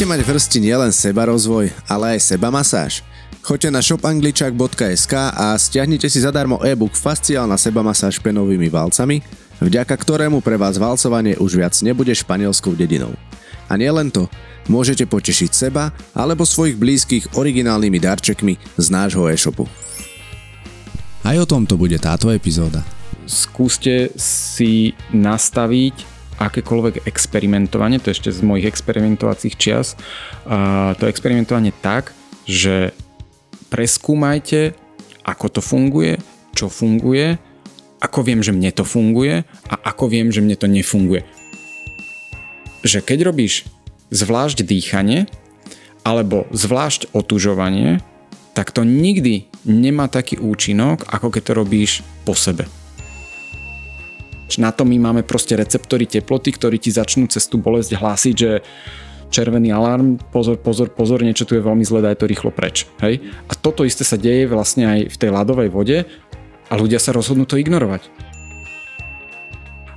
Chcete mať v hrsti nielen seba rozvoj, ale aj seba masáž? Choďte na shopangličak.sk a stiahnite si zadarmo e-book Fasciálna sebamasáž penovými valcami, vďaka ktorému pre vás valcovanie už viac nebude španielskou dedinou. A nielen to, môžete potešiť seba alebo svojich blízkych originálnymi darčekmi z nášho e-shopu. Aj o tomto bude táto epizóda. Skúste si nastaviť akékoľvek experimentovanie, to ešte z mojich experimentovacích čias, a to experimentovanie tak, že preskúmajte, ako to funguje, čo funguje, ako viem, že mne to funguje a ako viem, že mne to nefunguje. Že keď robíš zvlášť dýchanie alebo zvlášť otužovanie, tak to nikdy nemá taký účinok, ako keď to robíš po sebe. Na to my máme proste receptory teploty, ktorí ti začnú cez tú bolesť hlásiť, že červený alarm, pozor, pozor, pozor, niečo tu je veľmi zlé, daj to rýchlo preč. Hej? A toto isté sa deje vlastne aj v tej ľadovej vode a ľudia sa rozhodnú to ignorovať.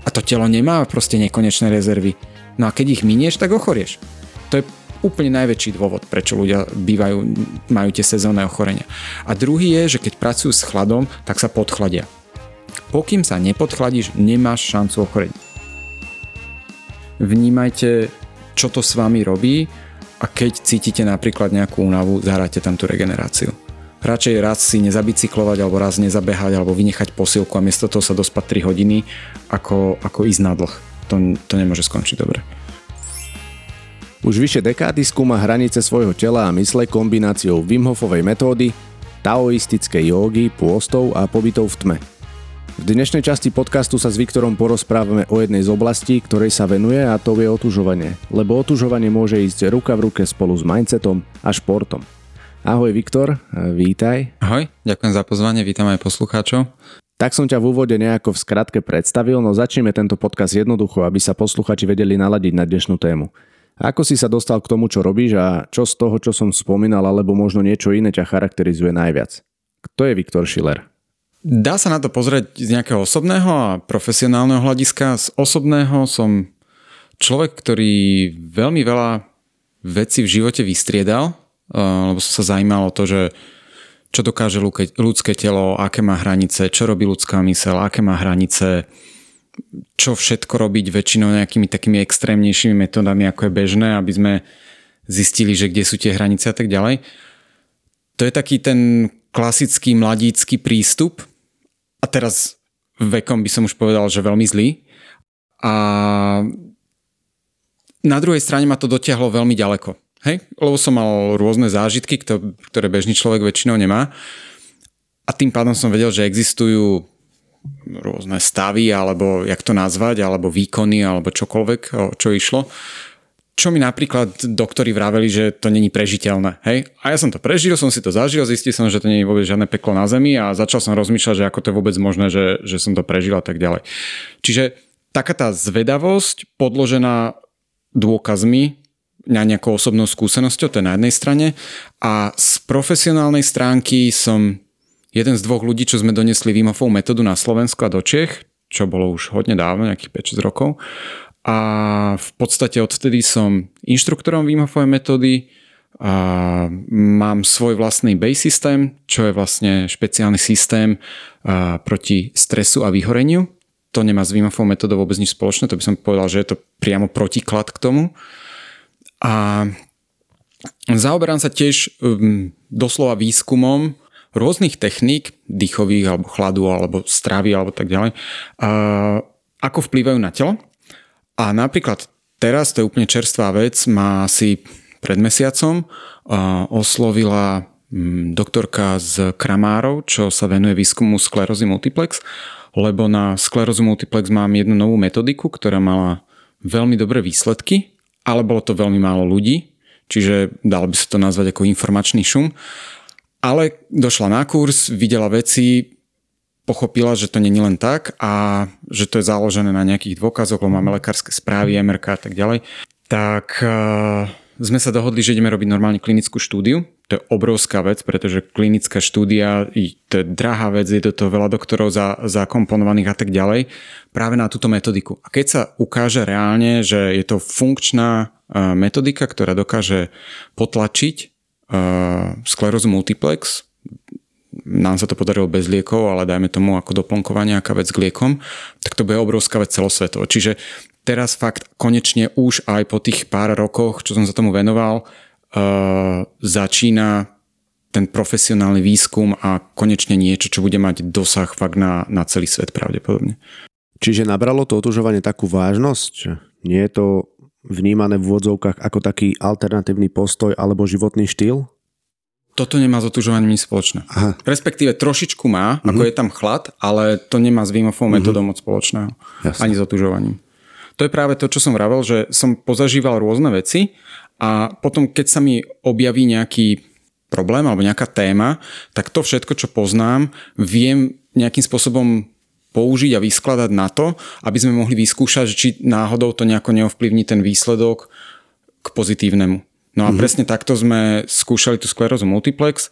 A to telo nemá proste nekonečné rezervy. No a keď ich minieš, tak ochorieš. To je úplne najväčší dôvod, prečo ľudia bývajú, majú tie sezónne ochorenia. A druhý je, že keď pracujú s chladom, tak sa podchladia. Pokým sa nepodchladíš, nemáš šancu ochoreniť. Vnímajte, čo to s vami robí a keď cítite napríklad nejakú únavu, zahráte tam tú regeneráciu. Radšej raz si nezabicyklovať alebo raz nezabehať alebo vynechať posilku a miesto toho sa dospať 3 hodiny ako, ako ísť na dlh. To, to nemôže skončiť dobre. Už vyše dekády skúma hranice svojho tela a mysle kombináciou Wim Hofovej metódy, taoistickej jógy, pôstov a pobytov v tme – v dnešnej časti podcastu sa s Viktorom porozprávame o jednej z oblastí, ktorej sa venuje a to je otužovanie. Lebo otužovanie môže ísť ruka v ruke spolu s mindsetom a športom. Ahoj Viktor, vítaj. Ahoj, ďakujem za pozvanie, vítam aj poslucháčov. Tak som ťa v úvode nejako v skratke predstavil, no začneme tento podcast jednoducho, aby sa posluchači vedeli naladiť na dnešnú tému. Ako si sa dostal k tomu, čo robíš a čo z toho, čo som spomínal, alebo možno niečo iné ťa charakterizuje najviac? Kto je Viktor Schiller? Dá sa na to pozrieť z nejakého osobného a profesionálneho hľadiska. Z osobného som človek, ktorý veľmi veľa vecí v živote vystriedal, lebo som sa zaujímal o to, že čo dokáže ľudské telo, aké má hranice, čo robí ľudská mysel, aké má hranice, čo všetko robiť väčšinou nejakými takými extrémnejšími metodami, ako je bežné, aby sme zistili, že kde sú tie hranice a tak ďalej. To je taký ten klasický mladícky prístup, a teraz vekom by som už povedal, že veľmi zlý. A na druhej strane ma to dotiahlo veľmi ďaleko. Hej? Lebo som mal rôzne zážitky, ktoré bežný človek väčšinou nemá. A tým pádom som vedel, že existujú rôzne stavy, alebo jak to nazvať, alebo výkony, alebo čokoľvek, čo išlo, čo mi napríklad doktori vraveli, že to není prežiteľné. Hej? A ja som to prežil, som si to zažil, zistil som, že to je vôbec žiadne peklo na zemi a začal som rozmýšľať, že ako to je vôbec možné, že, že som to prežil a tak ďalej. Čiže taká tá zvedavosť podložená dôkazmi na nejakou osobnou skúsenosťou, to je na jednej strane. A z profesionálnej stránky som jeden z dvoch ľudí, čo sme donesli Vimofovú metódu na Slovensko a do Čech, čo bolo už hodne dávno, nejakých 5-6 rokov a v podstate odvtedy som inštruktorom Wim Hofovej metódy a mám svoj vlastný base systém, čo je vlastne špeciálny systém proti stresu a vyhoreniu. To nemá s Wim Hofovou metodou vôbec nič spoločné, to by som povedal, že je to priamo protiklad k tomu. A zaoberám sa tiež um, doslova výskumom rôznych techník, dýchových alebo chladu alebo stravy alebo tak ďalej, ako vplývajú na telo a napríklad teraz, to je úplne čerstvá vec, má asi pred mesiacom oslovila mm, doktorka z Kramárov, čo sa venuje výskumu sklerózy multiplex, lebo na sklerózu multiplex mám jednu novú metodiku, ktorá mala veľmi dobré výsledky, ale bolo to veľmi málo ľudí, čiže dalo by sa to nazvať ako informačný šum. Ale došla na kurz, videla veci, pochopila, že to není len tak a že to je založené na nejakých dôkazoch, lebo máme lekárske správy, MRK a tak ďalej, tak uh, sme sa dohodli, že ideme robiť normálne klinickú štúdiu, to je obrovská vec, pretože klinická štúdia, to je drahá vec, je do toho veľa doktorov za, zakomponovaných a tak ďalej, práve na túto metodiku. A keď sa ukáže reálne, že je to funkčná e, metodika, ktorá dokáže potlačiť uh, sklerózu multiplex, nám sa to podarilo bez liekov, ale dajme tomu ako doplnkovanie, aká vec k liekom, tak to bude obrovská vec celosvetovo. Čiže teraz fakt konečne už aj po tých pár rokoch, čo som sa tomu venoval, uh, začína ten profesionálny výskum a konečne niečo, čo bude mať dosah fakt na, na celý svet pravdepodobne. Čiže nabralo to otužovanie takú vážnosť? Nie je to vnímané v úvodzovkách ako taký alternatívny postoj alebo životný štýl? Toto nemá s otužovaním nič spoločné. Aha. Respektíve trošičku má, uh-huh. ako je tam chlad, ale to nemá s výmofou uh-huh. metodou moc spoločného. Jasne. Ani s otužovaním. To je práve to, čo som vravel, že som pozažíval rôzne veci a potom, keď sa mi objaví nejaký problém alebo nejaká téma, tak to všetko, čo poznám, viem nejakým spôsobom použiť a vyskladať na to, aby sme mohli vyskúšať, či náhodou to nejako neovplyvní ten výsledok k pozitívnemu. No a mm-hmm. presne takto sme skúšali tú sklerózu multiplex,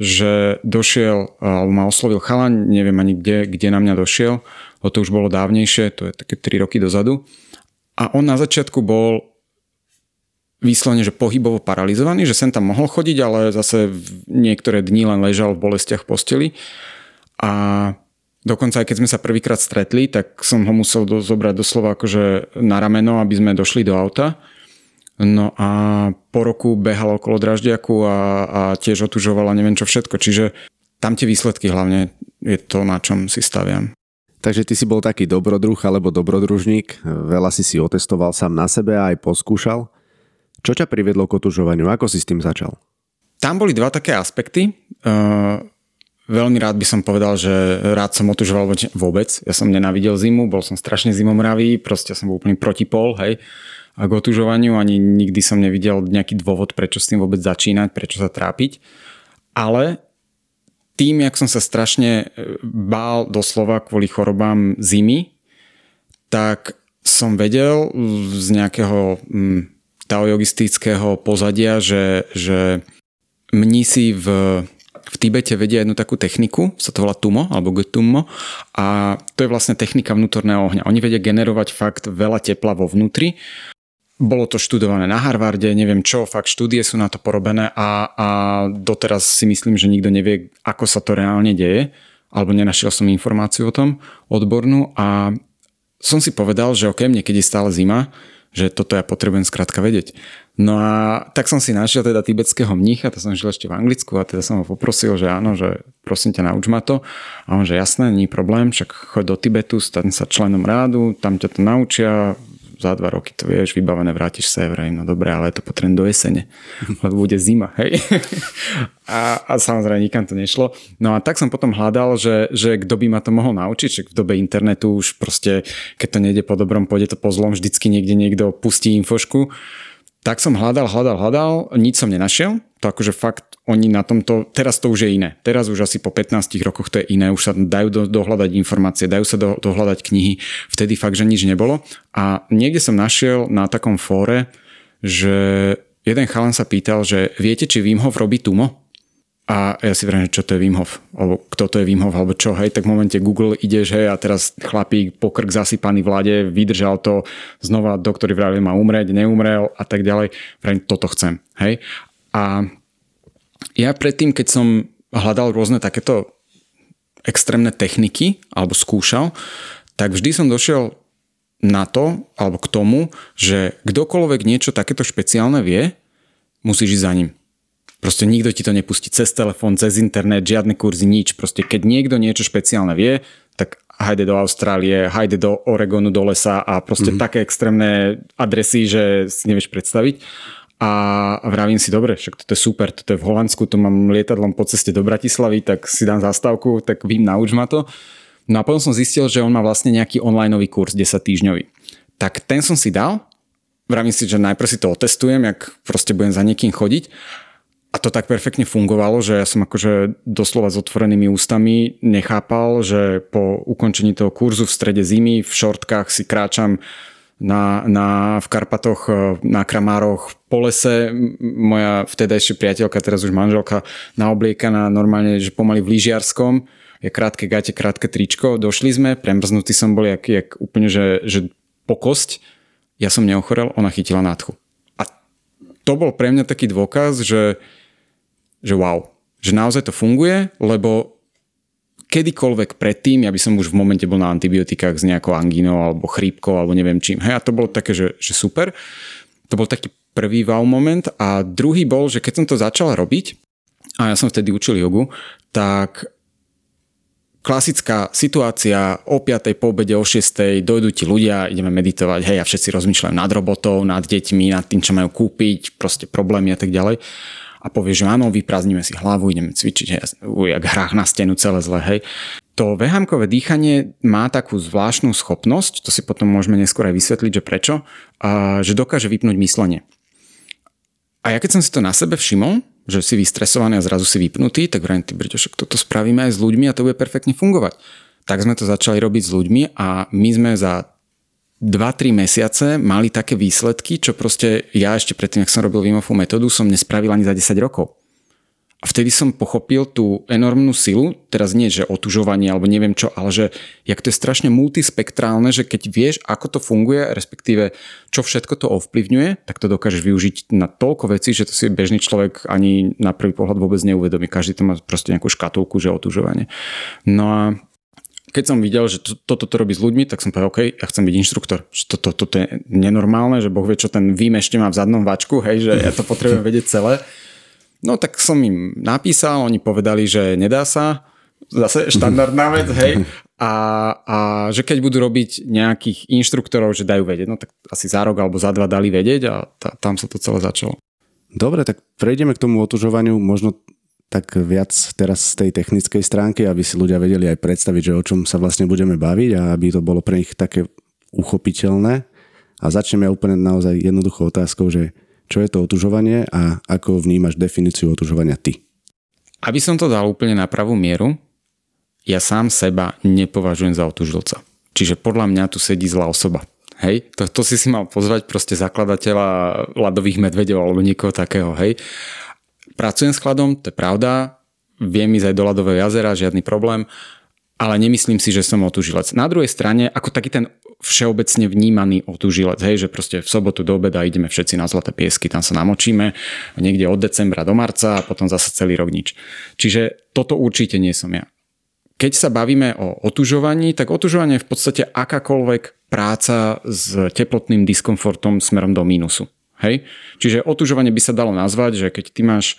že došiel, alebo ma oslovil chalan, neviem ani kde, kde na mňa došiel, lebo to už bolo dávnejšie, to je také 3 roky dozadu. A on na začiatku bol vyslovene, že pohybovo paralizovaný, že sem tam mohol chodiť, ale zase niektoré dni len ležal v bolestiach v posteli. A dokonca aj keď sme sa prvýkrát stretli, tak som ho musel do, zobrať doslova akože na rameno, aby sme došli do auta No a po roku behal okolo Draždiaku a, a tiež otužovala neviem čo všetko. Čiže tam tie výsledky hlavne je to, na čom si staviam. Takže ty si bol taký dobrodruh alebo dobrodružník, veľa si si otestoval sám na sebe a aj poskúšal. Čo ťa priviedlo k otužovaniu? Ako si s tým začal? Tam boli dva také aspekty. Uh, veľmi rád by som povedal, že rád som otužoval vôbec. Ja som nenávidel zimu, bol som strašne zimomravý, proste som bol úplný protipol, hej k otužovaniu, ani nikdy som nevidel nejaký dôvod, prečo s tým vôbec začínať, prečo sa trápiť. Ale tým, jak som sa strašne e, bál doslova kvôli chorobám zimy, tak som vedel z nejakého mm, taojogistického pozadia, že, že mnísi v, v Tibete vedia jednu takú techniku, sa to volá tumo, alebo gutumo, a to je vlastne technika vnútorného ohňa. Oni vedia generovať fakt veľa tepla vo vnútri bolo to študované na Harvarde, neviem čo, fakt štúdie sú na to porobené a, a doteraz si myslím, že nikto nevie, ako sa to reálne deje, alebo nenašiel som informáciu o tom odbornú a som si povedal, že ok, mne je stále zima, že toto ja potrebujem skrátka vedieť. No a tak som si našiel teda tibetského mnícha, to som žil ešte v Anglicku a teda som ho poprosil, že áno, že prosím ťa nauč ma to. A on, že jasné, nie problém, však choď do Tibetu, staň sa členom rádu, tam ťa to naučia, za dva roky to vieš, vybavené, vrátiš sa, vrajím, no dobre, ale to potrebujem do jesene, lebo bude zima, hej. a, a samozrejme nikam to nešlo. No a tak som potom hľadal, že, že kto by ma to mohol naučiť, že v dobe internetu už proste, keď to nejde po dobrom, pôjde to po zlom, vždycky niekde niekto pustí infošku. Tak som hľadal, hľadal, hľadal, nič som nenašiel. To akože fakt oni na tomto, teraz to už je iné. Teraz už asi po 15 rokoch to je iné, už sa dajú do, dohľadať informácie, dajú sa do, dohľadať knihy. Vtedy fakt, že nič nebolo. A niekde som našiel na takom fóre, že jeden chalan sa pýtal, že viete, či Wim Hof robí tumo? A ja si vrajím, čo to je Wim Hof, alebo kto to je Wim Hof, alebo čo, hej, tak v momente Google ideš, hej, a teraz chlapík, pokrk zasypaný v lade, vydržal to, znova doktori vravili, má umrieť, neumrel a tak ďalej, vrajím, toto chcem, hej. A ja predtým, keď som hľadal rôzne takéto extrémne techniky, alebo skúšal, tak vždy som došiel na to, alebo k tomu, že kdokoľvek niečo takéto špeciálne vie, musíš ísť za ním. Proste nikto ti to nepustí cez telefón, cez internet, žiadne kurzy, nič. Proste keď niekto niečo špeciálne vie, tak hajde do Austrálie, hajde do Oregonu, do lesa a proste mm-hmm. také extrémne adresy, že si nevieš predstaviť. A vravím si, dobre, však toto je super, toto je v Holandsku, tu mám lietadlom po ceste do Bratislavy, tak si dám zastávku, tak vím, nauč ma to. No a potom som zistil, že on má vlastne nejaký online kurz 10 týždňový. Tak ten som si dal, vravím si, že najprv si to otestujem, jak proste budem za niekým chodiť a to tak perfektne fungovalo, že ja som akože doslova s otvorenými ústami nechápal, že po ukončení toho kurzu v strede zimy v šortkách si kráčam na, na, v Karpatoch, e, na Kramároch, po lese. Moja vtedajšia priateľka, teraz už manželka, naobliekaná normálne, že pomaly v lyžiarskom, je krátke gate, krátke tričko. Došli sme, premrznutý som bol, jak, jak úplne, že, že po kosť. Ja som neochorel, ona chytila nádchu. A to bol pre mňa taký dôkaz, že, že wow, že naozaj to funguje, lebo kedykoľvek predtým, ja by som už v momente bol na antibiotikách s nejakou angínou alebo chrípkou alebo neviem čím. Hej, a to bolo také, že, že super. To bol taký prvý wow moment a druhý bol, že keď som to začal robiť a ja som vtedy učil jogu, tak klasická situácia o 5. po obede, o 6. dojdú ti ľudia, ideme meditovať, hej, a všetci rozmýšľajú nad robotou, nad deťmi, nad tým, čo majú kúpiť, proste problémy a tak ďalej a povie, že áno, vyprázdnime si hlavu, ideme cvičiť, jak hrách na stenu celé zle, hej. To vehámkové dýchanie má takú zvláštnu schopnosť, to si potom môžeme neskôr aj vysvetliť, že prečo, že dokáže vypnúť myslenie. A ja keď som si to na sebe všimol, že si vystresovaný a zrazu si vypnutý, tak vrajím, ty Brito, však toto spravíme aj s ľuďmi a to bude perfektne fungovať. Tak sme to začali robiť s ľuďmi a my sme za 2-3 mesiace mali také výsledky, čo proste ja ešte predtým, ak som robil Wimofú metódu, som nespravil ani za 10 rokov. A vtedy som pochopil tú enormnú silu, teraz nie, že otužovanie alebo neviem čo, ale že jak to je strašne multispektrálne, že keď vieš, ako to funguje, respektíve čo všetko to ovplyvňuje, tak to dokážeš využiť na toľko vecí, že to si bežný človek ani na prvý pohľad vôbec neuvedomí. Každý to má proste nejakú škatulku, že otužovanie. No a keď som videl, že to, toto to robí s ľuďmi, tak som povedal, OK, ja chcem byť inštruktor. Že toto, toto je nenormálne, že Boh vie, čo ten vím ešte má v zadnom vačku, hej, že ja to potrebujem vedieť celé. No tak som im napísal, oni povedali, že nedá sa, zase štandardná vec, hej, a, a že keď budú robiť nejakých inštruktorov, že dajú vedieť, no tak asi za rok alebo za dva dali vedieť a ta, tam sa to celé začalo. Dobre, tak prejdeme k tomu otužovaniu. Možno tak viac teraz z tej technickej stránky, aby si ľudia vedeli aj predstaviť, že o čom sa vlastne budeme baviť a aby to bolo pre nich také uchopiteľné. A začneme úplne naozaj jednoduchou otázkou, že čo je to otužovanie a ako vnímaš definíciu otužovania ty? Aby som to dal úplne na pravú mieru, ja sám seba nepovažujem za otužilca. Čiže podľa mňa tu sedí zlá osoba. Hej, to, to si si mal pozvať proste zakladateľa ľadových medvedov alebo niekoho takého, hej. Pracujem s chladom, to je pravda, viem ísť aj do ľadového jazera, žiadny problém, ale nemyslím si, že som otužilec. Na druhej strane, ako taký ten všeobecne vnímaný otužilec, hej, že proste v sobotu do obeda ideme všetci na zlaté piesky, tam sa namočíme, niekde od decembra do marca a potom zase celý rok nič. Čiže toto určite nie som ja. Keď sa bavíme o otužovaní, tak otužovanie je v podstate akákoľvek práca s teplotným diskomfortom smerom do mínusu. Hej? Čiže otužovanie by sa dalo nazvať, že keď ty máš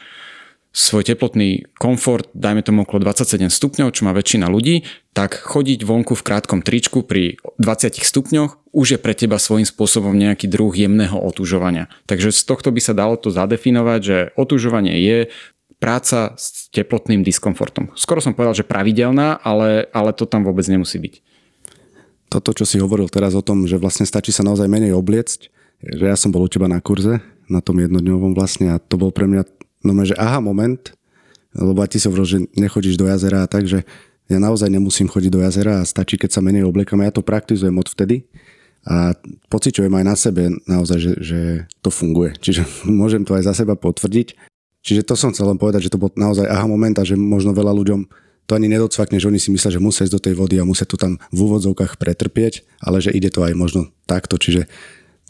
svoj teplotný komfort, dajme tomu okolo 27 stupňov, čo má väčšina ľudí, tak chodiť vonku v krátkom tričku pri 20 stupňoch už je pre teba svojím spôsobom nejaký druh jemného otužovania. Takže z tohto by sa dalo to zadefinovať, že otužovanie je práca s teplotným diskomfortom. Skoro som povedal, že pravidelná, ale, ale to tam vôbec nemusí byť. Toto, čo si hovoril teraz o tom, že vlastne stačí sa naozaj menej obliecť, že ja som bol u teba na kurze, na tom jednodňovom vlastne a to bol pre mňa, no že aha moment, lebo ty si hovoril, že nechodíš do jazera a tak, že ja naozaj nemusím chodiť do jazera a stačí, keď sa menej obliekam. Ja to praktizujem od vtedy a pociťujem aj na sebe naozaj, že, že to funguje. Čiže môžem to aj za seba potvrdiť. Čiže to som chcel len povedať, že to bol naozaj aha moment a že možno veľa ľuďom to ani nedocvakne, že oni si myslia, že musia ísť do tej vody a musia to tam v úvodzovkách pretrpieť, ale že ide to aj možno takto. Čiže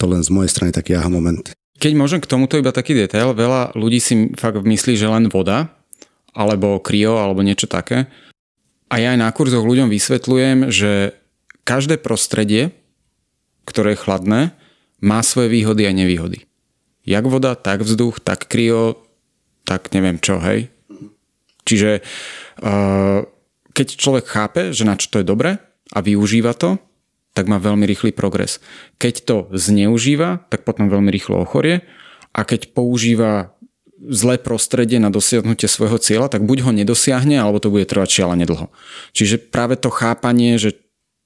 to len z mojej strany taký aha moment. Keď môžem k tomuto iba taký detail, veľa ľudí si fakt myslí, že len voda, alebo krio, alebo niečo také. A ja aj na kurzoch ľuďom vysvetľujem, že každé prostredie, ktoré je chladné, má svoje výhody a nevýhody. Jak voda, tak vzduch, tak krio, tak neviem čo, hej. Čiže uh, keď človek chápe, že na čo to je dobre a využíva to, tak má veľmi rýchly progres. Keď to zneužíva, tak potom veľmi rýchlo ochorie a keď používa zlé prostredie na dosiahnutie svojho cieľa, tak buď ho nedosiahne, alebo to bude trvať šialene dlho. Čiže práve to chápanie, že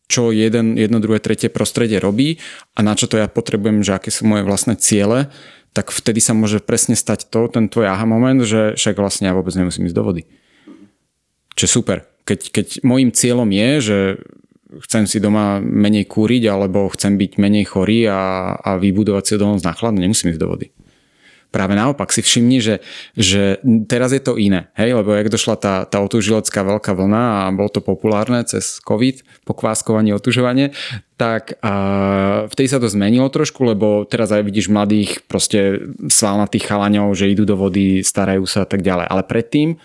čo jeden, jedno, druhé, tretie prostredie robí a na čo to ja potrebujem, že aké sú moje vlastné ciele, tak vtedy sa môže presne stať to, ten tvoj aha moment, že však vlastne ja vôbec nemusím ísť do vody. Čo super. Keď, keď môjim cieľom je, že chcem si doma menej kúriť alebo chcem byť menej chorý a, a vybudovať si odolnosť na chlad, nemusím ísť do vody. Práve naopak si všimni, že, že teraz je to iné, hej, lebo jak došla tá, tá otúžilecká veľká vlna a bolo to populárne cez COVID, pokváskovanie, otužovanie, tak a vtedy sa to zmenilo trošku, lebo teraz aj vidíš mladých proste svalnatých chalaňov, že idú do vody, starajú sa a tak ďalej. Ale predtým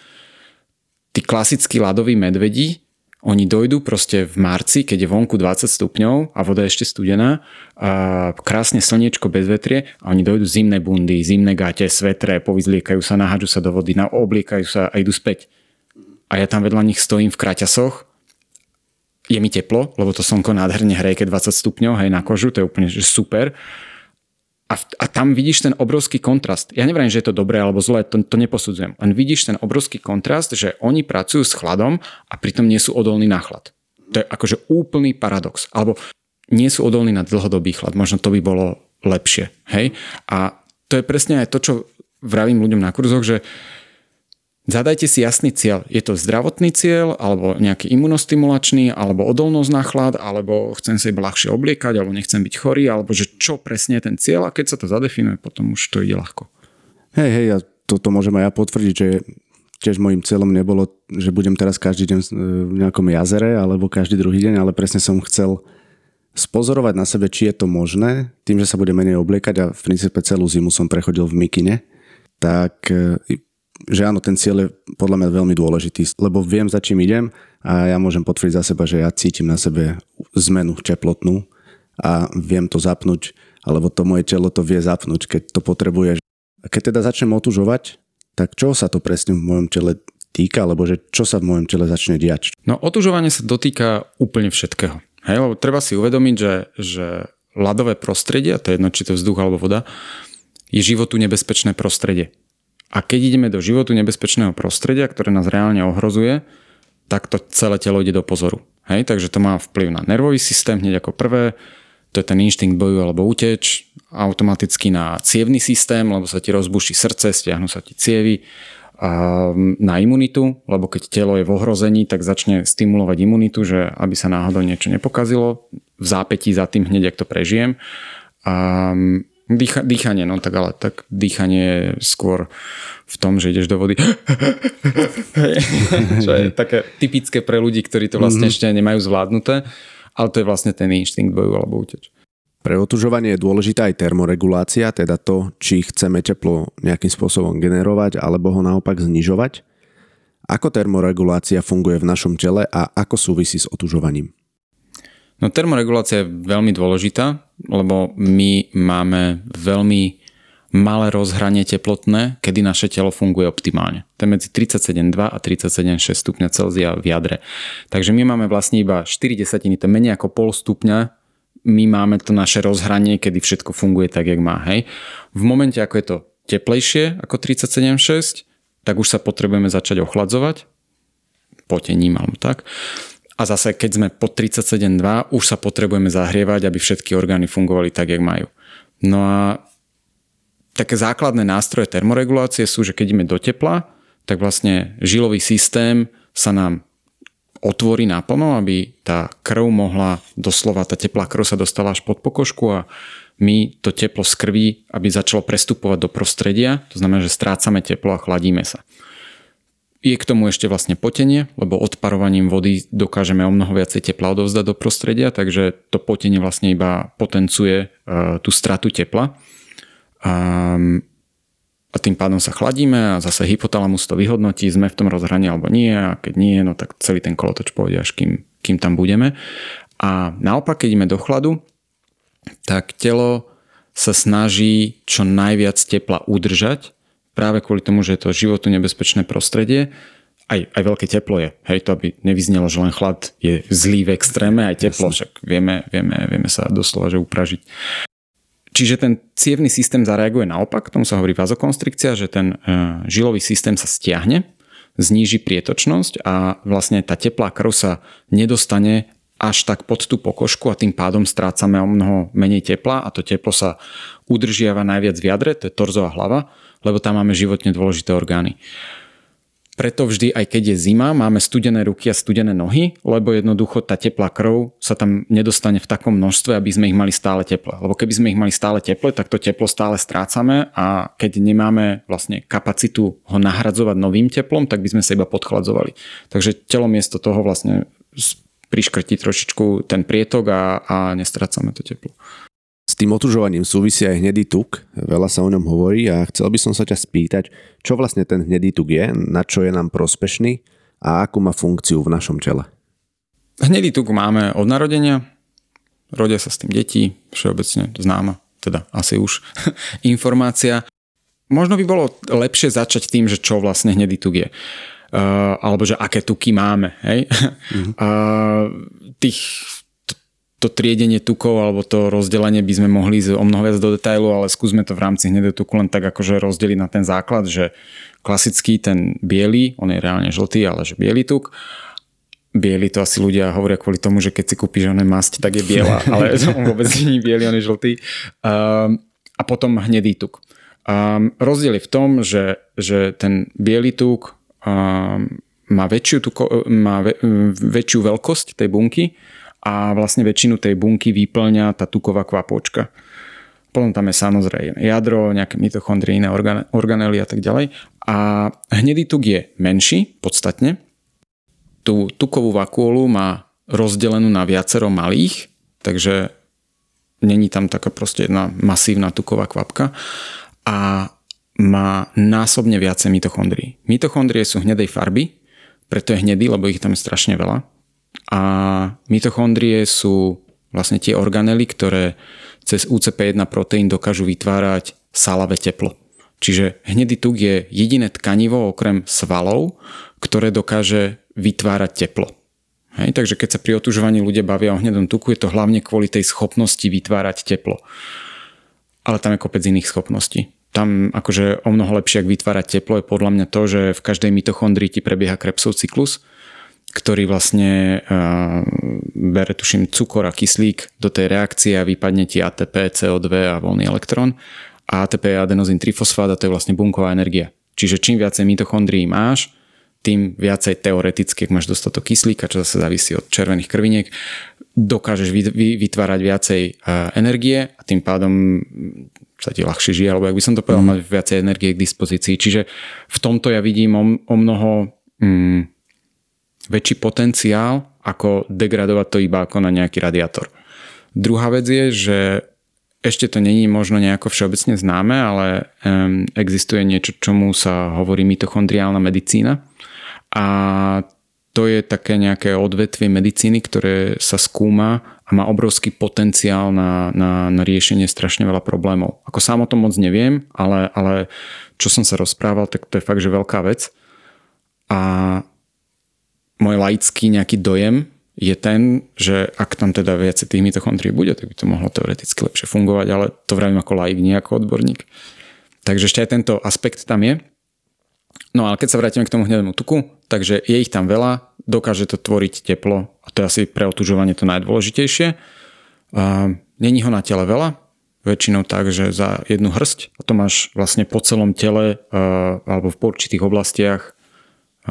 tí klasickí ľadoví medvedi, oni dojdú proste v marci, keď je vonku 20 stupňov a voda je ešte studená, a krásne slniečko bez vetrie a oni dojdú zimné bundy, zimné gate, svetre, povyzliekajú sa, naháďu sa do vody, obliekajú sa a idú späť. A ja tam vedľa nich stojím v kraťasoch, je mi teplo, lebo to slnko nádherne hreje, keď 20 stupňov, hej, na kožu, to je úplne super a, a tam vidíš ten obrovský kontrast. Ja neviem, že je to dobré alebo zlé, to, to neposudzujem. Len vidíš ten obrovský kontrast, že oni pracujú s chladom a pritom nie sú odolní na chlad. To je akože úplný paradox. Alebo nie sú odolní na dlhodobý chlad. Možno to by bolo lepšie. Hej? A to je presne aj to, čo vravím ľuďom na kurzoch, že Zadajte si jasný cieľ. Je to zdravotný cieľ, alebo nejaký imunostimulačný, alebo odolnosť na chlad, alebo chcem sa iba ľahšie obliekať, alebo nechcem byť chorý, alebo že čo presne je ten cieľ a keď sa to zadefinuje, potom už to ide ľahko. Hej, hej, ja toto môžem aj ja potvrdiť, že tiež môjim cieľom nebolo, že budem teraz každý deň v nejakom jazere alebo každý druhý deň, ale presne som chcel spozorovať na sebe, či je to možné, tým, že sa budem menej obliekať a v princípe celú zimu som prechodil v mikine, tak že áno, ten cieľ je podľa mňa veľmi dôležitý, lebo viem, za čím idem a ja môžem potvrdiť za seba, že ja cítim na sebe zmenu teplotnú a viem to zapnúť, alebo to moje telo to vie zapnúť, keď to potrebuje. Keď teda začnem otužovať, tak čo sa to presne v mojom tele týka, alebo že čo sa v mojom tele začne diať? No otužovanie sa dotýka úplne všetkého. Hej, lebo treba si uvedomiť, že, že ľadové prostredie, to je jedno, či to vzduch alebo voda, je životu nebezpečné prostredie. A keď ideme do životu nebezpečného prostredia, ktoré nás reálne ohrozuje, tak to celé telo ide do pozoru. Hej, takže to má vplyv na nervový systém hneď ako prvé, to je ten inštinkt boju alebo uteč, automaticky na cievný systém, lebo sa ti rozbuší srdce, stiahnu sa ti cievy, a na imunitu, lebo keď telo je v ohrození, tak začne stimulovať imunitu, že aby sa náhodou niečo nepokazilo, v zápätí za tým hneď, ak to prežijem. A Dýcha, dýchanie, no tak ale tak dýchanie je skôr v tom, že ideš do vody. Čo je také typické pre ľudí, ktorí to vlastne mm-hmm. ešte nemajú zvládnuté, ale to je vlastne ten inštinkt boju alebo uteč. Pre otužovanie je dôležitá aj termoregulácia, teda to, či chceme teplo nejakým spôsobom generovať alebo ho naopak znižovať. Ako termoregulácia funguje v našom tele a ako súvisí s otužovaním? No termoregulácia je veľmi dôležitá, lebo my máme veľmi malé rozhranie teplotné, kedy naše telo funguje optimálne. To je medzi 37,2 a 37,6 stupňa Celzia v jadre. Takže my máme vlastne iba 4 desatiny, to je menej ako pol stupňa my máme to naše rozhranie, kedy všetko funguje tak, jak má. Hej. V momente, ako je to teplejšie ako 37,6, tak už sa potrebujeme začať ochladzovať potením alebo tak. A zase, keď sme pod 37,2, už sa potrebujeme zahrievať, aby všetky orgány fungovali tak, jak majú. No a také základné nástroje termoregulácie sú, že keď ideme do tepla, tak vlastne žilový systém sa nám otvorí naplno, aby tá krv mohla, doslova tá teplá krv sa dostala až pod pokožku a my to teplo z krvi, aby začalo prestupovať do prostredia, to znamená, že strácame teplo a chladíme sa. Je k tomu ešte vlastne potenie, lebo odparovaním vody dokážeme o mnoho viacej tepla odovzdať do prostredia, takže to potenie vlastne iba potencuje uh, tú stratu tepla. Um, a tým pádom sa chladíme a zase hypotalamus to vyhodnotí, sme v tom rozhraní alebo nie a keď nie, no tak celý ten kolotoč pôjde až kým, kým tam budeme. A naopak, keď ideme do chladu, tak telo sa snaží čo najviac tepla udržať práve kvôli tomu, že je to životu nebezpečné prostredie, aj, aj veľké teplo je. Hej, to aby nevyznelo, že len chlad je zlý v extréme, aj teplo, však vieme, vieme, vieme sa doslova že upražiť. Čiže ten cievný systém zareaguje naopak, tomu sa hovorí vazokonstrikcia, že ten uh, žilový systém sa stiahne, zníži prietočnosť a vlastne tá teplá krv sa nedostane až tak pod tú pokožku a tým pádom strácame o mnoho menej tepla a to teplo sa udržiava najviac v jadre, to je torzo a hlava, lebo tam máme životne dôležité orgány. preto vždy, aj keď je zima, máme studené ruky a studené nohy, lebo jednoducho tá teplá krv sa tam nedostane v takom množstve, aby sme ich mali stále teple. Lebo keby sme ich mali stále teple, tak to teplo stále strácame a keď nemáme vlastne kapacitu ho nahradzovať novým teplom, tak by sme sa iba podchladzovali. Takže telo miesto toho vlastne priškrtí trošičku ten prietok a, a nestrácame to teplo. S tým otužovaním súvisí aj hnedý tuk, veľa sa o ňom hovorí a chcel by som sa ťa spýtať, čo vlastne ten hnedý tuk je, na čo je nám prospešný a akú má funkciu v našom tele. Hnedý tuk máme od narodenia, rodia sa s tým deti, všeobecne známa, teda asi už informácia. Možno by bolo lepšie začať tým, že čo vlastne hnedý tuk je. Uh, alebo že aké tuky máme. Hej? Mm-hmm. Uh, tých to triedenie tukov alebo to rozdelenie by sme mohli ísť o mnoho viac do detailu, ale skúsme to v rámci hneď tuku len tak akože rozdeliť na ten základ, že klasický ten biely, on je reálne žltý, ale že biely tuk. Biely to asi ľudia hovoria kvôli tomu, že keď si kúpiš oné masť, tak je biela, ale on vôbec nie je biely, on je žltý. Um, a potom hnedý tuk. Um, rozdiel je v tom, že, že ten biely tuk um, má, väčšiu, tuko, má väčšiu veľkosť tej bunky, a vlastne väčšinu tej bunky vyplňa tá tuková kvapočka. Potom tam je samozrejme jadro, nejaké mitochondrie, iné organely a tak ďalej. A hnedý tuk je menší, podstatne. Tú tukovú vakuolu má rozdelenú na viacero malých, takže není tam taká proste jedna masívna tuková kvapka a má násobne viacej mitochondrií. Mitochondrie sú hnedej farby, preto je hnedý, lebo ich tam je strašne veľa a mitochondrie sú vlastne tie organely, ktoré cez UCP1 proteín dokážu vytvárať salavé teplo. Čiže hnedý tuk je jediné tkanivo okrem svalov, ktoré dokáže vytvárať teplo. Hej, takže keď sa pri otužovaní ľudia bavia o hnedom tuku, je to hlavne kvôli tej schopnosti vytvárať teplo. Ale tam je kopec iných schopností. Tam akože o mnoho lepšie, ak vytvárať teplo, je podľa mňa to, že v každej mitochondrii ti prebieha Krebsov cyklus, ktorý vlastne uh, bere, tuším, cukor a kyslík do tej reakcie a vypadne ti ATP, CO2 a voľný elektrón. A ATP je adenozín trifosfát a to je vlastne bunková energia. Čiže čím viacej mitochondrií máš, tým viacej teoreticky, ak máš dostatok kyslíka, čo zase závisí od červených krviniek, dokážeš vytvárať viacej energie a tým pádom sa ti ľahšie žije, alebo ak by som to povedal, mm. mať viacej energie k dispozícii. Čiže v tomto ja vidím o, o mnoho mm, väčší potenciál, ako degradovať to iba ako na nejaký radiátor. Druhá vec je, že ešte to není možno nejako všeobecne známe, ale um, existuje niečo, čomu sa hovorí mitochondriálna medicína. A to je také nejaké odvetvie medicíny, ktoré sa skúma a má obrovský potenciál na, na, na riešenie strašne veľa problémov. Ako sám o tom moc neviem, ale, ale čo som sa rozprával, tak to je fakt, že veľká vec. A môj laický nejaký dojem je ten, že ak tam teda viacej tých mitochondrií bude, tak by to mohlo teoreticky lepšie fungovať, ale to vravím ako laik, nie ako odborník. Takže ešte aj tento aspekt tam je. No ale keď sa vrátime k tomu hnedému tuku, takže je ich tam veľa, dokáže to tvoriť teplo a to je asi pre otužovanie to najdôležitejšie. Není ho na tele veľa, väčšinou tak, že za jednu hrst a to máš vlastne po celom tele alebo v určitých oblastiach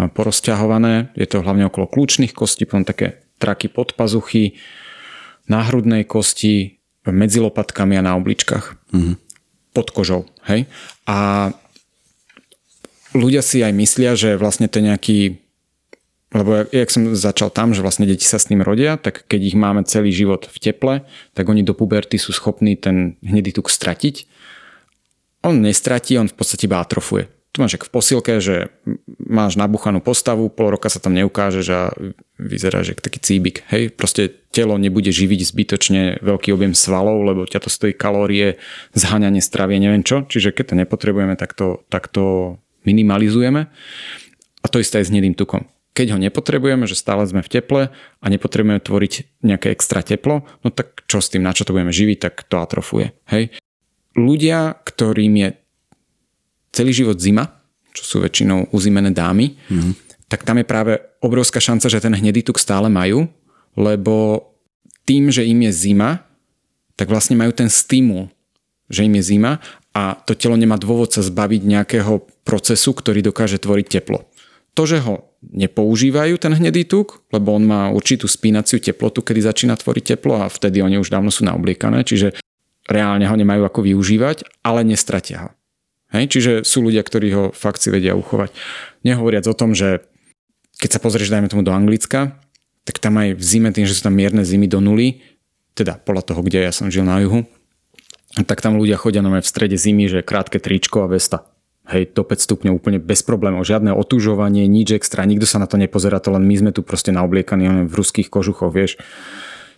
porozťahované. Je to hlavne okolo kľúčných kostí, potom také traky pod pazuchy, hrudnej kosti, medzi lopatkami a na obličkách. Mm-hmm. Pod kožou. Hej? A ľudia si aj myslia, že vlastne to je nejaký lebo jak, jak som začal tam, že vlastne deti sa s tým rodia, tak keď ich máme celý život v teple, tak oni do puberty sú schopní ten hnedý tuk stratiť. On nestratí, on v podstate iba atrofuje tu máš v posilke, že máš nabuchanú postavu, pol roka sa tam neukáže a vyzerá, že taký cíbik. Hej, proste telo nebude živiť zbytočne veľký objem svalov, lebo ťa to stojí kalórie, zháňanie stravie, neviem čo. Čiže keď to nepotrebujeme, tak to, tak to minimalizujeme. A to isté aj s hnedým tukom. Keď ho nepotrebujeme, že stále sme v teple a nepotrebujeme tvoriť nejaké extra teplo, no tak čo s tým, na čo to budeme živiť, tak to atrofuje. Hej. Ľudia, ktorým je celý život zima, čo sú väčšinou uzimené dámy, mm. tak tam je práve obrovská šanca, že ten hnedý tuk stále majú, lebo tým, že im je zima, tak vlastne majú ten stimul, že im je zima a to telo nemá dôvod sa zbaviť nejakého procesu, ktorý dokáže tvoriť teplo. To, že ho nepoužívajú, ten hnedý tuk, lebo on má určitú spínaciu teplotu, kedy začína tvoriť teplo a vtedy oni už dávno sú naobliekané, čiže reálne ho nemajú ako využívať, ale nestratia ho. Hej? Čiže sú ľudia, ktorí ho fakt si vedia uchovať. Nehovoriac o tom, že keď sa pozrieš, dajme tomu do Anglicka, tak tam aj v zime, tým, že sú tam mierne zimy do nuly, teda podľa toho, kde ja som žil na juhu, tak tam ľudia chodia v strede zimy, že krátke tričko a vesta. Hej, do 5 stupňov úplne bez problémov, žiadne otužovanie, nič extra, nikto sa na to nepozerá, to len my sme tu proste naobliekaní v ruských kožuchoch, vieš.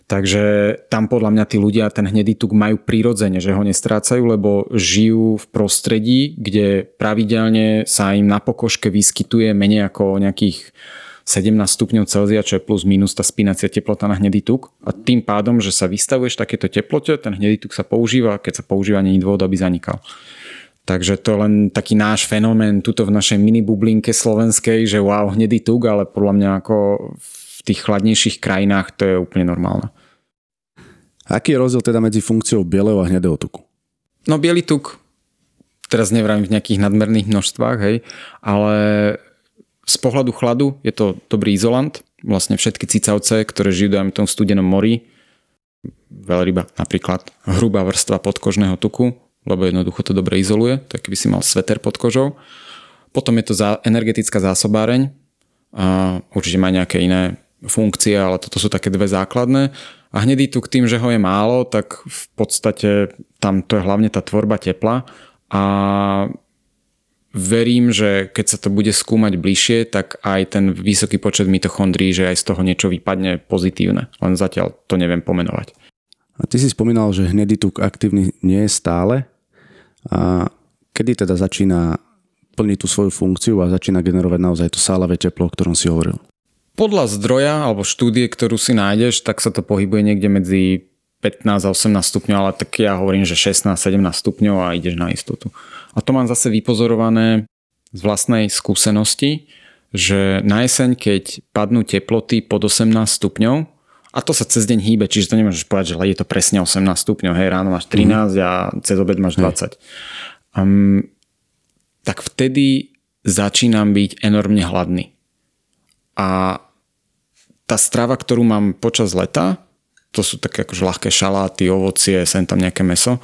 Takže tam podľa mňa tí ľudia ten hnedý tuk majú prirodzene, že ho nestrácajú, lebo žijú v prostredí, kde pravidelne sa im na pokožke vyskytuje menej ako nejakých 17 stupňov Celzia, čo je plus minus tá spínacia teplota na hnedý tuk. A tým pádom, že sa vystavuješ takéto teplote, ten hnedý tuk sa používa keď sa používa, není dôvod, aby zanikal. Takže to je len taký náš fenomén tuto v našej mini bublinke slovenskej, že wow, hnedý tuk, ale podľa mňa ako v tých chladnejších krajinách to je úplne normálne. Aký je rozdiel teda medzi funkciou bieleho a hnedého tuku? No biely tuk, teraz nevravím v nejakých nadmerných množstvách, hej, ale z pohľadu chladu je to dobrý izolant. Vlastne všetky cicavce, ktoré žijú v tom studenom mori, veľryba napríklad, hrubá vrstva podkožného tuku, lebo jednoducho to dobre izoluje, tak by si mal sveter pod kožou. Potom je to energetická zásobáreň, a určite má nejaké iné funkcie, ale toto sú také dve základné. A hnedý tuk tým, že ho je málo, tak v podstate tam to je hlavne tá tvorba tepla a verím, že keď sa to bude skúmať bližšie, tak aj ten vysoký počet mitochondrií, že aj z toho niečo vypadne pozitívne. Len zatiaľ to neviem pomenovať. A ty si spomínal, že hnedý tuk aktívny nie je stále. A kedy teda začína plniť tú svoju funkciu a začína generovať naozaj to sálavé teplo, o ktorom si hovoril? Podľa zdroja alebo štúdie, ktorú si nájdeš, tak sa to pohybuje niekde medzi 15 a 18 stupňov, ale tak ja hovorím, že 16-17 stupňov a ideš na istotu. A to mám zase vypozorované z vlastnej skúsenosti, že na jeseň, keď padnú teploty pod 18 stupňov, a to sa cez deň hýbe, čiže to nemôžeš povedať, že je to presne 18 stupňov, hej, ráno máš 13 mm. a cez obed máš 20. Um, tak vtedy začínam byť enormne hladný. A tá strava, ktorú mám počas leta, to sú také akože ľahké šaláty, ovocie, sem tam nejaké meso,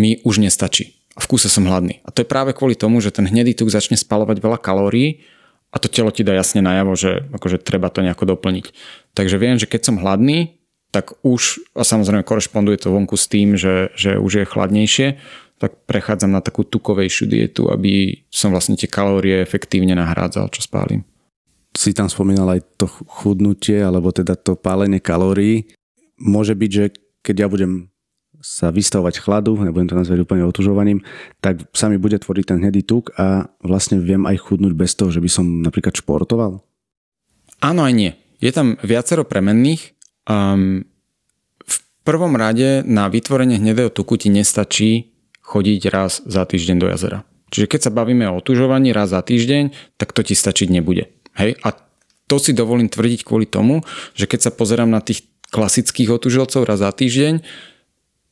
mi už nestačí a v kúse som hladný. A to je práve kvôli tomu, že ten hnedý tuk začne spalovať veľa kalórií a to telo ti dá jasne najavo, že akože treba to nejako doplniť. Takže viem, že keď som hladný, tak už, a samozrejme korešponduje to vonku s tým, že, že už je chladnejšie, tak prechádzam na takú tukovejšiu dietu, aby som vlastne tie kalórie efektívne nahrádzal, čo spálim. Si tam spomínal aj to chudnutie, alebo teda to pálenie kalórií. Môže byť, že keď ja budem sa vystavovať chladu, nebudem to nazvať úplne otužovaním, tak sa mi bude tvoriť ten hnedý tuk a vlastne viem aj chudnúť bez toho, že by som napríklad športoval? Áno aj nie. Je tam viacero premenných. Um, v prvom rade na vytvorenie hnedého tuku ti nestačí chodiť raz za týždeň do jazera. Čiže keď sa bavíme o otužovaní raz za týždeň, tak to ti stačiť nebude. Hej? A to si dovolím tvrdiť kvôli tomu, že keď sa pozerám na tých klasických otužilcov raz za týždeň,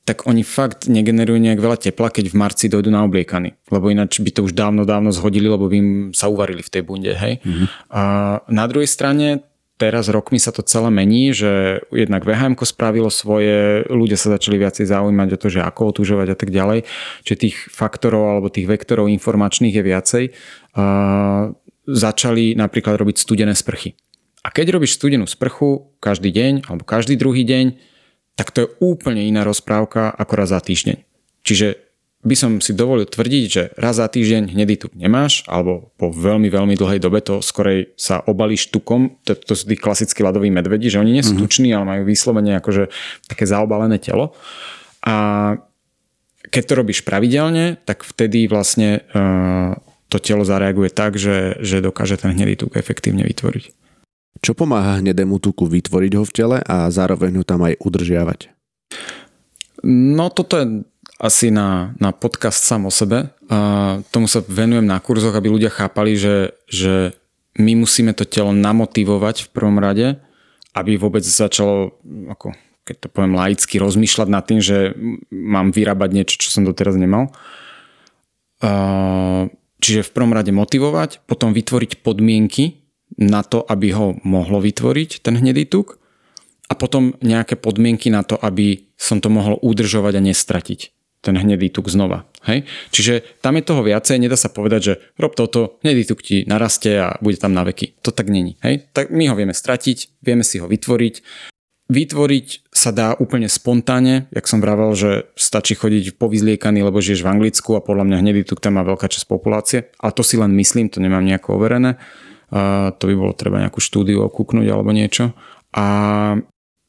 tak oni fakt negenerujú nejak veľa tepla, keď v marci dojdú na obliekany. Lebo ináč by to už dávno, dávno zhodili, lebo by im sa uvarili v tej bunde. Hej? Mm-hmm. A na druhej strane teraz rokmi sa to celé mení, že jednak VHM spravilo svoje, ľudia sa začali viacej zaujímať o to, že ako otužovať a tak ďalej. Čiže tých faktorov alebo tých vektorov informačných je viacej. A začali napríklad robiť studené sprchy. A keď robíš studenú sprchu každý deň alebo každý druhý deň, tak to je úplne iná rozprávka ako raz za týždeň. Čiže by som si dovolil tvrdiť, že raz za týždeň hnedý tuk nemáš, alebo po veľmi, veľmi dlhej dobe to skorej sa obalíš tukom, to, to sú tí klasickí ľadoví medvedi, že oni nie sú mm-hmm. tuční, ale majú vyslovene akože také zaobalené telo. A keď to robíš pravidelne, tak vtedy vlastne uh, to telo zareaguje tak, že, že dokáže ten hnedý tuk efektívne vytvoriť. Čo pomáha hnedému tuku vytvoriť ho v tele a zároveň ho tam aj udržiavať? No toto je asi na, na podcast sám o sebe. A tomu sa venujem na kurzoch, aby ľudia chápali, že, že my musíme to telo namotivovať v prvom rade, aby vôbec začalo, ako keď to poviem laicky, rozmýšľať nad tým, že mám vyrábať niečo, čo som doteraz nemal. A Čiže v prvom rade motivovať, potom vytvoriť podmienky na to, aby ho mohlo vytvoriť ten hnedý tuk a potom nejaké podmienky na to, aby som to mohol udržovať a nestratiť ten hnedý tuk znova. Hej? Čiže tam je toho viacej, nedá sa povedať, že rob toto, hnedý tuk ti narastie a bude tam na veky. To tak není. Hej? Tak my ho vieme stratiť, vieme si ho vytvoriť. Vytvoriť sa dá úplne spontánne, jak som vravel, že stačí chodiť povyzliekaný, lebo žiješ v Anglicku a podľa mňa hnedý tuk tam má veľká časť populácie. A to si len myslím, to nemám nejako overené. A to by bolo treba nejakú štúdiu okúknúť alebo niečo. A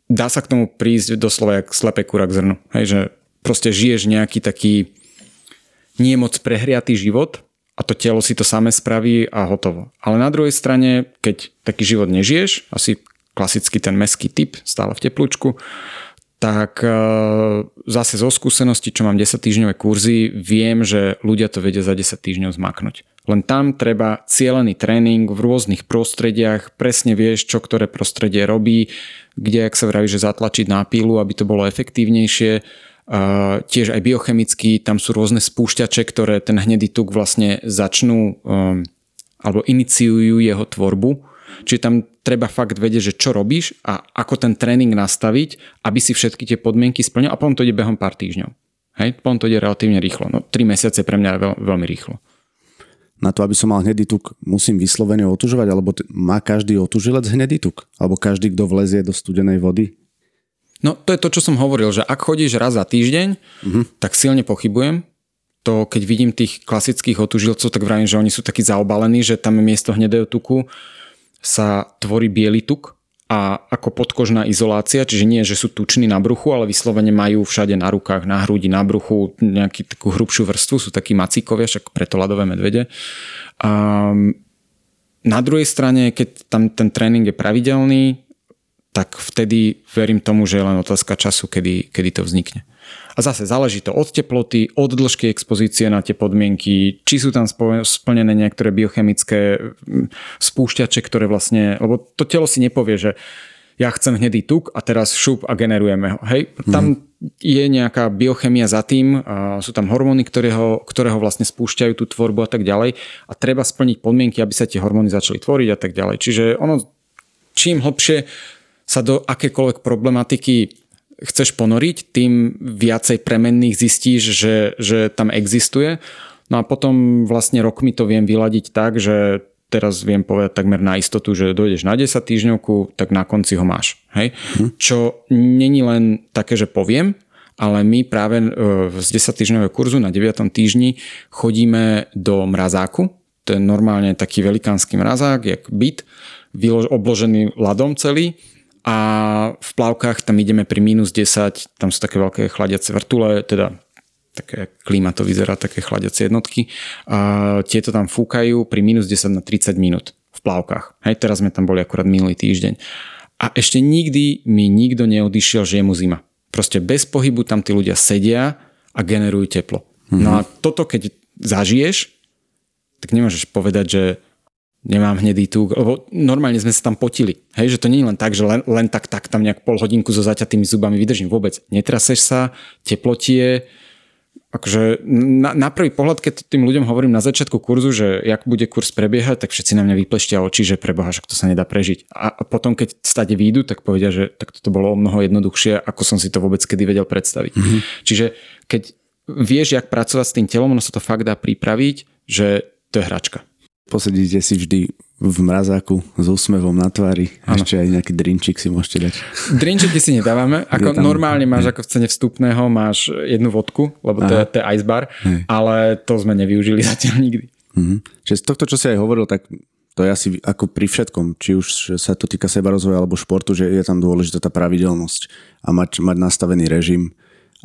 dá sa k tomu prísť doslova jak slepé kura k zrnu. Hej, že proste žiješ nejaký taký nie moc prehriatý život a to telo si to samé spraví a hotovo. Ale na druhej strane, keď taký život nežiješ, asi klasicky ten meský typ, stále v teplúčku, tak e, zase zo skúsenosti, čo mám 10 týždňové kurzy, viem, že ľudia to vedia za 10 týždňov zmaknúť. Len tam treba cielený tréning v rôznych prostrediach, presne vieš, čo ktoré prostredie robí, kde, ak sa vraví, že zatlačiť na pílu, aby to bolo efektívnejšie. Uh, tiež aj biochemicky, tam sú rôzne spúšťače, ktoré ten hnedý tuk vlastne začnú um, alebo iniciujú jeho tvorbu. Čiže tam treba fakt vedieť, že čo robíš a ako ten tréning nastaviť, aby si všetky tie podmienky splnil a potom to ide behom pár týždňov. Hej, potom to ide relatívne rýchlo. No 3 mesiace pre mňa je veľ, veľmi rýchlo na to, aby som mal hnedý tuk, musím vyslovene otužovať, alebo t- má každý otužilec hnedý tuk? Alebo každý, kto vlezie do studenej vody? No to je to, čo som hovoril, že ak chodíš raz za týždeň, uh-huh. tak silne pochybujem. To keď vidím tých klasických otužilcov, tak vravím, že oni sú takí zaobalení, že tam miesto hnedého tuku sa tvorí biely tuk, a ako podkožná izolácia, čiže nie, že sú tuční na bruchu, ale vyslovene majú všade na rukách, na hrudi, na bruchu nejakú takú hrubšiu vrstvu, sú takí macíkovia, však preto ľadové medvede. A na druhej strane, keď tam ten tréning je pravidelný, tak vtedy verím tomu, že je len otázka času, kedy, kedy to vznikne. A zase záleží to od teploty, od dĺžky expozície na tie podmienky, či sú tam splnené niektoré biochemické mm, spúšťače, ktoré vlastne, lebo to telo si nepovie, že ja chcem hnedý tuk a teraz šup a generujeme ho. Hej, tam mm. je nejaká biochemia za tým, a sú tam hormóny, ktoré ho, ktoré ho vlastne spúšťajú tú tvorbu a tak ďalej a treba splniť podmienky, aby sa tie hormóny začali tvoriť a tak ďalej. Čiže ono, čím hlbšie sa do akékoľvek problematiky chceš ponoriť, tým viacej premenných zistíš, že, že tam existuje. No a potom vlastne rokmi to viem vyladiť tak, že teraz viem povedať takmer na istotu, že dojdeš na 10 týždňovku, tak na konci ho máš. Hej? Hm. Čo není len také, že poviem, ale my práve e, z 10 týždňového kurzu na 9. týždni chodíme do mrazáku. To je normálne taký velikánsky mrazák, jak byt, obložený ľadom celý a v plavkách tam ideme pri minus 10, tam sú také veľké chladiace vrtule, teda také klíma to vyzerá, také chladiace jednotky. A tieto tam fúkajú pri minus 10 na 30 minút v plavkách. Hej, teraz sme tam boli akurát minulý týždeň. A ešte nikdy mi nikto neodišiel, že je mu zima. Proste bez pohybu tam tí ľudia sedia a generujú teplo. Mm-hmm. No a toto keď zažiješ, tak nemôžeš povedať, že nemám hnedý tuk, lebo normálne sme sa tam potili. Hej, že to nie je len tak, že len, len tak, tak tam nejak pol hodinku so zaťatými zubami vydržím vôbec. Netraseš sa, teplotie, akože na, na prvý pohľad, keď tým ľuďom hovorím na začiatku kurzu, že jak bude kurz prebiehať, tak všetci na mňa vypleštia oči, že preboha, že to sa nedá prežiť. A, a potom, keď stade výjdu, tak povedia, že tak toto bolo o mnoho jednoduchšie, ako som si to vôbec kedy vedel predstaviť. Mm-hmm. Čiže keď vieš, jak pracovať s tým telom, ono sa to fakt dá pripraviť, že to je hračka posedíte si vždy v mrazáku s úsmevom na tvári. Ano. Ešte aj nejaký drinčik si môžete dať. Drinčiky si nedávame. Ako tam... normálne máš ako v cene vstupného, máš jednu vodku, lebo to je, to je ice bar, Hej. ale to sme nevyužili zatiaľ nikdy. Mhm. Čiže z tohto, čo si aj hovoril, tak to je asi ako pri všetkom, či už sa to týka seba rozvoja alebo športu, že je tam dôležitá tá pravidelnosť a mať, mať nastavený režim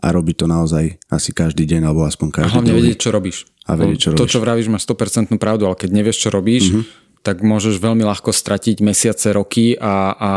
a robiť to naozaj asi každý deň alebo aspoň každý A hlavne vedieť, čo robíš. A vedieť, čo robíš. To, čo vravíš, má 100% pravdu, ale keď nevieš, čo robíš, mm-hmm. tak môžeš veľmi ľahko stratiť mesiace, roky a, a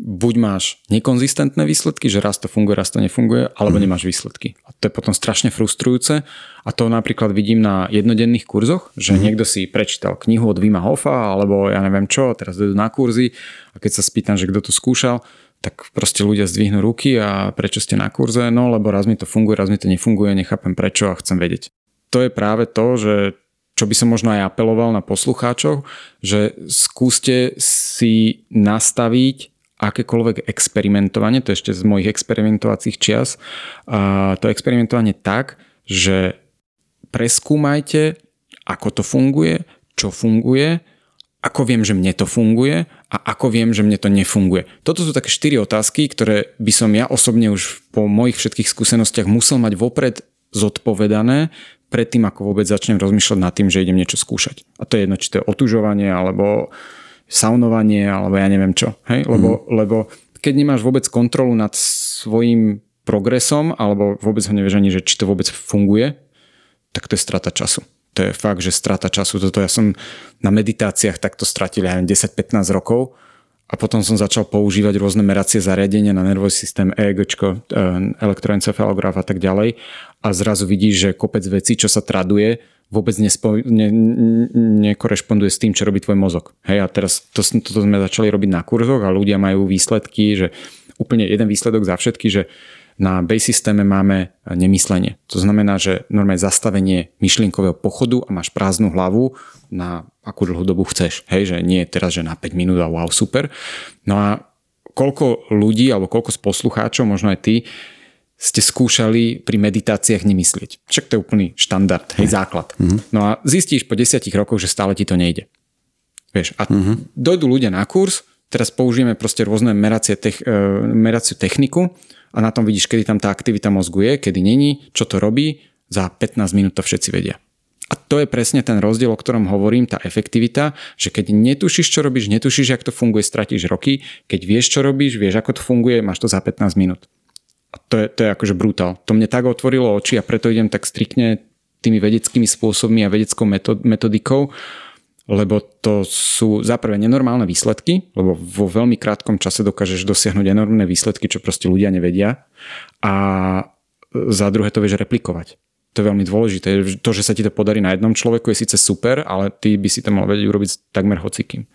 buď máš nekonzistentné výsledky, že raz to funguje, raz to nefunguje, alebo mm. nemáš výsledky. A to je potom strašne frustrujúce. A to napríklad vidím na jednodenných kurzoch, že mm. niekto si prečítal knihu od Vima Hofa, alebo ja neviem čo, teraz idú na kurzy a keď sa spýtam, že kto to skúšal, tak proste ľudia zdvihnú ruky a prečo ste na kurze? No lebo raz mi to funguje, raz mi to nefunguje, nechápem prečo a chcem vedieť. To je práve to, že čo by som možno aj apeloval na poslucháčov, že skúste si nastaviť akékoľvek experimentovanie, to ešte z mojich experimentovacích čias, a to experimentovanie tak, že preskúmajte, ako to funguje, čo funguje, ako viem, že mne to funguje a ako viem, že mne to nefunguje. Toto sú také štyri otázky, ktoré by som ja osobne už po mojich všetkých skúsenostiach musel mať vopred zodpovedané predtým, ako vôbec začnem rozmýšľať nad tým, že idem niečo skúšať. A to je jedno, či to je otužovanie, alebo saunovanie, alebo ja neviem čo. Hej? Lebo, mm. lebo keď nemáš vôbec kontrolu nad svojim progresom, alebo vôbec ho nevieš ani, že či to vôbec funguje, tak to je strata času to je fakt, že strata času. Toto ja som na meditáciách takto stratil aj 10-15 rokov a potom som začal používať rôzne meracie zariadenia na nervový systém EEG, elektroencefalograf a tak ďalej a zrazu vidíš, že kopec vecí, čo sa traduje, vôbec nespo, ne, nekorešponduje s tým, čo robí tvoj mozog. Hej, a teraz to, toto sme začali robiť na kurzoch a ľudia majú výsledky, že úplne jeden výsledok za všetky, že na base systéme máme nemyslenie. To znamená, že normálne zastavenie myšlienkového pochodu a máš prázdnu hlavu na akú dlhú dobu chceš. Hej, že nie teraz, že na 5 minút a wow, super. No a koľko ľudí alebo koľko z poslucháčov, možno aj ty, ste skúšali pri meditáciách nemyslieť. Však to je úplný štandard, hej, základ. Mm-hmm. No a zistíš po desiatich rokoch, že stále ti to nejde. Vieš, a mm-hmm. dojdú ľudia na kurz, teraz použijeme proste rôzne meracie tech, e, meraciu techniku a na tom vidíš, kedy tam tá aktivita mozgu je, kedy není, čo to robí, za 15 minút to všetci vedia. To je presne ten rozdiel, o ktorom hovorím, tá efektivita, že keď netušíš, čo robíš, netušíš, ako to funguje, stratíš roky, keď vieš, čo robíš, vieš, ako to funguje, máš to za 15 minút. A to je, to je akože brutál. To mne tak otvorilo oči a preto idem tak striktne tými vedeckými spôsobmi a vedeckou metodikou, lebo to sú za prvé nenormálne výsledky, lebo vo veľmi krátkom čase dokážeš dosiahnuť enormné výsledky, čo proste ľudia nevedia a za druhé to vieš replikovať. To je veľmi dôležité. To, že sa ti to podarí na jednom človeku je síce super, ale ty by si to mal vedieť urobiť takmer hocikým.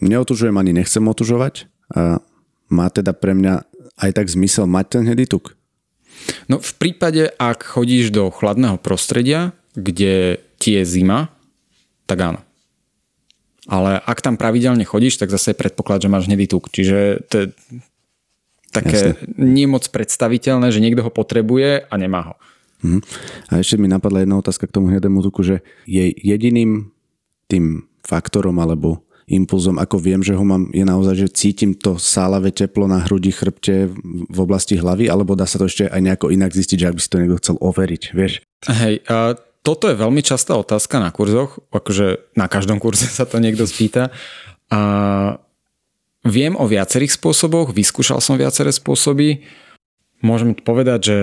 Neotužujem ani nechcem otužovať. A má teda pre mňa aj tak zmysel mať ten hnedý tuk? No v prípade, ak chodíš do chladného prostredia, kde ti je zima, tak áno. Ale ak tam pravidelne chodíš, tak zase je predpoklad, že máš hnedý tuk. Čiže to je také Jasne. nie moc predstaviteľné, že niekto ho potrebuje a nemá ho. Mhm. A ešte mi napadla jedna otázka k tomu hnedému tuku, že je jediným tým faktorom alebo impulzom, ako viem, že ho mám, je naozaj, že cítim to sálavé teplo na hrudi, chrbte v oblasti hlavy, alebo dá sa to ešte aj nejako inak zistiť, že ak by si to niekto chcel overiť, vieš? Hej, uh, toto je veľmi častá otázka na kurzoch, akože na každom kurze sa to niekto spýta. A viem o viacerých spôsoboch, vyskúšal som viaceré spôsoby. Môžem povedať, že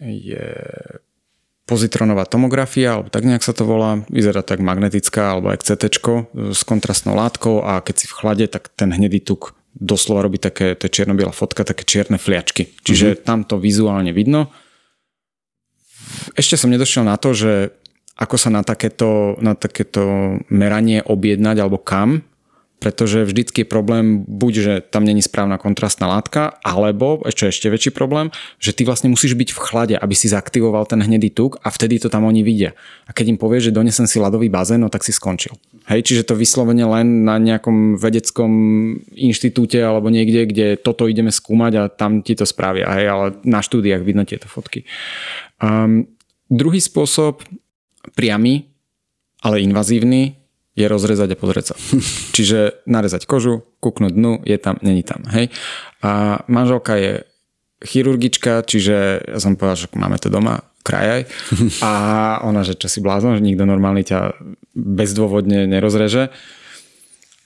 je pozitronová tomografia, alebo tak nejak sa to volá, vyzerá tak magnetická, alebo aj CT s kontrastnou látkou a keď si v chlade, tak ten hnedý tuk doslova robí také, to je čierno fotka, také čierne fliačky. Čiže mm-hmm. tam to vizuálne vidno ešte som nedošiel na to, že ako sa na takéto, na takéto meranie objednať alebo kam, pretože vždycky je problém buď, že tam není správna kontrastná látka, alebo, ešte ešte väčší problém, že ty vlastne musíš byť v chlade, aby si zaktivoval ten hnedý tuk a vtedy to tam oni vidia. A keď im povieš, že donesem si ľadový bazén, no tak si skončil. Hej, čiže to vyslovene len na nejakom vedeckom inštitúte alebo niekde, kde toto ideme skúmať a tam ti to spravia. Hej, ale na štúdiách vidno tieto fotky. Um, druhý spôsob, priamy, ale invazívny, je rozrezať a pozrieť sa. Čiže narezať kožu, kúknúť dnu, je tam, není tam. Hej? A manželka je chirurgička, čiže ja som povedal, že máme to doma, krajaj. A ona, že čo si blázon, že nikto normálny ťa bezdôvodne nerozreže.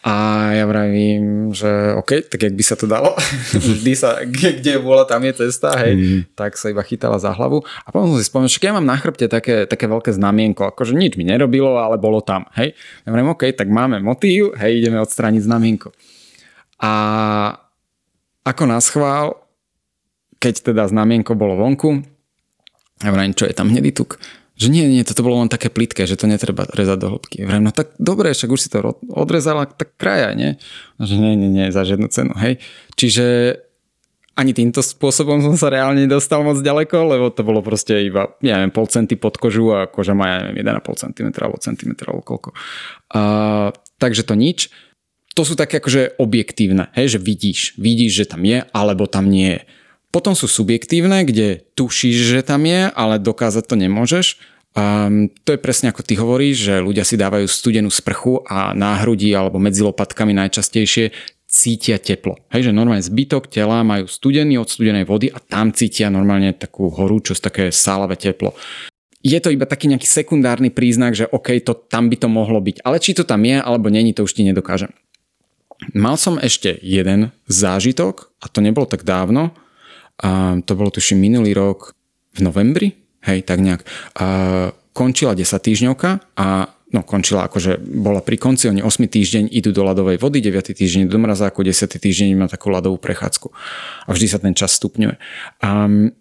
A ja vravím, že OK, tak jak by sa to dalo, vždy sa, kde vôľa, tam je cesta, hej, mm. tak sa iba chytala za hlavu. A potom som si spomenul, že ja mám na chrbte také, také veľké znamienko, akože nič mi nerobilo, ale bolo tam, hej. Ja vravím, OK, tak máme motív, hej, ideme odstrániť znamienko. A ako na schvál, keď teda znamienko bolo vonku, ja vravím, čo je tam hnedý tuk, že nie, nie, toto bolo len také plitké, že to netreba rezať do hĺbky. Vrem, no tak dobre, však už si to odrezala, tak kraja, nie? Že nie, nie, nie, za žiadnu cenu, hej. Čiže ani týmto spôsobom som sa reálne nedostal moc ďaleko, lebo to bolo proste iba, ja neviem, pol centy pod kožu a koža má, ja neviem, 1,5 cm alebo centimetra alebo koľko. Uh, takže to nič. To sú také akože objektívne, hej, že vidíš, vidíš, že tam je, alebo tam nie je. Potom sú subjektívne, kde tušíš, že tam je, ale dokázať to nemôžeš. Um, to je presne ako ty hovoríš, že ľudia si dávajú studenú sprchu a na hrudi alebo medzi lopatkami najčastejšie cítia teplo. Hej, že normálne zbytok tela majú studený od studenej vody a tam cítia normálne takú horúčosť, také sálavé teplo. Je to iba taký nejaký sekundárny príznak, že OK, to, tam by to mohlo byť. Ale či to tam je alebo není, to už ti nedokážem. Mal som ešte jeden zážitok a to nebolo tak dávno. A to bolo tuším minulý rok v novembri, hej, tak nejak. A končila 10 týždňovka a no končila akože bola pri konci, oni 8 týždeň idú do ľadovej vody, 9 týždeň do mrazáku, 10 týždeň má takú ľadovú prechádzku. A vždy sa ten čas stupňuje. Um,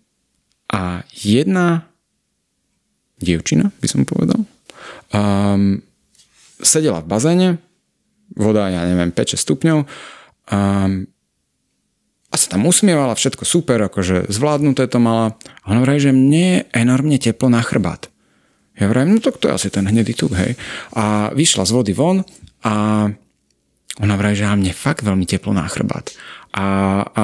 a jedna dievčina, by som povedal, um, sedela v bazéne, voda, ja neviem, 5-6 stupňov, um, a sa tam usmievala, všetko super, akože zvládnuté to mala. A ona vraj, že mne je enormne teplo na chrbát. Ja vrajím, no tak to je asi ten hnedý tuk, hej. A vyšla z vody von a ona vraj, že mne fakt veľmi teplo na chrbát. A, a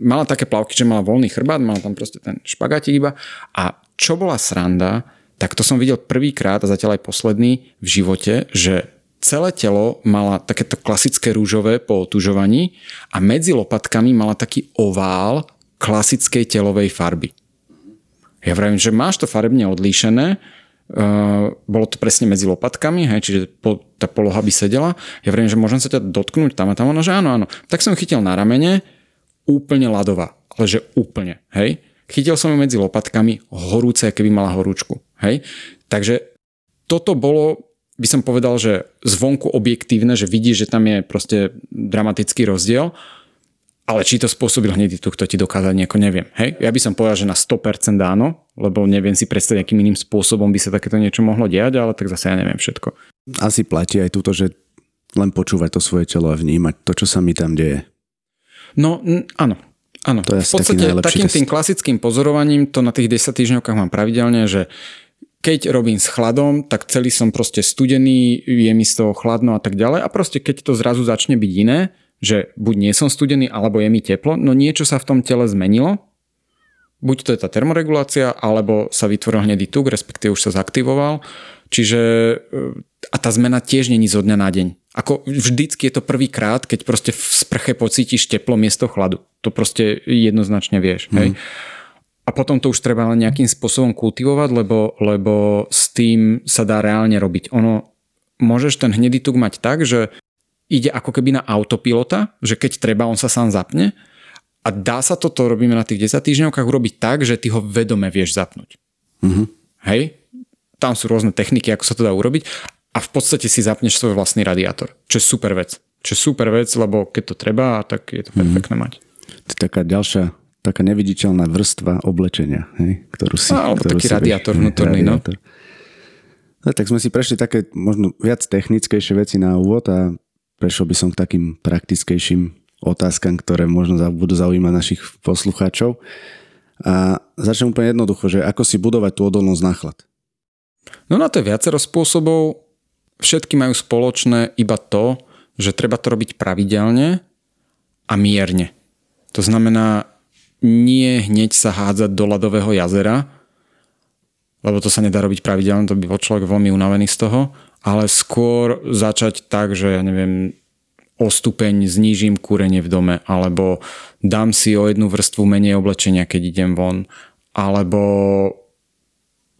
mala také plavky, že mala voľný chrbát, mala tam proste ten špagátik iba. A čo bola sranda, tak to som videl prvýkrát a zatiaľ aj posledný v živote, že celé telo mala takéto klasické rúžové po otužovaní a medzi lopatkami mala taký ovál klasickej telovej farby. Ja vravím, že máš to farebne odlíšené, Uh, bolo to presne medzi lopatkami, hej, čiže po, tá poloha by sedela. Ja viem, že môžem sa ťa dotknúť tam a tam, ono, že áno, áno. Tak som chytil na ramene, úplne ľadová, ale že úplne, hej. Chytil som ju medzi lopatkami, horúce, keby mala horúčku, hej. Takže toto bolo, by som povedal, že zvonku objektívne, že vidíš, že tam je proste dramatický rozdiel, ale či to spôsobil hneď kto ti dokázať nejako neviem. Hej? Ja by som povedal, že na 100% áno, lebo neviem si predstaviť, akým iným spôsobom by sa takéto niečo mohlo diať, ale tak zase ja neviem všetko. Asi platí aj túto, že len počúvať to svoje telo a vnímať to, čo sa mi tam deje. No, n- áno. Áno, to je v podstate takým test. tým klasickým pozorovaním to na tých 10 týždňovkách mám pravidelne, že keď robím s chladom, tak celý som proste studený, je mi z toho chladno a tak ďalej a proste keď to zrazu začne byť iné, že buď nie som studený, alebo je mi teplo, no niečo sa v tom tele zmenilo, buď to je tá termoregulácia, alebo sa vytvoril hnedý tuk, respektíve už sa zaktivoval. Čiže e, a tá zmena tiež není zo dňa na deň. Ako vždycky je to prvýkrát, keď proste v sprche pocítiš teplo miesto chladu. To proste jednoznačne vieš. Mm. Hej? A potom to už treba len nejakým spôsobom kultivovať, lebo, lebo s tým sa dá reálne robiť. Ono, môžeš ten hnedý tuk mať tak, že ide ako keby na autopilota, že keď treba, on sa sám zapne. A dá sa toto, robíme na tých 10 týždňovkách, urobiť tak, že ty ho vedome vieš zapnúť. Mm-hmm. Hej? Tam sú rôzne techniky, ako sa to dá urobiť. A v podstate si zapneš svoj vlastný radiátor. Čo je super vec. Čo je super vec, lebo keď to treba, tak je to mhm. perfektné mm-hmm. mať. To je taká ďalšia taká neviditeľná vrstva oblečenia, hej, ktorú si... No, alebo ktorú taký si radiátor vieš, vnútorný, no. radiátor. no. Tak sme si prešli také možno viac technickejšie veci na úvod a prešiel by som k takým praktickejším otázkam, ktoré možno budú zaujímať našich poslucháčov. A začnem úplne jednoducho, že ako si budovať tú odolnosť na chlad? No na to je viacero spôsobov. Všetky majú spoločné iba to, že treba to robiť pravidelne a mierne. To znamená, nie hneď sa hádzať do ľadového jazera, lebo to sa nedá robiť pravidelne, to by bol človek veľmi unavený z toho, ale skôr začať tak, že ja neviem, o stupeň znížim kúrenie v dome, alebo dám si o jednu vrstvu menej oblečenia, keď idem von, alebo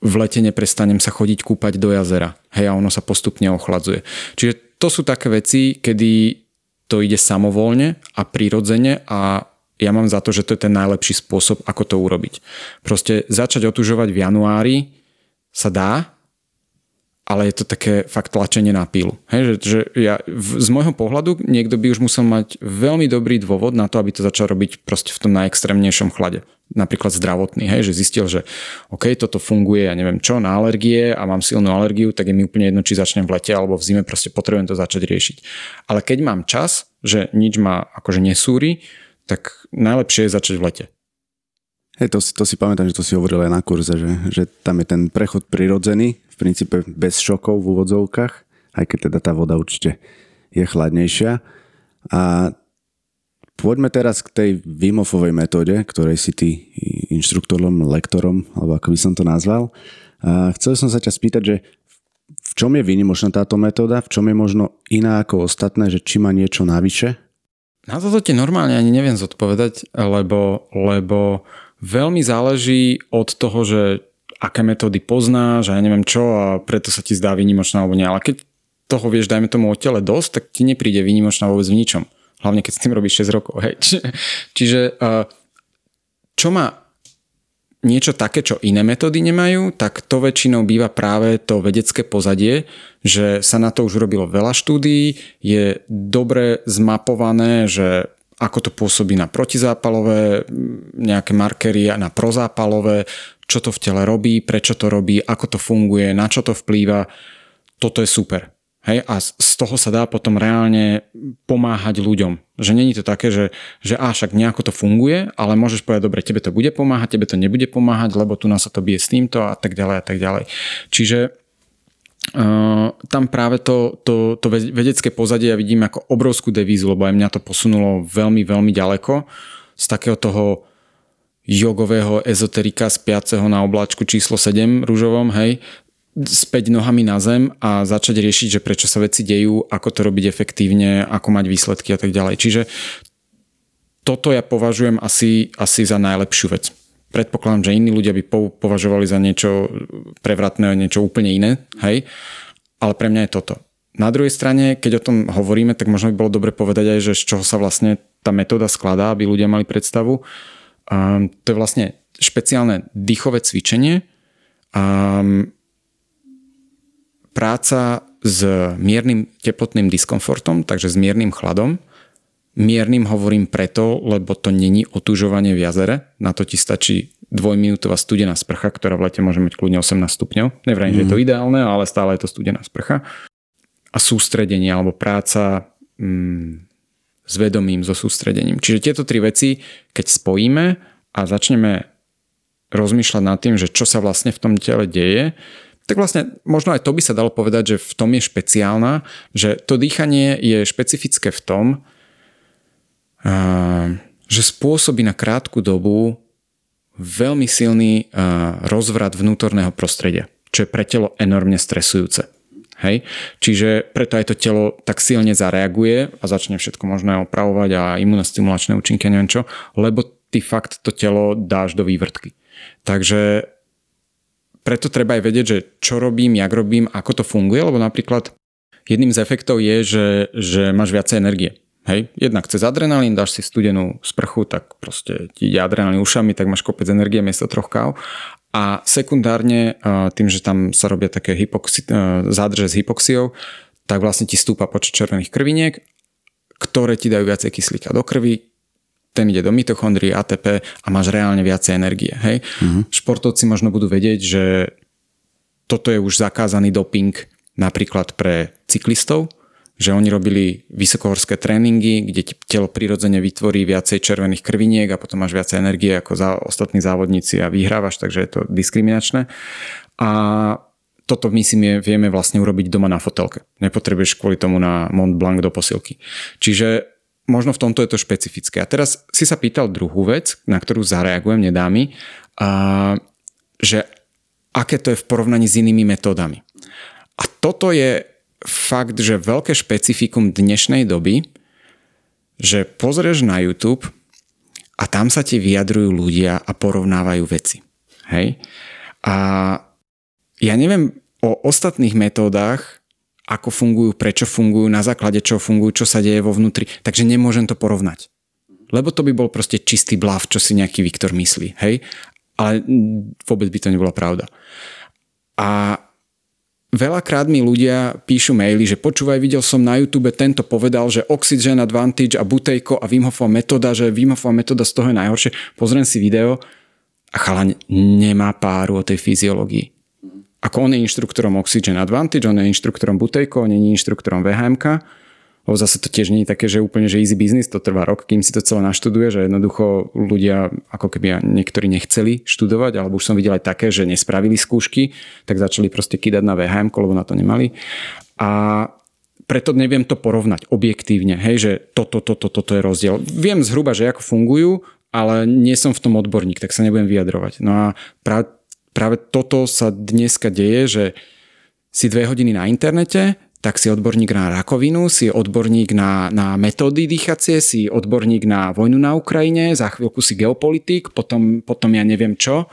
v lete neprestanem sa chodiť kúpať do jazera. Hej, a ono sa postupne ochladzuje. Čiže to sú také veci, kedy to ide samovolne a prirodzene a ja mám za to, že to je ten najlepší spôsob, ako to urobiť. Proste začať otužovať v januári sa dá, ale je to také fakt tlačenie na pílu. Hej, že, že ja, v, z môjho pohľadu niekto by už musel mať veľmi dobrý dôvod na to, aby to začal robiť proste v tom najextrémnejšom chlade. Napríklad zdravotný, hej, že zistil, že OK, toto funguje, ja neviem čo, na alergie a mám silnú alergiu, tak je mi úplne jedno, či začnem v lete alebo v zime, proste potrebujem to začať riešiť. Ale keď mám čas, že nič ma akože nesúri, tak najlepšie je začať v lete. Hej, to, to si pamätám, že to si hovoril aj na kurze, že, že tam je ten prechod prirodzený, v princípe bez šokov v úvodzovkách, aj keď teda tá voda určite je chladnejšia. A poďme teraz k tej Vimofovej metóde, ktorej si ty inštruktorom, lektorom, alebo ako by som to nazval. A chcel som sa ťa spýtať, že v čom je výnimočná táto metóda, v čom je možno iná ako ostatné, že či má niečo navyše? Na toto ti normálne ani neviem zodpovedať, lebo, lebo veľmi záleží od toho, že aké metódy poznáš a ja neviem čo a preto sa ti zdá výnimočná alebo nie. Ale keď toho vieš, dajme tomu o tele dosť, tak ti nepríde výnimočná vôbec v ničom. Hlavne keď s tým robíš 6 rokov. Hej. Čiže čo má niečo také, čo iné metódy nemajú, tak to väčšinou býva práve to vedecké pozadie, že sa na to už robilo veľa štúdií, je dobre zmapované, že ako to pôsobí na protizápalové nejaké markery a na prozápalové, čo to v tele robí, prečo to robí, ako to funguje, na čo to vplýva. Toto je super. Hej, a z toho sa dá potom reálne pomáhať ľuďom. Že není to také, že, že á, však nejako to funguje, ale môžeš povedať, dobre, tebe to bude pomáhať, tebe to nebude pomáhať, lebo tu nás sa to bije s týmto a tak ďalej a tak ďalej. Čiže Uh, tam práve to, to, to vedecké pozadie ja vidím ako obrovskú devízu, lebo aj mňa to posunulo veľmi, veľmi ďaleko z takého toho jogového ezoterika spiaceho na obláčku číslo 7 rúžovom, hej, späť nohami na zem a začať riešiť, že prečo sa veci dejú, ako to robiť efektívne, ako mať výsledky a tak ďalej. Čiže toto ja považujem asi, asi za najlepšiu vec predpokladám, že iní ľudia by považovali za niečo prevratné, niečo úplne iné, hej, ale pre mňa je toto. Na druhej strane, keď o tom hovoríme, tak možno by bolo dobre povedať aj, že z čoho sa vlastne tá metóda skladá, aby ľudia mali predstavu. Um, to je vlastne špeciálne dýchové cvičenie, um, práca s miernym teplotným diskomfortom, takže s miernym chladom, Miernym hovorím preto, lebo to není otužovanie v jazere. Na to ti stačí dvojminútová studená sprcha, ktorá v lete môže mať kľudne 18 stupňov. Nevrajím, mm. že je to mhm. ideálne, ale stále je to studená sprcha. A sústredenie alebo práca mm, s vedomím, so sústredením. Čiže tieto tri veci, keď spojíme a začneme rozmýšľať nad tým, že čo sa vlastne v tom tele deje, tak vlastne možno aj to by sa dalo povedať, že v tom je špeciálna, že to dýchanie je špecifické v tom, že spôsobí na krátku dobu veľmi silný rozvrat vnútorného prostredia, čo je pre telo enormne stresujúce. Hej? Čiže preto aj to telo tak silne zareaguje a začne všetko možné opravovať a imunostimulačné účinky, neviem čo, lebo ty fakt to telo dáš do vývrtky. Takže preto treba aj vedieť, že čo robím, jak robím, ako to funguje, lebo napríklad jedným z efektov je, že, že máš viacej energie. Hej, jednak cez adrenalín, dáš si studenú sprchu, tak proste ti ide adrenalín ušami, tak máš kopec energie miesto troch káv. A sekundárne, tým, že tam sa robia také hypoxi- zádrže s hypoxiou, tak vlastne ti stúpa počet červených krviniek, ktoré ti dajú viacej kyslíka do krvi, ten ide do mitochondrie, ATP a máš reálne viacej energie. Hej? Mm-hmm. Športovci možno budú vedieť, že toto je už zakázaný doping napríklad pre cyklistov, že oni robili vysokohorské tréningy, kde telo prirodzene vytvorí viacej červených krviniek a potom máš viacej energie ako za ostatní závodníci a vyhrávaš, takže je to diskriminačné. A toto my si vieme vlastne urobiť doma na fotelke. Nepotrebuješ kvôli tomu na Mont Blanc do posilky. Čiže možno v tomto je to špecifické. A teraz si sa pýtal druhú vec, na ktorú zareagujem, nedá mi, a, že aké to je v porovnaní s inými metódami. A toto je fakt, že veľké špecifikum dnešnej doby, že pozrieš na YouTube a tam sa ti vyjadrujú ľudia a porovnávajú veci. Hej? A ja neviem o ostatných metódach, ako fungujú, prečo fungujú, na základe čoho fungujú, čo sa deje vo vnútri, takže nemôžem to porovnať. Lebo to by bol proste čistý blav, čo si nejaký Viktor myslí, hej? Ale vôbec by to nebola pravda. A Veľakrát mi ľudia píšu maily, že počúvaj, videl som na YouTube, tento povedal, že Oxygen Advantage a Butejko a Wim Hofova metóda, že Wim Hofova metóda z toho je najhoršie. Pozriem si video a chalaň nemá páru o tej fyziológii. Ako on je inštruktorom Oxygen Advantage, on je inštruktorom Butejko, on je inštruktorom VHMK, Lebo zase to tiež nie je také, že úplne že easy business, to trvá rok, kým si to celé naštuduje, že jednoducho ľudia ako keby niektorí nechceli študovať, alebo už som videl aj také, že nespravili skúšky, tak začali proste kýdať na VHM, lebo na to nemali. A preto neviem to porovnať objektívne, hej, že toto, toto, toto je rozdiel. Viem zhruba, že ako fungujú, ale nie som v tom odborník, tak sa nebudem vyjadrovať. No a práve, práve toto sa dneska deje, že si dve hodiny na internete, tak si odborník na rakovinu, si odborník na, na metódy dýchacie, si odborník na vojnu na Ukrajine, za chvíľku si geopolitik, potom, potom ja neviem čo.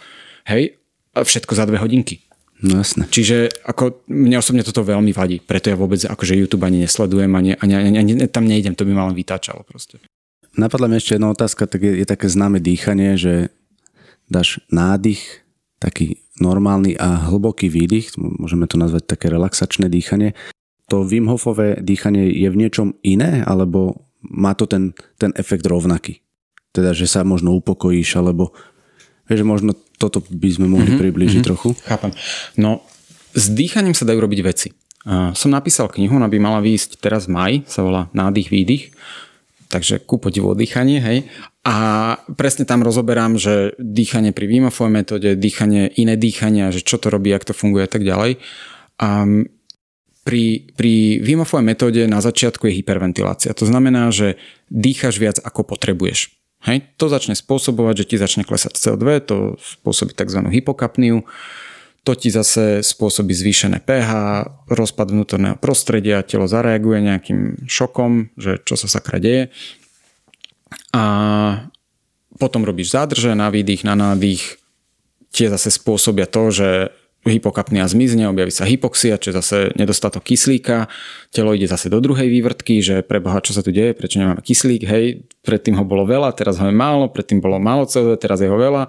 Hej, a všetko za dve hodinky. No jasne. Čiže ako mne osobne toto veľmi vadí, preto ja vôbec akože YouTube ani nesledujem, ani, ani, ani, ani tam nejdem, to by ma len vytáčalo proste. Napadla mi ešte jedna otázka, tak je, je také známe dýchanie, že dáš nádych, taký normálny a hlboký výdych, môžeme to nazvať také relaxačné dýchanie to Wim Hofové dýchanie je v niečom iné, alebo má to ten, ten efekt rovnaký? Teda, že sa možno upokojíš, alebo vieš, možno toto by sme mohli mm-hmm, priblížiť mm-hmm. trochu. Chápem. No, s dýchaním sa dajú robiť veci. Uh, som napísal knihu, ona by mala výjsť teraz v maj, sa volá Nádych, výdych. Takže ku podivu dýchanie, hej. A presne tam rozoberám, že dýchanie pri Wimofovej metóde, dýchanie, iné dýchania, že čo to robí, jak to funguje a tak ďalej. Um, pri, pri Wim metóde na začiatku je hyperventilácia. To znamená, že dýchaš viac ako potrebuješ. Hej? To začne spôsobovať, že ti začne klesať CO2, to spôsobí tzv. hypokapniu, to ti zase spôsobí zvýšené pH, rozpad vnútorného prostredia, telo zareaguje nejakým šokom, že čo sa sakra deje. A potom robíš zádrže na výdych, na nádych, tie zase spôsobia to, že hypokapnia zmizne, objaví sa hypoxia, čo je zase nedostatok kyslíka, telo ide zase do druhej vývrtky, že preboha, čo sa tu deje, prečo nemáme kyslík, hej, predtým ho bolo veľa, teraz ho je málo, predtým bolo málo CO2, teraz je ho veľa,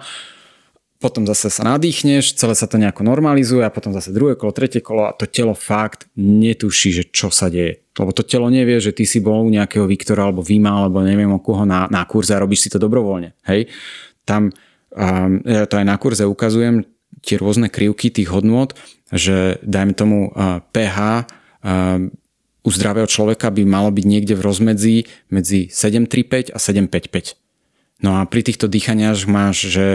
potom zase sa nadýchneš, celé sa to nejako normalizuje a potom zase druhé kolo, tretie kolo a to telo fakt netuší, že čo sa deje. Lebo to telo nevie, že ty si bol u nejakého Viktora alebo Vima alebo neviem o koho na, na kurze a robíš si to dobrovoľne. Hej? Tam um, ja to aj na kurze ukazujem, tie rôzne krivky tých hodnôt, že dajme tomu pH u zdravého človeka by malo byť niekde v rozmedzi medzi 735 a 755. No a pri týchto dýchaniach máš, že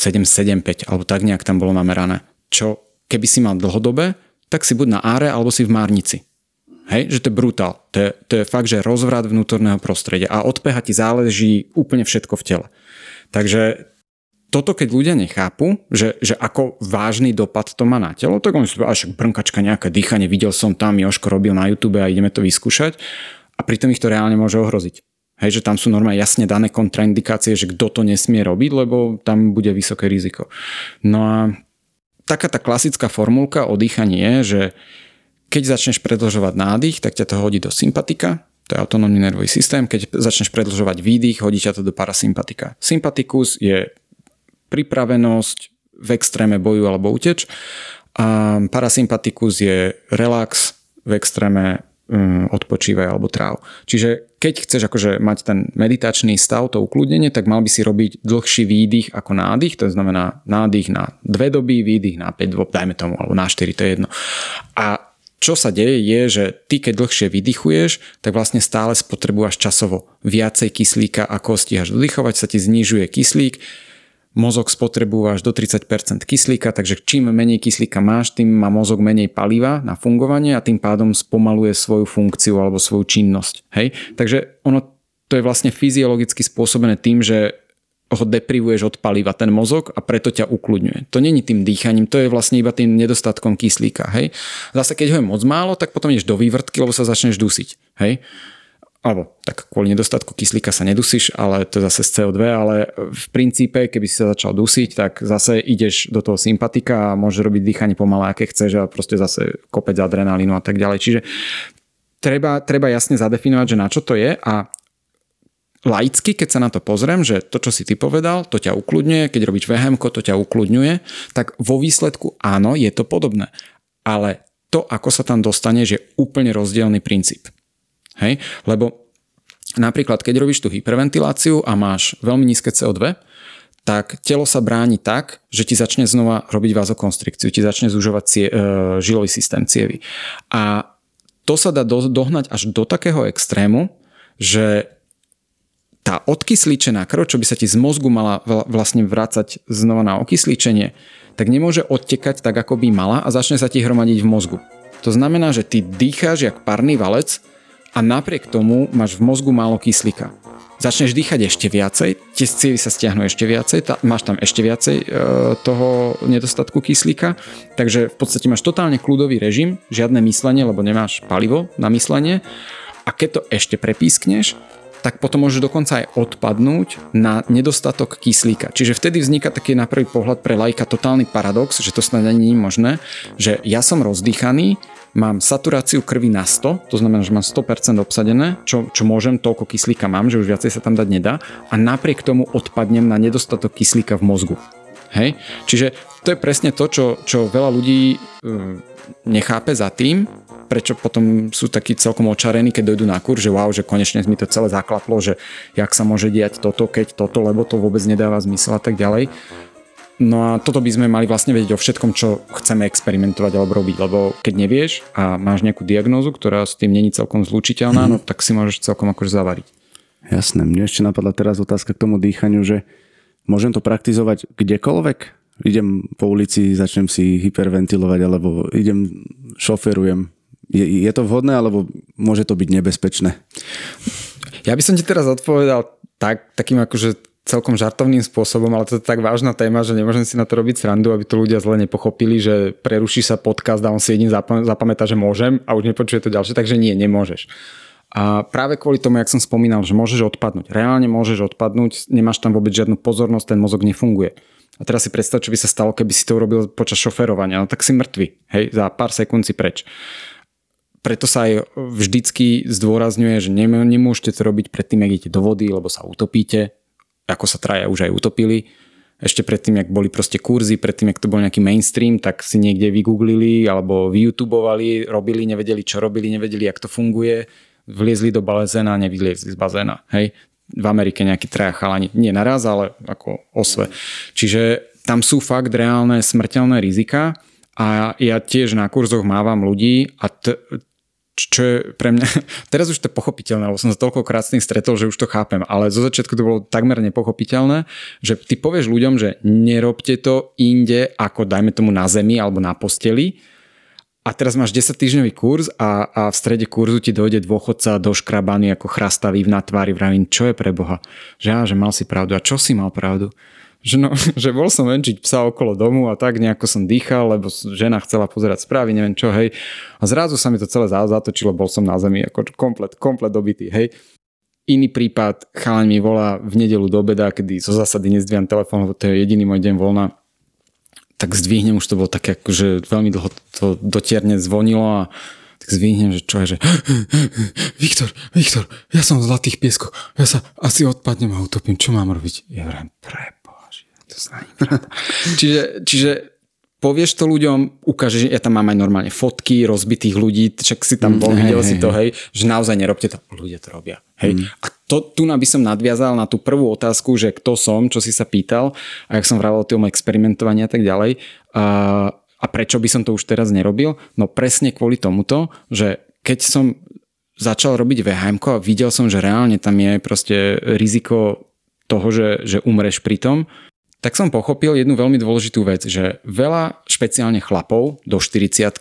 775, alebo tak nejak tam bolo namerané. Čo keby si mal dlhodobé, tak si buď na áre, alebo si v márnici. Hej, že to je brutál. To je, to je fakt, že rozvrat vnútorného prostredia. A od pH ti záleží úplne všetko v tele. Takže toto keď ľudia nechápu, že, že ako vážny dopad to má na telo, tak oni si povedia, však brnkačka, nejaké dýchanie, videl som tam, Joško robil na YouTube a ideme to vyskúšať a pritom ich to reálne môže ohroziť. Hej, že tam sú normálne jasne dané kontraindikácie, že kto to nesmie robiť, lebo tam bude vysoké riziko. No a taká tá klasická formulka o dýchaní je, že keď začneš predlžovať nádych, tak ťa to hodí do sympatika, to je autonómny nervový systém. Keď začneš predlžovať výdych, hodí ťa to do parasympatika. Sympatikus je pripravenosť v extréme boju alebo uteč. A parasympatikus je relax, v extréme um, odpočívaj alebo tráv. Čiže keď chceš akože mať ten meditačný stav, to ukludnenie, tak mal by si robiť dlhší výdych ako nádych, to znamená nádych na dve doby, výdych na 5 dob, dajme tomu, alebo na 4, to je jedno. A čo sa deje je, že ty keď dlhšie vydychuješ, tak vlastne stále spotrebuješ časovo viacej kyslíka, ako stíhaš dodychovať, sa ti znižuje kyslík, mozog spotrebuje až do 30% kyslíka, takže čím menej kyslíka máš, tým má mozog menej paliva na fungovanie a tým pádom spomaluje svoju funkciu alebo svoju činnosť. Hej? Takže ono to je vlastne fyziologicky spôsobené tým, že ho deprivuješ od paliva ten mozog a preto ťa ukludňuje. To není tým dýchaním, to je vlastne iba tým nedostatkom kyslíka. Hej? Zase keď ho je moc málo, tak potom ideš do vývrtky, lebo sa začneš dusiť. Hej? Alebo tak kvôli nedostatku kyslíka sa nedusíš, ale to je zase z CO2, ale v princípe, keby si sa začal dusiť, tak zase ideš do toho sympatika a môžeš robiť dýchanie pomalé, aké chceš a proste zase kopec adrenalínu a tak ďalej. Čiže treba, treba jasne zadefinovať, že na čo to je a laicky, keď sa na to pozriem, že to, čo si ty povedal, to ťa ukludňuje, keď robíš VHM, to ťa ukludňuje, tak vo výsledku áno, je to podobné. Ale to, ako sa tam dostaneš, je úplne rozdielný princíp. Hej? Lebo napríklad, keď robíš tú hyperventiláciu a máš veľmi nízke CO2, tak telo sa bráni tak, že ti začne znova robiť vazokonstrikciu, ti začne zužovať cie, e, žilový systém cievy. A to sa dá do, dohnať až do takého extrému, že tá odkysličená krv, čo by sa ti z mozgu mala vlastne vrácať znova na okysličenie, tak nemôže odtekať tak, ako by mala a začne sa ti hromadiť v mozgu. To znamená, že ty dýcháš jak parný valec a napriek tomu máš v mozgu málo kyslíka. Začneš dýchať ešte viacej, tie cievy sa stiahnu ešte viacej, tá, máš tam ešte viacej e, toho nedostatku kyslíka, takže v podstate máš totálne kľudový režim, žiadne myslenie, lebo nemáš palivo na myslenie a keď to ešte prepískneš, tak potom môže dokonca aj odpadnúť na nedostatok kyslíka. Čiže vtedy vzniká taký na prvý pohľad pre lajka totálny paradox, že to snad ani nie je možné, že ja som rozdýchaný, mám saturáciu krvi na 100, to znamená, že mám 100% obsadené, čo, čo môžem, toľko kyslíka mám, že už viacej sa tam dať nedá a napriek tomu odpadnem na nedostatok kyslíka v mozgu. Hej? Čiže to je presne to, čo, čo veľa ľudí uh, nechápe za tým, prečo potom sú takí celkom očarení, keď dojdú na kurz, že wow, že konečne mi to celé zaklaplo, že jak sa môže diať toto, keď toto, lebo to vôbec nedáva zmysel a tak ďalej. No a toto by sme mali vlastne vedieť o všetkom, čo chceme experimentovať alebo robiť, lebo keď nevieš a máš nejakú diagnózu, ktorá s tým není celkom zlučiteľná, mm-hmm. no tak si môžeš celkom akože zavariť. Jasné, mne ešte napadla teraz otázka k tomu dýchaniu, že môžem to praktizovať kdekoľvek? Idem po ulici, začnem si hyperventilovať, alebo idem, šoferujem, je, je to vhodné, alebo môže to byť nebezpečné? Ja by som ti teraz odpovedal tak, takým akože celkom žartovným spôsobom, ale to je tak vážna téma, že nemôžem si na to robiť srandu, aby to ľudia zle nepochopili, že preruší sa podcast a on si jedin zapamätá, že môžem a už nepočuje to ďalšie, takže nie, nemôžeš. A práve kvôli tomu, jak som spomínal, že môžeš odpadnúť. Reálne môžeš odpadnúť, nemáš tam vôbec žiadnu pozornosť, ten mozog nefunguje. A teraz si predstav, čo by sa stalo, keby si to urobil počas šoferovania. No tak si mŕtvy, hej, za pár sekúnd si preč preto sa aj vždycky zdôrazňuje, že nemôžete to robiť predtým, ak idete do vody, lebo sa utopíte, ako sa traja už aj utopili. Ešte predtým, ak boli proste kurzy, predtým, ak to bol nejaký mainstream, tak si niekde vygooglili alebo vyyoutubovali, robili, nevedeli, čo robili, nevedeli, jak to funguje, vliezli do bazéna a nevyliezli z bazéna. Hej? V Amerike nejaký traja chalani, nie naraz, ale ako osve. Čiže tam sú fakt reálne smrteľné rizika a ja tiež na kurzoch mávam ľudí a t- čo je pre mňa, teraz už to pochopiteľné, lebo som sa toľkokrát s tým stretol, že už to chápem, ale zo začiatku to bolo takmer nepochopiteľné, že ty povieš ľuďom, že nerobte to inde ako dajme tomu na zemi alebo na posteli a teraz máš 10 týždňový kurz a, a v strede kurzu ti dojde dôchodca do škrabany ako chrastavý na tvári, vravím, čo je pre Boha? Že ja, že mal si pravdu. A čo si mal pravdu? Že, no, že bol som venčiť psa okolo domu a tak nejako som dýchal, lebo žena chcela pozerať správy, neviem čo, hej. A zrazu sa mi to celé zatočilo, bol som na zemi ako komplet, komplet dobitý, hej. Iný prípad, chalaň mi volá v nedelu do obeda, kedy zo zásady nezdvíjam telefón, lebo to je jediný môj deň voľna, tak zdvihnem, už to bolo také, akože veľmi dlho to dotierne zvonilo a tak zvihnem, že čo je, že Viktor, Viktor, ja som v zlatých pieskoch, ja sa asi odpadnem a utopím, čo mám robiť? Ja vrem, pre to sa čiže, čiže povieš to ľuďom, ukážeš, ja tam mám aj normálne fotky rozbitých ľudí, čak si tam bol, mm, videl hej, si to, hej, že naozaj nerobte to, ľudia to robia. Hej. Mm. A to, tu by som nadviazal na tú prvú otázku, že kto som, čo si sa pýtal a jak som vravel o tom experimentovaní a tak ďalej. A, a prečo by som to už teraz nerobil? No presne kvôli tomuto, že keď som začal robiť VHM a videl som, že reálne tam je proste riziko toho, že, že umreš pri tom, tak som pochopil jednu veľmi dôležitú vec, že veľa špeciálne chlapov do 40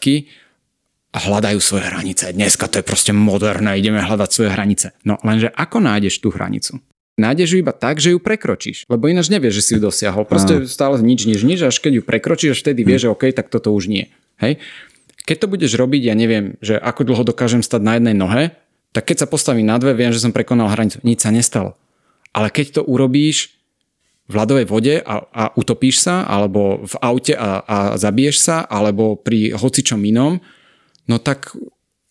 hľadajú svoje hranice. Dneska to je proste moderné, ideme hľadať svoje hranice. No lenže ako nájdeš tú hranicu? Nájdeš ju iba tak, že ju prekročíš, lebo ináč nevieš, že si ju dosiahol. Proste stále nič, nič, nič, až keď ju prekročíš, až vtedy vieš, že OK, tak toto už nie. Hej? Keď to budeš robiť, ja neviem, že ako dlho dokážem stať na jednej nohe, tak keď sa postavím na dve, viem, že som prekonal hranicu. Nič sa nestalo. Ale keď to urobíš v ľadovej vode a, a utopíš sa, alebo v aute a, a zabiješ sa, alebo pri hocičom inom, no tak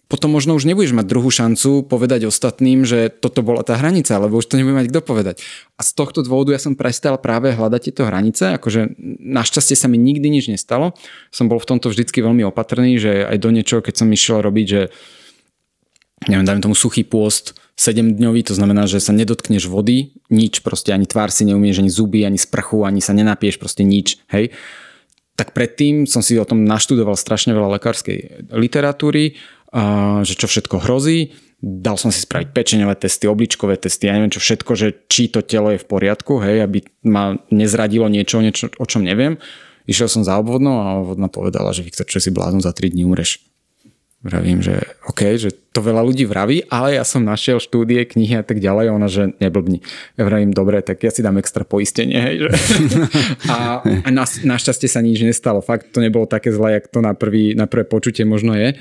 potom možno už nebudeš mať druhú šancu povedať ostatným, že toto bola tá hranica, lebo už to nebude mať kto povedať. A z tohto dôvodu ja som prestal práve hľadať tieto hranice, akože našťastie sa mi nikdy nič nestalo. Som bol v tomto vždycky veľmi opatrný, že aj do niečoho, keď som išiel robiť, že neviem, dajme tomu suchý pôst, 7-dňový, to znamená, že sa nedotkneš vody, nič, proste ani tvár si neumieš, ani zuby, ani sprchu, ani sa nenapieš, proste nič, hej. Tak predtým som si o tom naštudoval strašne veľa lekárskej literatúry že čo všetko hrozí. Dal som si spraviť pečeňové testy, obličkové testy, ja neviem čo všetko, že či to telo je v poriadku, hej, aby ma nezradilo niečo, niečo o čom neviem. Išiel som za obvodnou a obvodná povedala, že Viktor, čo si blázon, za 3 dní umreš. Vravím, že OK, že to veľa ľudí vraví, ale ja som našiel štúdie, knihy a tak ďalej, ona, že neblbni. Ja vravím, dobre, tak ja si dám extra poistenie, hej, že? a, a na, našťastie sa nič nestalo. Fakt to nebolo také zlé, jak to na, prvý, na prvé počutie možno je.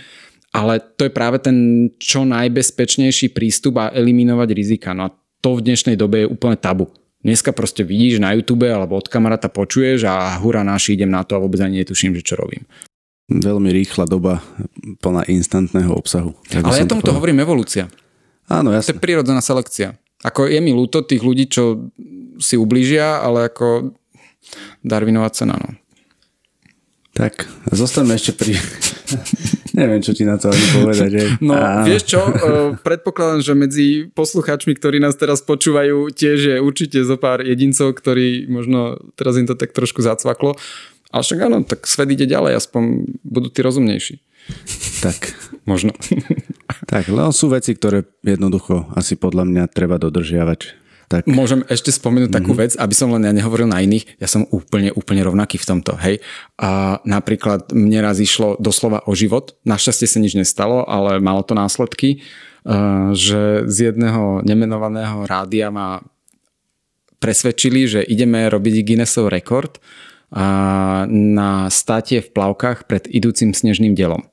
Ale to je práve ten čo najbezpečnejší prístup a eliminovať rizika. No a to v dnešnej dobe je úplne tabu. Dneska proste vidíš na YouTube alebo od kamaráta počuješ a hura náš idem na to a vôbec ani netuším, že čo robím veľmi rýchla doba plná instantného obsahu. Tak Ale ja tomuto to hovorím evolúcia. Áno, jasne. To je prírodzená selekcia. Ako je mi ľúto tých ľudí, čo si ublížia, ale ako Darwinová cena, no. Tak, zostaňme ešte pri... Neviem, čo ti na to ani povedať. Je. No, a... vieš čo, predpokladám, že medzi poslucháčmi, ktorí nás teraz počúvajú, tiež je určite zo pár jedincov, ktorí možno teraz im to tak trošku zacvaklo. Ale však áno, tak svet ide ďalej, aspoň budú tí rozumnejší. Tak. Možno. tak, len sú veci, ktoré jednoducho asi podľa mňa treba dodržiavať. Tak. Môžem ešte spomenúť mm-hmm. takú mhm. vec, aby som len ja nehovoril na iných. Ja som úplne, úplne rovnaký v tomto. Hej. A napríklad mne raz išlo doslova o život. Našťastie sa nič nestalo, ale malo to následky, že z jedného nemenovaného rádia ma presvedčili, že ideme robiť Guinnessov rekord na státie v plavkách pred idúcim snežným delom.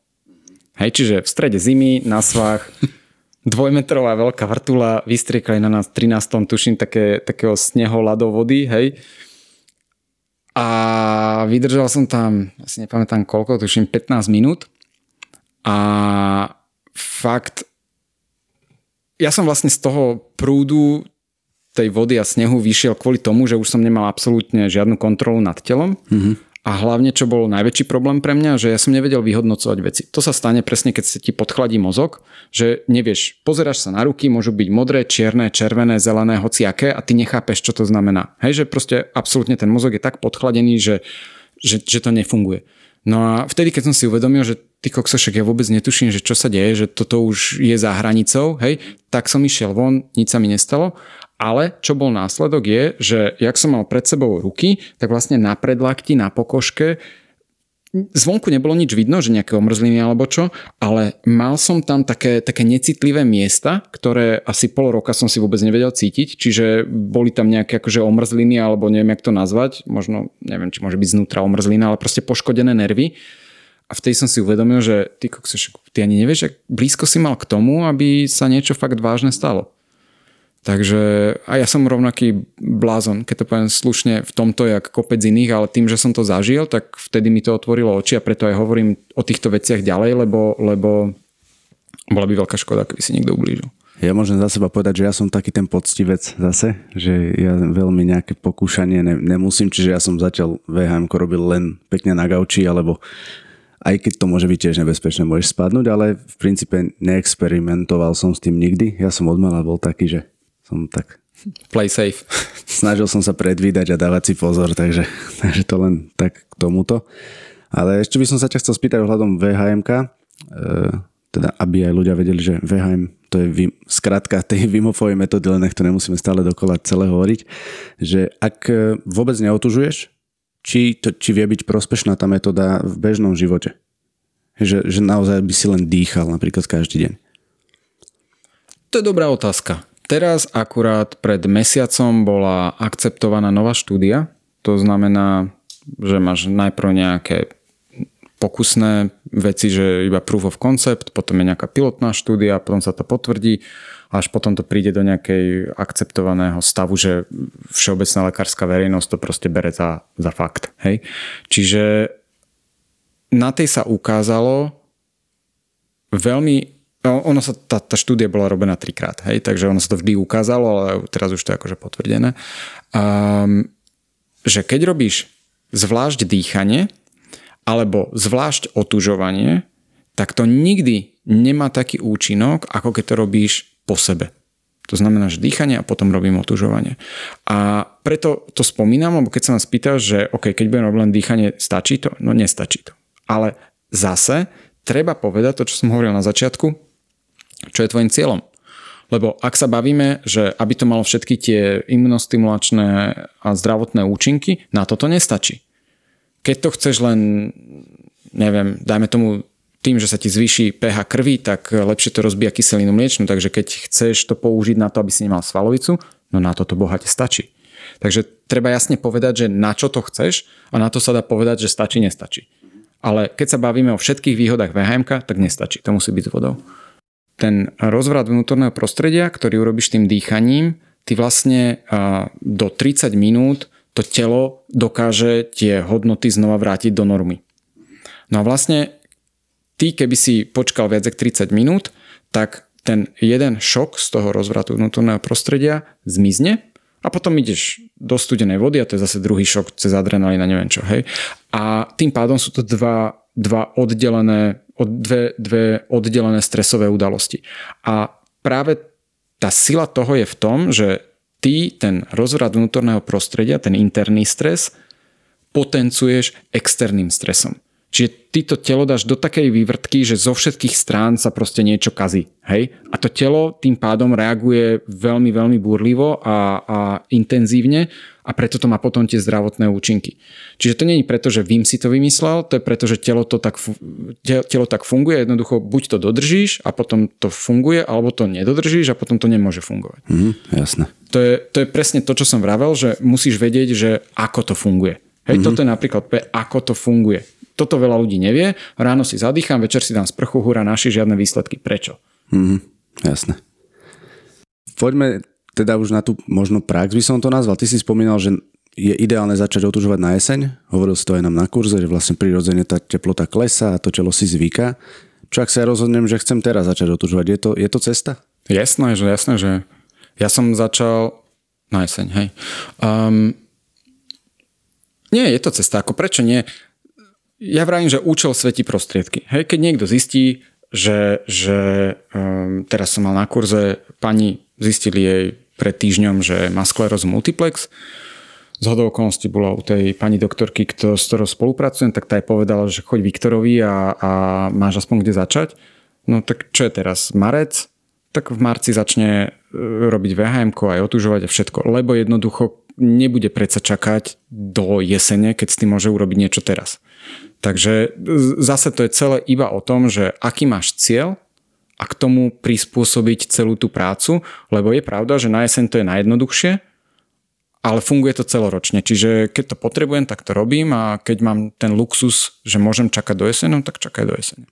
Hej, čiže v strede zimy, na svách, dvojmetrová veľká vrtula, vystriekali na nás 13. tuším také, takého sneho ľadov vody, hej. A vydržal som tam, asi nepamätám koľko, tuším 15 minút. A fakt, ja som vlastne z toho prúdu tej vody a snehu vyšiel kvôli tomu, že už som nemal absolútne žiadnu kontrolu nad telom. Mm-hmm. A hlavne, čo bol najväčší problém pre mňa, že ja som nevedel vyhodnocovať veci. To sa stane presne, keď sa ti podchladí mozog, že nevieš, pozeráš sa na ruky, môžu byť modré, čierne, červené, zelené, hociaké a ty nechápeš, čo to znamená. Hej, že proste absolútne ten mozog je tak podchladený, že, že, že to nefunguje. No a vtedy, keď som si uvedomil, že ty koksošek, ja vôbec netuším, že čo sa deje, že toto už je za hranicou, hej, tak som išiel von, nič sa mi nestalo ale čo bol následok je, že jak som mal pred sebou ruky, tak vlastne na predlakti, na pokožke zvonku nebolo nič vidno, že nejaké omrzliny alebo čo, ale mal som tam také, také necitlivé miesta, ktoré asi pol roka som si vôbec nevedel cítiť, čiže boli tam nejaké akože omrzliny alebo neviem, jak to nazvať, možno neviem, či môže byť znútra omrzlina, ale proste poškodené nervy. A vtedy som si uvedomil, že ty, ty ani nevieš, ak blízko si mal k tomu, aby sa niečo fakt vážne stalo. Takže a ja som rovnaký blázon, keď to poviem slušne v tomto, jak kopec iných, ale tým, že som to zažil, tak vtedy mi to otvorilo oči a preto aj hovorím o týchto veciach ďalej, lebo, lebo bola by veľká škoda, keby si niekto ublížil. Ja môžem za seba povedať, že ja som taký ten poctivec zase, že ja veľmi nejaké pokúšanie ne, nemusím, čiže ja som zatiaľ VHM robil len pekne na gauči, alebo aj keď to môže byť tiež nebezpečné, môžeš spadnúť, ale v princípe neexperimentoval som s tým nikdy. Ja som odmala bol taký, že som tak... Play safe. Snažil som sa predvídať a dávať si pozor, takže, takže to len tak k tomuto. Ale ešte by som sa ťa chcel spýtať ohľadom VHMK, e, teda aby aj ľudia vedeli, že VHM to je vý, skratka tej vymofovej metódy, len nech to nemusíme stále dokola celé hovoriť, že ak e, vôbec neotužuješ, či, to, či vie byť prospešná tá metóda v bežnom živote. Že, že naozaj by si len dýchal napríklad každý deň. To je dobrá otázka. Teraz akurát pred mesiacom bola akceptovaná nová štúdia, to znamená, že máš najprv nejaké pokusné veci, že iba proof of concept, potom je nejaká pilotná štúdia, potom sa to potvrdí, až potom to príde do nejakej akceptovaného stavu, že všeobecná lekárska verejnosť to proste bere za, za fakt. Hej? Čiže na tej sa ukázalo veľmi ono sa, tá, tá štúdia bola robená trikrát, hej, takže ono sa to vždy ukázalo, ale teraz už to je akože potvrdené. Um, že keď robíš zvlášť dýchanie alebo zvlášť otužovanie, tak to nikdy nemá taký účinok, ako keď to robíš po sebe. To znamená, že dýchanie a potom robím otužovanie. A preto to spomínam, lebo keď sa nás pýtaš, že OK, keď budem robiť len dýchanie, stačí to? No nestačí to. Ale zase treba povedať to, čo som hovoril na začiatku, čo je tvojim cieľom. Lebo ak sa bavíme, že aby to malo všetky tie imunostimulačné a zdravotné účinky, na toto nestačí. Keď to chceš len, neviem, dajme tomu tým, že sa ti zvýši pH krvi, tak lepšie to rozbíja kyselinu mliečnú, takže keď chceš to použiť na to, aby si nemal svalovicu, no na toto bohate stačí. Takže treba jasne povedať, že na čo to chceš a na to sa dá povedať, že stačí, nestačí. Ale keď sa bavíme o všetkých výhodách VHM, tak nestačí. To musí byť s vodou. Ten rozvrat vnútorného prostredia, ktorý urobíš tým dýchaním, ty vlastne do 30 minút to telo dokáže tie hodnoty znova vrátiť do normy. No a vlastne ty, keby si počkal viac ako 30 minút, tak ten jeden šok z toho rozvratu vnútorného prostredia zmizne a potom ideš do studenej vody a to je zase druhý šok cez adrenalín a neviem čo, hej. A tým pádom sú to dva, dva oddelené, dve, dve oddelené stresové udalosti. A práve tá sila toho je v tom, že ty ten rozvrat vnútorného prostredia, ten interný stres, potencuješ externým stresom. Čiže ty to telo dáš do takej vývrtky, že zo všetkých strán sa proste niečo kazí. Hej? A to telo tým pádom reaguje veľmi, veľmi búrlivo a, a intenzívne a preto to má potom tie zdravotné účinky. Čiže to je preto, že Vim si to vymyslel, to je preto, že telo, to tak, telo tak funguje, jednoducho buď to dodržíš a potom to funguje, alebo to nedodržíš a potom to nemôže fungovať. Mm, jasné. To je, to je presne to, čo som vravel, že musíš vedieť, že ako to funguje. Hej, mm-hmm. toto je napríklad ako to funguje. Toto veľa ľudí nevie. Ráno si zadýcham, večer si dám sprchu, hura, naši žiadne výsledky. Prečo? Mm, jasné. Poďme teda už na tú možno prax by som to nazval. Ty si spomínal, že je ideálne začať otužovať na jeseň. Hovoril si to aj nám na kurze, že vlastne prirodzene tá teplota klesá a to telo si zvyká. Čo ak sa ja rozhodnem, že chcem teraz začať otužovať, je to, je to cesta? Jasné, že jasné, že ja som začal na jeseň, hej. Um, nie, je to cesta. Ako prečo nie? ja vravím, že účel svetí prostriedky. Hej, keď niekto zistí, že, že um, teraz som mal na kurze, pani zistili jej pred týždňom, že má sklerózu multiplex, z hodou okolností bola u tej pani doktorky, kto, s ktorou spolupracujem, tak tá aj povedala, že choď Viktorovi a, a máš aspoň kde začať. No tak čo je teraz? Marec? Tak v marci začne e, robiť VHM aj otužovať a všetko. Lebo jednoducho nebude predsa čakať do jesene, keď s tým môže urobiť niečo teraz. Takže zase to je celé iba o tom, že aký máš cieľ a k tomu prispôsobiť celú tú prácu, lebo je pravda, že na jeseň to je najjednoduchšie, ale funguje to celoročne. Čiže keď to potrebujem, tak to robím a keď mám ten luxus, že môžem čakať do jesene, tak čakaj do jesene.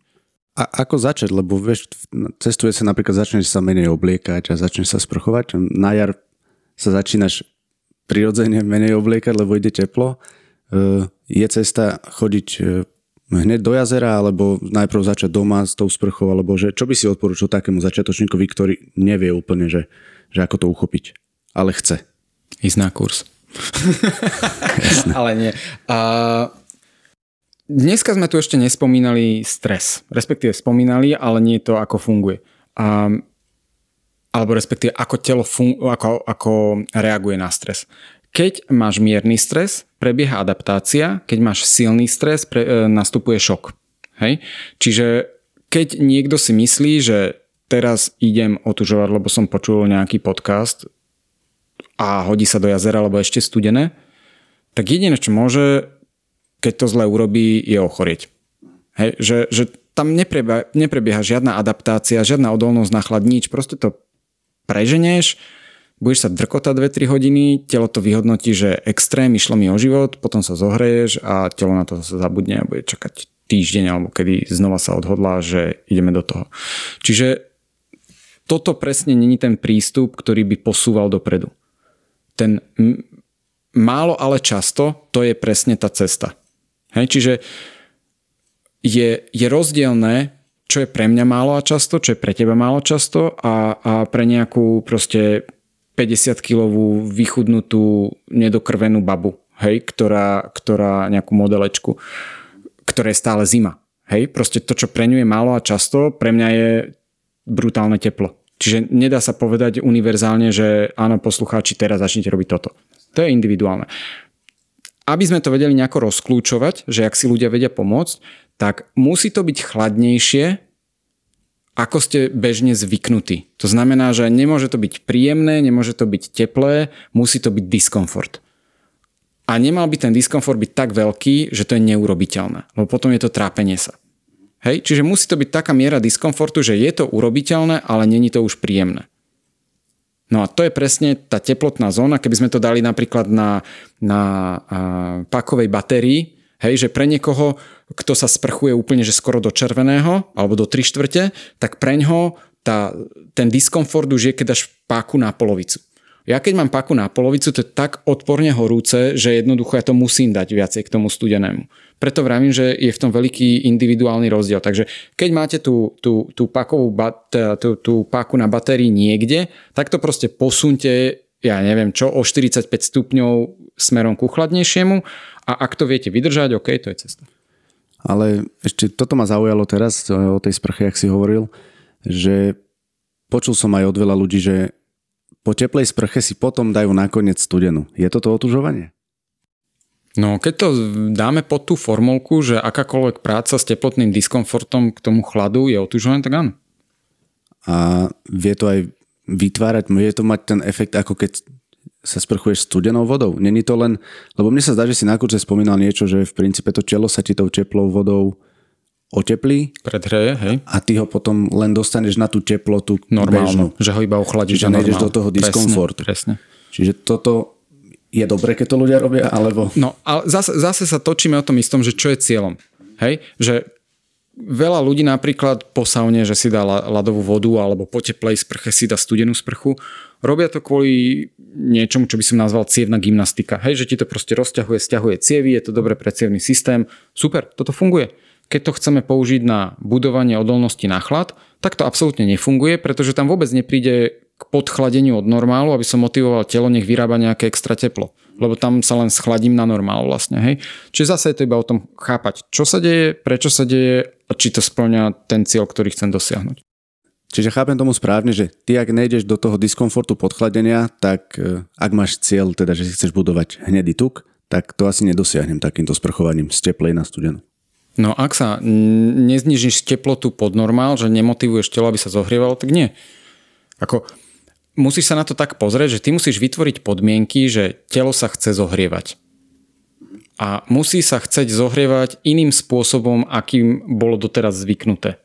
A ako začať? Lebo vieš, cestuje sa napríklad, začneš sa menej obliekať a začneš sa sprchovať. Na jar sa začínaš prirodzene menej obliekať, lebo ide teplo E, je cesta chodiť e, hneď do jazera, alebo najprv začať doma s tou sprchou, alebo že, čo by si odporúčil takému začiatočníkovi, ktorý nevie úplne, že, že ako to uchopiť, ale chce. Ísť na kurz. ale nie. A dneska sme tu ešte nespomínali stres. Respektíve spomínali, ale nie to, ako funguje. A, alebo respektíve ako telo fun- ako, ako reaguje na stres. Keď máš mierny stres, prebieha adaptácia, keď máš silný stres, pre, e, nastupuje šok. Hej? Čiže keď niekto si myslí, že teraz idem otužovať, lebo som počul nejaký podcast a hodí sa do jazera, lebo ešte studené, tak jediné, čo môže, keď to zle urobí, je ochorieť. Hej? Že, že tam neprebieha, neprebieha žiadna adaptácia, žiadna odolnosť na chladníč, proste to preženieš, budeš sa drkotať 2-3 hodiny, telo to vyhodnotí, že extrém, išlo mi o život, potom sa zohreješ a telo na to zase zabudne a bude čakať týždeň alebo kedy znova sa odhodlá, že ideme do toho. Čiže toto presne není ten prístup, ktorý by posúval dopredu. Ten málo, ale často, to je presne tá cesta. Hej, čiže je, je rozdielne, čo je pre mňa málo a často, čo je pre teba málo často a, a pre nejakú proste 50-kilovú vychudnutú nedokrvenú babu, hej, ktorá, ktorá nejakú modelečku, ktoré je stále zima. Hej, proste to, čo pre ňu je málo a často, pre mňa je brutálne teplo. Čiže nedá sa povedať univerzálne, že áno, poslucháči, teraz začnite robiť toto. To je individuálne. aby sme to vedeli nejako rozklúčovať, že ak si ľudia vedia pomôcť, tak musí to byť chladnejšie, ako ste bežne zvyknutí. To znamená, že nemôže to byť príjemné, nemôže to byť teplé, musí to byť diskomfort. A nemal by ten diskomfort byť tak veľký, že to je neurobiteľné, lebo potom je to trápenie sa. Hej? Čiže musí to byť taká miera diskomfortu, že je to urobiteľné, ale není to už príjemné. No a to je presne tá teplotná zóna, keby sme to dali napríklad na, na a, pakovej batérii, hej, že pre niekoho, kto sa sprchuje úplne že skoro do červeného alebo do 3 štvrte, tak pre ňoho tá, ten diskomfort už je, keď dáš páku na polovicu. Ja keď mám paku na polovicu, to je tak odporne horúce, že jednoducho ja to musím dať viacej k tomu studenému. Preto vravím, že je v tom veľký individuálny rozdiel. Takže keď máte tú, tú, tú, pakovú, tú, tú paku na batérii niekde, tak to proste posunte, ja neviem čo, o 45 stupňov smerom ku chladnejšiemu a ak to viete vydržať, OK, to je cesta. Ale ešte toto ma zaujalo teraz o tej sprche, jak si hovoril, že počul som aj od veľa ľudí, že po teplej sprche si potom dajú nakoniec studenú. Je toto otužovanie? No, keď to dáme pod tú formulku, že akákoľvek práca s teplotným diskomfortom k tomu chladu je otužované, tak áno. A vie to aj vytvárať, vie to mať ten efekt, ako keď sa sprchuješ studenou vodou. Není to len, lebo mne sa zdá, že si na kurze spomínal niečo, že v princípe to telo sa ti tou teplou vodou oteplí. Predhreje, hej. A ty ho potom len dostaneš na tú teplotu Normálnu, bežnú. že ho iba ochladíš. Čiže nejdeš do toho diskomfortu. Presne, presne. Čiže toto je dobre, keď to ľudia robia, alebo... No, ale zase, zase sa točíme o tom istom, že čo je cieľom. Hej? Že veľa ľudí napríklad po saune, že si dá ľadovú vodu alebo po teplej sprche si dá studenú sprchu, robia to kvôli niečomu, čo by som nazval cievna gymnastika. Hej, že ti to proste rozťahuje, stiahuje cievy, je to dobre pre cievný systém. Super, toto funguje. Keď to chceme použiť na budovanie odolnosti na chlad, tak to absolútne nefunguje, pretože tam vôbec nepríde k podchladeniu od normálu, aby som motivoval telo, nech vyrába nejaké extra teplo. Lebo tam sa len schladím na normál vlastne. Hej? Čiže zase je to iba o tom chápať, čo sa deje, prečo sa deje a či to splňa ten cieľ, ktorý chcem dosiahnuť. Čiže chápem tomu správne, že ty ak nejdeš do toho diskomfortu podchladenia, tak e, ak máš cieľ, teda že si chceš budovať hnedý tuk, tak to asi nedosiahnem takýmto sprchovaním z teplej na studenú. No ak sa neznižíš teplotu pod normál, že nemotivuješ telo, aby sa zohrievalo, tak nie. Ako musíš sa na to tak pozrieť, že ty musíš vytvoriť podmienky, že telo sa chce zohrievať. A musí sa chceť zohrievať iným spôsobom, akým bolo doteraz zvyknuté.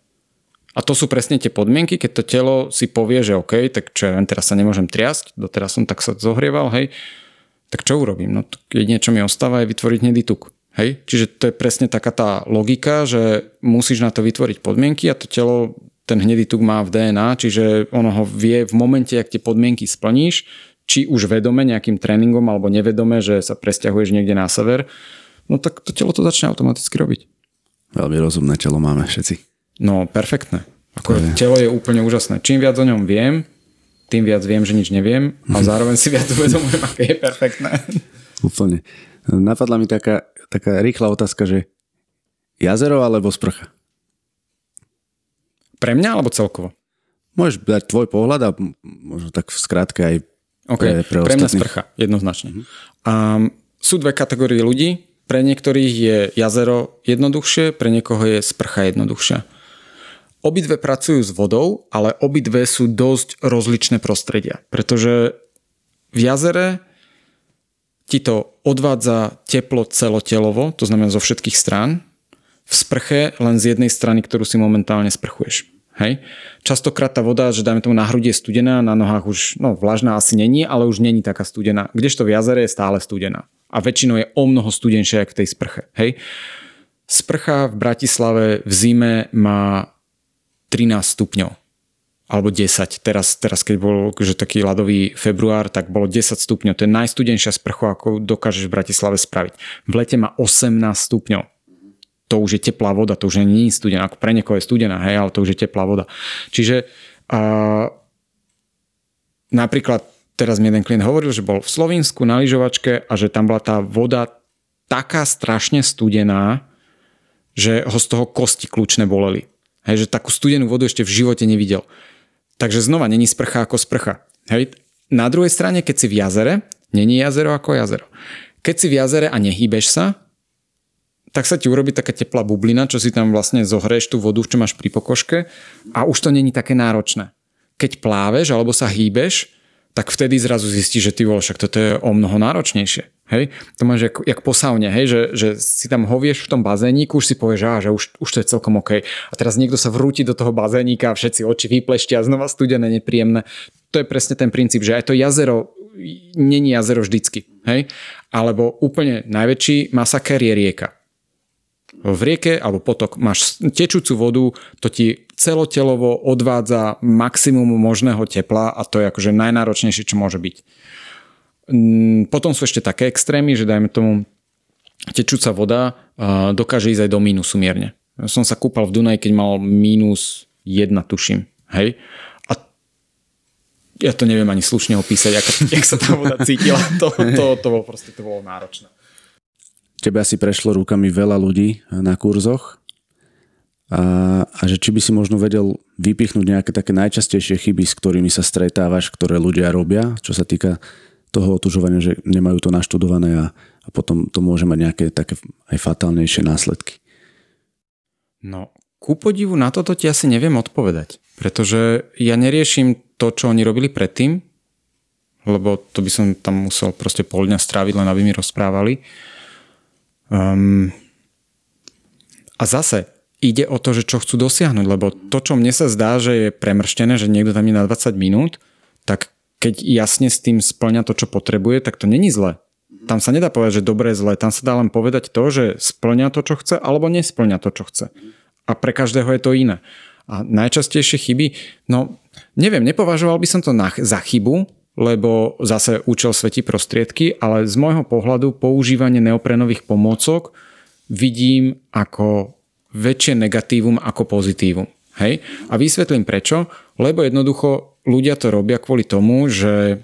A to sú presne tie podmienky, keď to telo si povie, že OK, tak čo ja teraz sa nemôžem triasť, doteraz som tak sa zohrieval, hej, tak čo urobím? No jedine, čo mi ostáva, je vytvoriť hnedý tuk. Hej? Čiže to je presne taká tá logika, že musíš na to vytvoriť podmienky a to telo ten hnedý tuk má v DNA, čiže ono ho vie v momente, ak tie podmienky splníš, či už vedome nejakým tréningom alebo nevedome, že sa presťahuješ niekde na sever, no tak to telo to začne automaticky robiť. Veľmi rozumné telo máme všetci. No, perfektné. Ako je. Telo je úplne úžasné. Čím viac o ňom viem, tým viac viem, že nič neviem a zároveň si viac uvedomujem, aké je perfektné. Úplne. Napadla mi taká, taká rýchla otázka, že jazero alebo sprcha? Pre mňa alebo celkovo? Môžeš dať tvoj pohľad a možno tak v skratke aj okay. pre, pre, pre mňa sprcha, jednoznačne. Mm-hmm. Um, sú dve kategórie ľudí. Pre niektorých je jazero jednoduchšie, pre niekoho je sprcha jednoduchšia. Obidve pracujú s vodou, ale obidve sú dosť rozličné prostredia, pretože v jazere ti to odvádza teplo celotelovo, to znamená zo všetkých strán, v sprche len z jednej strany, ktorú si momentálne sprchuješ. Hej. Častokrát tá voda, že dajme tomu na hrudi je studená, na nohách už, no vlažná asi není, ale už není taká studená. Kdežto v jazere je stále studená. A väčšinou je o mnoho studenšia, ako v tej sprche. Hej. Sprcha v Bratislave v zime má 13 stupňov. Alebo 10. Teraz, teraz keď bol že taký ľadový február, tak bolo 10 stupňov. To je najstudenšia sprcha, ako dokážeš v Bratislave spraviť. V lete má 18 stupňov to už je teplá voda, to už nie je studená, ako pre niekoho je studená, hej, ale to už je teplá voda. Čiže a, napríklad teraz mi jeden klient hovoril, že bol v Slovensku na lyžovačke a že tam bola tá voda taká strašne studená, že ho z toho kosti kľúčne boleli. Hej, že takú studenú vodu ešte v živote nevidel. Takže znova, není sprcha ako sprcha. Hej. Na druhej strane, keď si v jazere, není jazero ako jazero. keď si v jazere a nehýbeš sa, tak sa ti urobí taká teplá bublina, čo si tam vlastne zohreješ tú vodu, čo máš pri pokožke a už to není také náročné. Keď pláveš alebo sa hýbeš, tak vtedy zrazu zistíš, že ty vole, však toto je o mnoho náročnejšie. Hej? To máš jak, jak po saune, hej? Že, že si tam hovieš v tom bazéniku, už si povieš, á, že už, už to je celkom OK. A teraz niekto sa vrúti do toho bazénika a všetci oči vypleštia znova studené, nepríjemné. To je presne ten princíp, že aj to jazero není jazero vždycky. Hej? Alebo úplne najväčší masaker je rieka v rieke alebo potok máš tečúcu vodu, to ti celotelovo odvádza maximum možného tepla a to je akože najnáročnejšie, čo môže byť. Mm, potom sú ešte také extrémy, že dajme tomu tečúca voda dokáže ísť aj do mínusu mierne. Som sa kúpal v Dunaj, keď mal mínus jedna, tuším. Hej? A ja to neviem ani slušne opísať, ako, jak sa tá voda cítila. To, to, to, bolo proste to bolo náročné. Tebe asi prešlo rukami veľa ľudí na kurzoch a, a že či by si možno vedel vypichnúť nejaké také najčastejšie chyby, s ktorými sa stretávaš, ktoré ľudia robia, čo sa týka toho otužovania, že nemajú to naštudované a, a potom to môže mať nejaké také aj fatálnejšie následky. No, ku podivu na toto ti asi neviem odpovedať, pretože ja neriešim to, čo oni robili predtým, lebo to by som tam musel proste pol dňa stráviť, len aby mi rozprávali. Um, a zase ide o to, že čo chcú dosiahnuť, lebo to, čo mne sa zdá, že je premrštené, že niekto tam je na 20 minút, tak keď jasne s tým splňa to, čo potrebuje, tak to není zle. Tam sa nedá povedať, že dobre, zle. Tam sa dá len povedať to, že splňa to, čo chce, alebo nesplňa to, čo chce. A pre každého je to iné. A najčastejšie chyby, no neviem, nepovažoval by som to na, za chybu, lebo zase účel svetí prostriedky, ale z môjho pohľadu používanie neoprenových pomôcok vidím ako väčšie negatívum ako pozitívum. Hej? A vysvetlím prečo, lebo jednoducho ľudia to robia kvôli tomu, že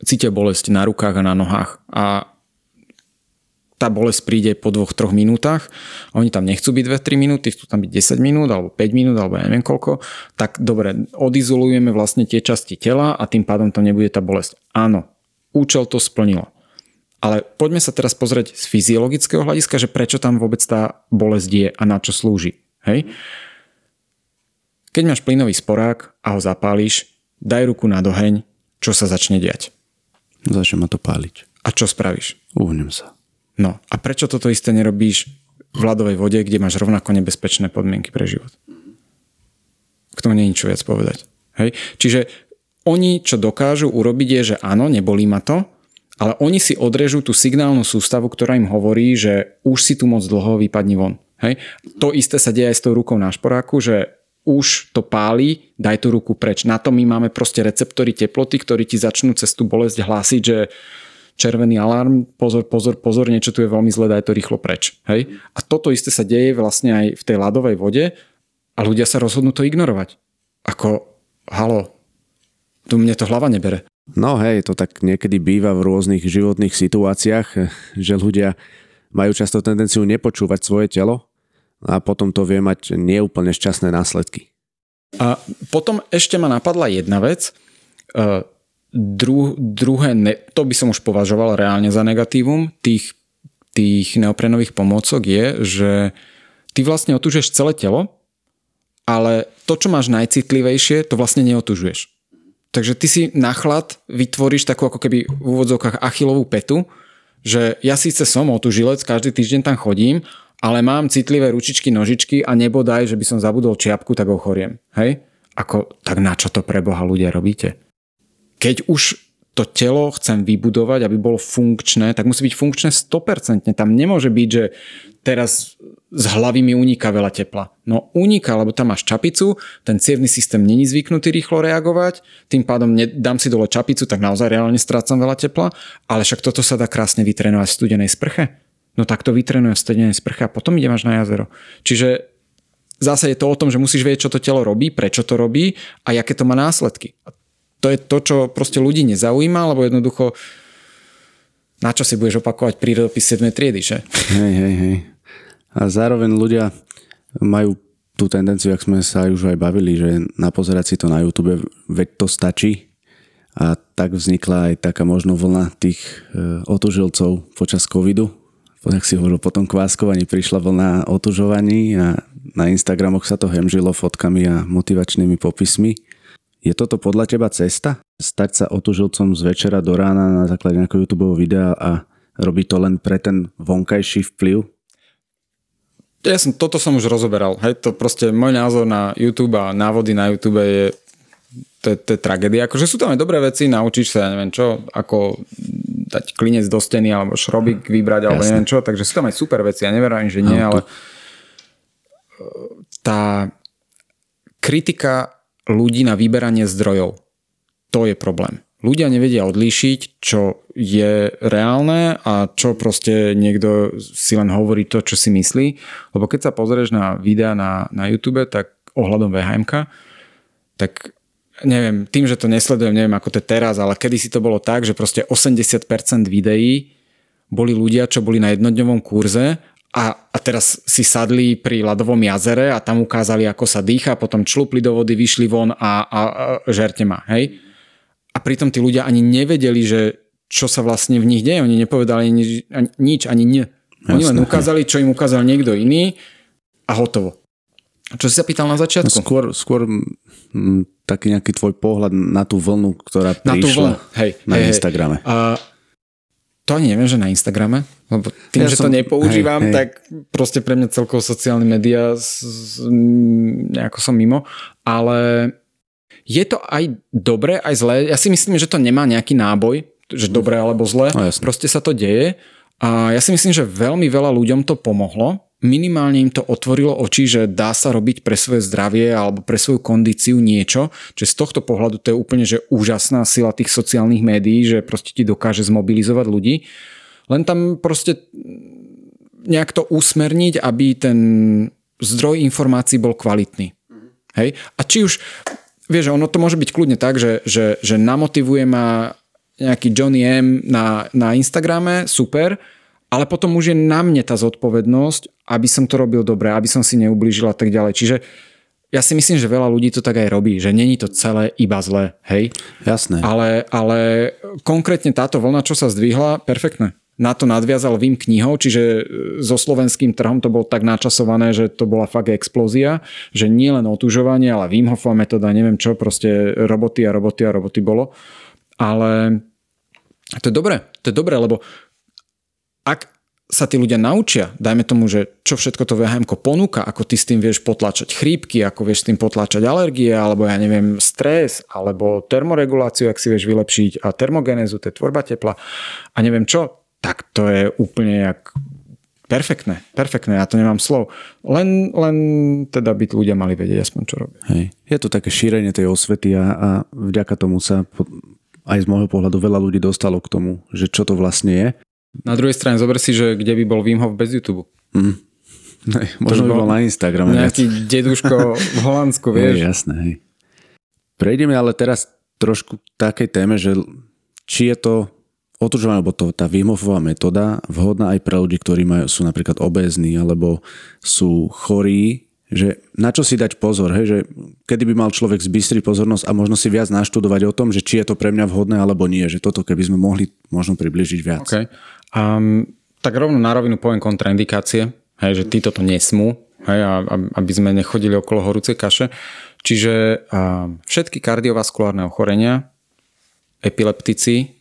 cítia bolesť na rukách a na nohách a tá bolesť príde po dvoch, troch minútach a oni tam nechcú byť 2-3 minúty, chcú tam byť 10 minút alebo 5 minút alebo neviem koľko, tak dobre, odizolujeme vlastne tie časti tela a tým pádom tam nebude tá bolesť. Áno, účel to splnilo. Ale poďme sa teraz pozrieť z fyziologického hľadiska, že prečo tam vôbec tá bolesť je a na čo slúži. Hej? Keď máš plynový sporák a ho zapálíš, daj ruku na doheň, čo sa začne diať? Začne ma to páliť. A čo spravíš? Uhnem sa. No a prečo toto isté nerobíš v ľadovej vode, kde máš rovnako nebezpečné podmienky pre život? K tomu nie je nič viac povedať. Hej? Čiže oni, čo dokážu urobiť je, že áno, nebolí ma to, ale oni si odrežú tú signálnu sústavu, ktorá im hovorí, že už si tu moc dlho vypadni von. Hej? To isté sa deje aj s tou rukou na šporáku, že už to páli, daj tú ruku preč. Na to my máme proste receptory teploty, ktorí ti začnú cez tú bolesť hlásiť, že červený alarm, pozor, pozor, pozor, niečo tu je veľmi zlé, daj to rýchlo preč. Hej? A toto isté sa deje vlastne aj v tej ľadovej vode a ľudia sa rozhodnú to ignorovať. Ako, halo, tu mne to hlava nebere. No hej, to tak niekedy býva v rôznych životných situáciách, že ľudia majú často tendenciu nepočúvať svoje telo a potom to vie mať neúplne šťastné následky. A potom ešte ma napadla jedna vec. Dru, druhé, ne, to by som už považoval reálne za negatívum tých, tých neoprenových pomôcok je, že ty vlastne otužuješ celé telo, ale to, čo máš najcitlivejšie, to vlastne neotužuješ. Takže ty si na chlad vytvoríš takú ako keby v úvodzovkách achilovú petu, že ja síce som otužilec, každý týždeň tam chodím, ale mám citlivé ručičky, nožičky a nebodaj, že by som zabudol čiapku, tak ochoriem. Hej? Ako, tak na čo to pre Boha ľudia robíte? keď už to telo chcem vybudovať, aby bolo funkčné, tak musí byť funkčné 100%. Tam nemôže byť, že teraz z hlavy mi uniká veľa tepla. No uniká, lebo tam máš čapicu, ten cievný systém není zvyknutý rýchlo reagovať, tým pádom dám si dole čapicu, tak naozaj reálne strácam veľa tepla, ale však toto sa dá krásne vytrénovať v studenej sprche. No tak to vytrénujem v sprche a potom idem až na jazero. Čiže zase je to o tom, že musíš vedieť, čo to telo robí, prečo to robí a aké to má následky. A to je to, čo proste ľudí nezaujíma, lebo jednoducho na čo si budeš opakovať prírodopis 7. triedy, že? Hej, hej, hej. A zároveň ľudia majú tú tendenciu, ak sme sa už aj bavili, že napozerať si to na YouTube, veď to stačí a tak vznikla aj taká možno vlna tých e, otužilcov počas covidu. Jak si hovoril, po tom kváskovaní prišla vlna otužovaní a na Instagramoch sa to hemžilo fotkami a motivačnými popismi. Je toto podľa teba cesta? Stať sa otužilcom z večera do rána na základe nejakého YouTube videa a robiť to len pre ten vonkajší vplyv? Ja som, toto som už rozoberal. Hej, to proste môj názor na YouTube a návody na YouTube je to je, to je tragédia. Akože sú tam aj dobré veci, naučíš sa, ja neviem čo, ako dať klinec do steny, alebo šrobík vybrať, alebo Jasne. neviem čo, takže sú tam aj super veci, ja neverím, že nie, ale tá kritika ľudí na vyberanie zdrojov, to je problém. Ľudia nevedia odlíšiť, čo je reálne a čo proste niekto si len hovorí to, čo si myslí. Lebo keď sa pozrieš na videa na, na YouTube, tak ohľadom VHMK, tak neviem, tým, že to nesledujem, neviem ako to je teraz, ale kedy si to bolo tak, že proste 80% videí boli ľudia, čo boli na jednodňovom kurze a, a teraz si sadli pri ľadovom jazere a tam ukázali, ako sa dýcha, potom člupli do vody, vyšli von a, a, a žerte ma, hej? A pritom tí ľudia ani nevedeli, že čo sa vlastne v nich deje, oni nepovedali nič, ani, nič, ani nie. Oni Jasne, len ukázali, čo im ukázal niekto iný a hotovo. Čo si sa pýtal na začiatku? No skôr, skôr m, taký nejaký tvoj pohľad na tú vlnu, ktorá prišla na, tú vlnu. Hej, na hej, Instagrame. Hej. Uh, to ani neviem, že na Instagrame, lebo tým, ja že som, to nepoužívam, hej, hej. tak proste pre mňa celkovo sociálne médiá nejako som mimo, ale je to aj dobre, aj zlé. Ja si myslím, že to nemá nejaký náboj, že dobre alebo zlé. No, proste sa to deje a ja si myslím, že veľmi veľa ľuďom to pomohlo, minimálne im to otvorilo oči, že dá sa robiť pre svoje zdravie alebo pre svoju kondíciu niečo, že z tohto pohľadu to je úplne že úžasná sila tých sociálnych médií, že proste ti dokáže zmobilizovať ľudí. Len tam proste nejak to usmerniť, aby ten zdroj informácií bol kvalitný. Hej? A či už, vieš, ono to môže byť kľudne tak, že, že, že namotivuje ma nejaký Johnny M na, na Instagrame, super, ale potom už je na mne tá zodpovednosť, aby som to robil dobre, aby som si neublížil a tak ďalej. Čiže ja si myslím, že veľa ľudí to tak aj robí, že není to celé iba zlé, hej? Jasné. Ale, ale konkrétne táto vlna, čo sa zdvihla, perfektné. Na to nadviazal Vím knihou, čiže e, so slovenským trhom to bolo tak načasované, že to bola fakt explózia, že nie len otužovanie, ale Wim Hofová metóda, neviem čo, proste roboty a roboty a roboty bolo. Ale to je dobré, to je dobré, lebo ak sa tí ľudia naučia, dajme tomu, že čo všetko to VHM ponúka, ako ty s tým vieš potlačať chrípky, ako vieš s tým potlačať alergie, alebo ja neviem, stres, alebo termoreguláciu, ak si vieš vylepšiť a termogenézu, to je tvorba tepla a neviem čo, tak to je úplne jak perfektné, perfektné, ja to nemám slov. Len, len teda by ľudia mali vedieť aspoň, čo robia. Hej. Je to také šírenie tej osvety a, a vďaka tomu sa aj z môjho pohľadu veľa ľudí dostalo k tomu, že čo to vlastne je na druhej strane zober si, že kde by bol Wim Hof bez YouTube. Mm. Nej, možno by bol na Instagrame. Nejaký viac. deduško v Holandsku, vieš. Je, jasné, hej. Prejdeme ale teraz trošku takej téme, že či je to otužovanie, alebo to, tá Wim Hofová metóda vhodná aj pre ľudí, ktorí majú, sú napríklad obézni alebo sú chorí že na čo si dať pozor, hej, že kedy by mal človek zbystriť pozornosť a možno si viac naštudovať o tom, že či je to pre mňa vhodné alebo nie, že toto keby sme mohli možno približiť viac. Okay. Um, tak rovno na rovinu poviem kontraindikácie, hej, že títo to nesmú, hej, aby sme nechodili okolo horúcej kaše. Čiže um, všetky kardiovaskulárne ochorenia, epileptici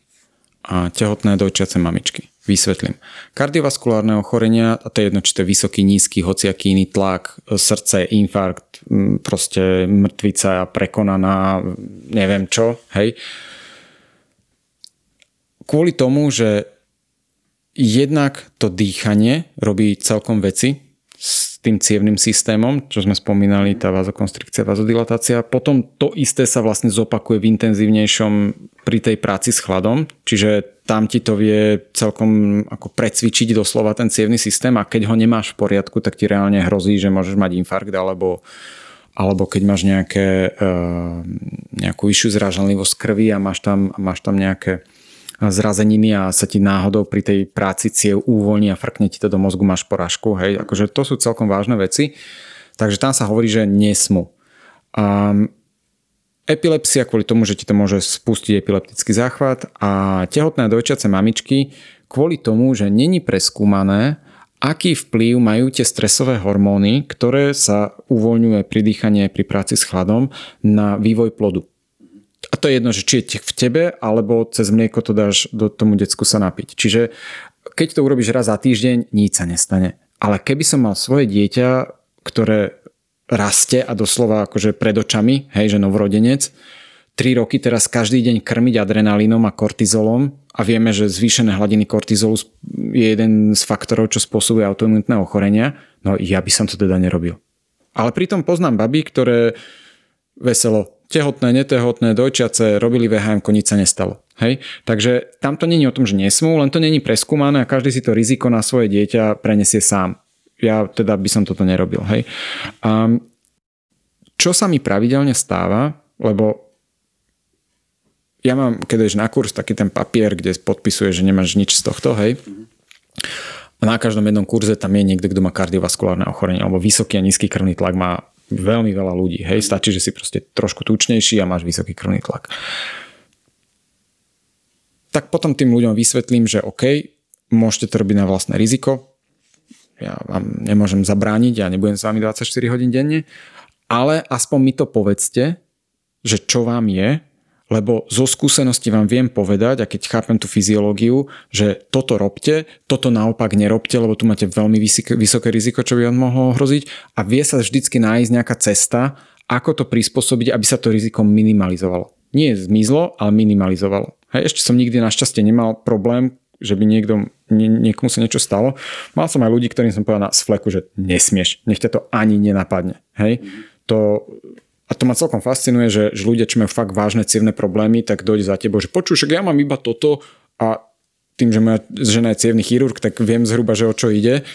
a tehotné dojčiace mamičky. Vysvetlím. Kardiovaskulárne ochorenia, a to je jedno, či to je vysoký, nízky, hociaký iný tlak, srdce, infarkt, proste mŕtvica prekonaná, neviem čo, hej. Kvôli tomu, že jednak to dýchanie robí celkom veci, s tým cievným systémom, čo sme spomínali, tá vazokonstrikcia, vazodilatácia. Potom to isté sa vlastne zopakuje v intenzívnejšom pri tej práci s chladom, čiže tam ti to vie celkom ako precvičiť doslova ten cievný systém a keď ho nemáš v poriadku, tak ti reálne hrozí, že môžeš mať infarkt alebo alebo keď máš nejaké, uh, nejakú vyššiu zrážanlivosť krvi a máš tam, máš tam nejaké zrazeniny a sa ti náhodou pri tej práci ciev uvoľní a frkne ti to do mozgu, máš porážku. Hej, akože to sú celkom vážne veci. Takže tam sa hovorí, že nesmú. Um, epilepsia kvôli tomu, že ti to môže spustiť epileptický záchvat a tehotné dojčiace mamičky kvôli tomu, že není preskúmané, aký vplyv majú tie stresové hormóny, ktoré sa uvoľňuje pri dýchaní pri práci s chladom na vývoj plodu. A to je jedno, že či je v tebe, alebo cez mlieko to dáš do tomu decku sa napiť. Čiže keď to urobíš raz za týždeň, nič sa nestane. Ale keby som mal svoje dieťa, ktoré rastie a doslova akože pred očami, hej, že novorodenec, 3 roky teraz každý deň krmiť adrenalínom a kortizolom a vieme, že zvýšené hladiny kortizolu je jeden z faktorov, čo spôsobuje autoimunitné ochorenia, no ja by som to teda nerobil. Ale pritom poznám baby, ktoré veselo tehotné, netehotné, dojčiace robili VHM, nič sa nestalo. Hej? Takže tam to není o tom, že nesmú, len to není preskúmané a každý si to riziko na svoje dieťa prenesie sám ja teda by som toto nerobil. Hej. A čo sa mi pravidelne stáva, lebo ja mám, keď ješ na kurz, taký ten papier, kde podpisuje, že nemáš nič z tohto, hej. A na každom jednom kurze tam je niekto, kto má kardiovaskulárne ochorenie, alebo vysoký a nízky krvný tlak má veľmi veľa ľudí. Hej, stačí, že si proste trošku tučnejší a máš vysoký krvný tlak. Tak potom tým ľuďom vysvetlím, že OK, môžete to robiť na vlastné riziko, ja vám nemôžem zabrániť, ja nebudem s vami 24 hodín denne, ale aspoň mi to povedzte, že čo vám je, lebo zo skúsenosti vám viem povedať, a keď chápem tú fyziológiu, že toto robte, toto naopak nerobte, lebo tu máte veľmi vysoké, riziko, čo by vám mohlo ohroziť a vie sa vždycky nájsť nejaká cesta, ako to prispôsobiť, aby sa to riziko minimalizovalo. Nie zmizlo, ale minimalizovalo. Hej, ešte som nikdy našťastie nemal problém, že by niekto, nie, niekomu sa niečo stalo. Mal som aj ľudí, ktorým som povedal na fleku, že nesmieš, nech ťa to ani nenapadne. Hej? To, a to ma celkom fascinuje, že, že ľudia, čo majú fakt vážne cievne problémy, tak dojde za tebou, že počuj, ja mám iba toto a tým, že moja žena je cievný chirurg, tak viem zhruba, že o čo ide.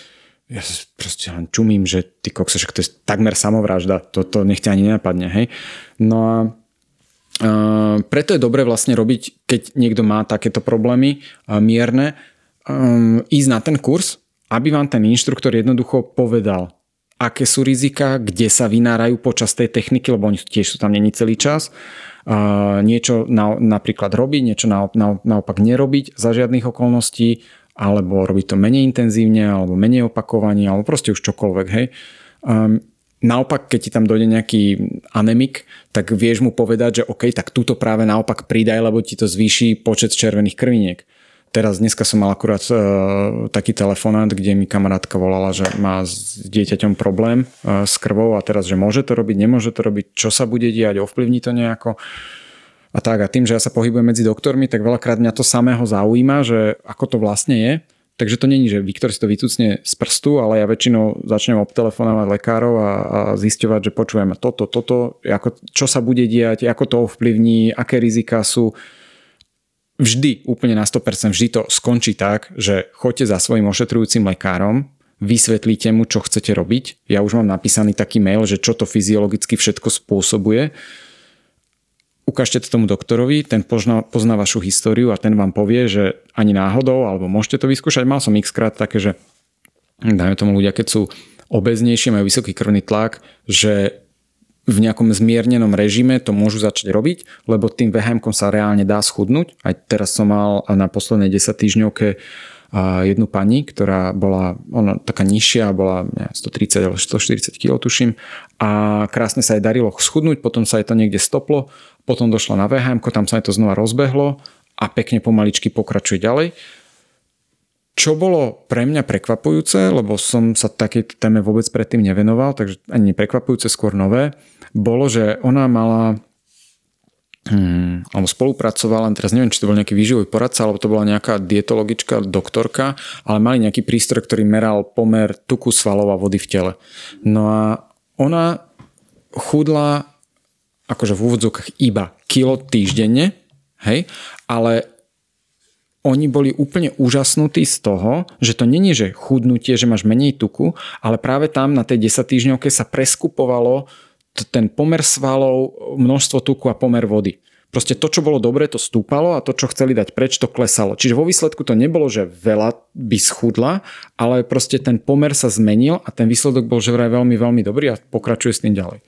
Ja proste len čumím, že ty kokso, že to je takmer samovražda, toto nech ťa ani nenapadne, hej. No a Uh, preto je dobre vlastne robiť, keď niekto má takéto problémy uh, mierne, um, ísť na ten kurz, aby vám ten inštruktor jednoducho povedal, aké sú rizika, kde sa vynárajú počas tej techniky, lebo oni tiež sú tam není celý čas. Uh, niečo na, napríklad robiť, niečo na, na, naopak nerobiť za žiadnych okolností, alebo robiť to menej intenzívne, alebo menej opakovanie, alebo proste už čokoľvek. Hej. Um, Naopak, keď ti tam dojde nejaký anemik, tak vieš mu povedať, že OK, tak túto práve naopak pridaj, lebo ti to zvýši počet červených krviniek. Teraz dneska som mal akurát uh, taký telefonát, kde mi kamarátka volala, že má s dieťaťom problém uh, s krvou a teraz, že môže to robiť, nemôže to robiť, čo sa bude diať, ovplyvní to nejako. A tak, a tým, že ja sa pohybujem medzi doktormi, tak veľakrát mňa to samého zaujíma, že ako to vlastne je Takže to není, že Viktor si to vytucne z prstu, ale ja väčšinou začnem obtelefonovať lekárov a, a zisťovať, že počujeme toto, toto, ako, čo sa bude diať, ako to ovplyvní, aké rizika sú. Vždy, úplne na 100%, vždy to skončí tak, že choďte za svojim ošetrujúcim lekárom, vysvetlíte mu, čo chcete robiť. Ja už mám napísaný taký mail, že čo to fyziologicky všetko spôsobuje ukážte to tomu doktorovi, ten pozná, pozná vašu históriu a ten vám povie, že ani náhodou, alebo môžete to vyskúšať. Mal som x krát také, že dajme tomu ľudia, keď sú obeznejšie, majú vysoký krvný tlak, že v nejakom zmiernenom režime to môžu začať robiť, lebo tým vhm sa reálne dá schudnúť. Aj teraz som mal na poslednej 10 týždňovke jednu pani, ktorá bola ona taká nižšia, bola 130 alebo 140 kg tuším a krásne sa jej darilo schudnúť, potom sa jej to niekde stoplo, potom došla na VHM, tam sa jej to znova rozbehlo a pekne pomaličky pokračuje ďalej. Čo bolo pre mňa prekvapujúce, lebo som sa takej téme vôbec predtým nevenoval, takže ani prekvapujúce, skôr nové, bolo, že ona mala hmm, alebo spolupracovala, teraz neviem, či to bol nejaký výživový poradca, alebo to bola nejaká dietologička, doktorka, ale mali nejaký prístroj, ktorý meral pomer tuku svalov a vody v tele. No a ona chudla akože v úvodzovkách iba kilo týždenne, hej, ale oni boli úplne úžasnutí z toho, že to není, že chudnutie, že máš menej tuku, ale práve tam na tej 10 týždňovke sa preskupovalo ten pomer svalov, množstvo tuku a pomer vody. Proste to, čo bolo dobre, to stúpalo a to, čo chceli dať preč, to klesalo. Čiže vo výsledku to nebolo, že veľa by schudla, ale proste ten pomer sa zmenil a ten výsledok bol že vraj veľmi, veľmi dobrý a pokračuje s tým ďalej.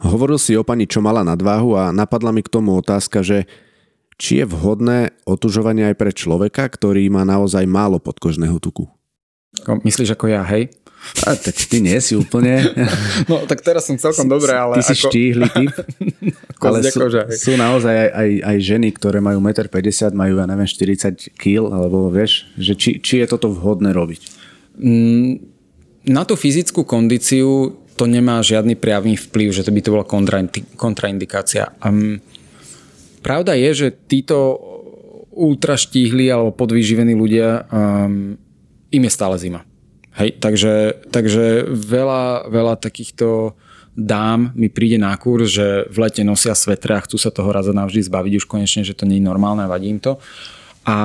Hovoril si o pani, čo mala nadváhu a napadla mi k tomu otázka, že či je vhodné otužovanie aj pre človeka, ktorý má naozaj málo podkožného tuku? Myslíš ako ja, hej? A, tak ty nie si úplne. No tak teraz som celkom dobré, ale... Ty si ako... štíhly typ. ale sú, sú naozaj aj, aj, aj ženy, ktoré majú 1,50 m, majú, ja neviem, 40 kg, alebo vieš, že či, či je toto vhodné robiť? Mm, na tú fyzickú kondíciu to nemá žiadny priavný vplyv, že to by to bola kontraindikácia. Um, pravda je, že títo ultraštíhli alebo podvyživení ľudia, um, im je stále zima. Hej, takže, takže veľa, veľa takýchto dám mi príde na kurz, že v lete nosia svetre a chcú sa toho raz a navždy zbaviť už konečne, že to nie je normálne a vadí im to. A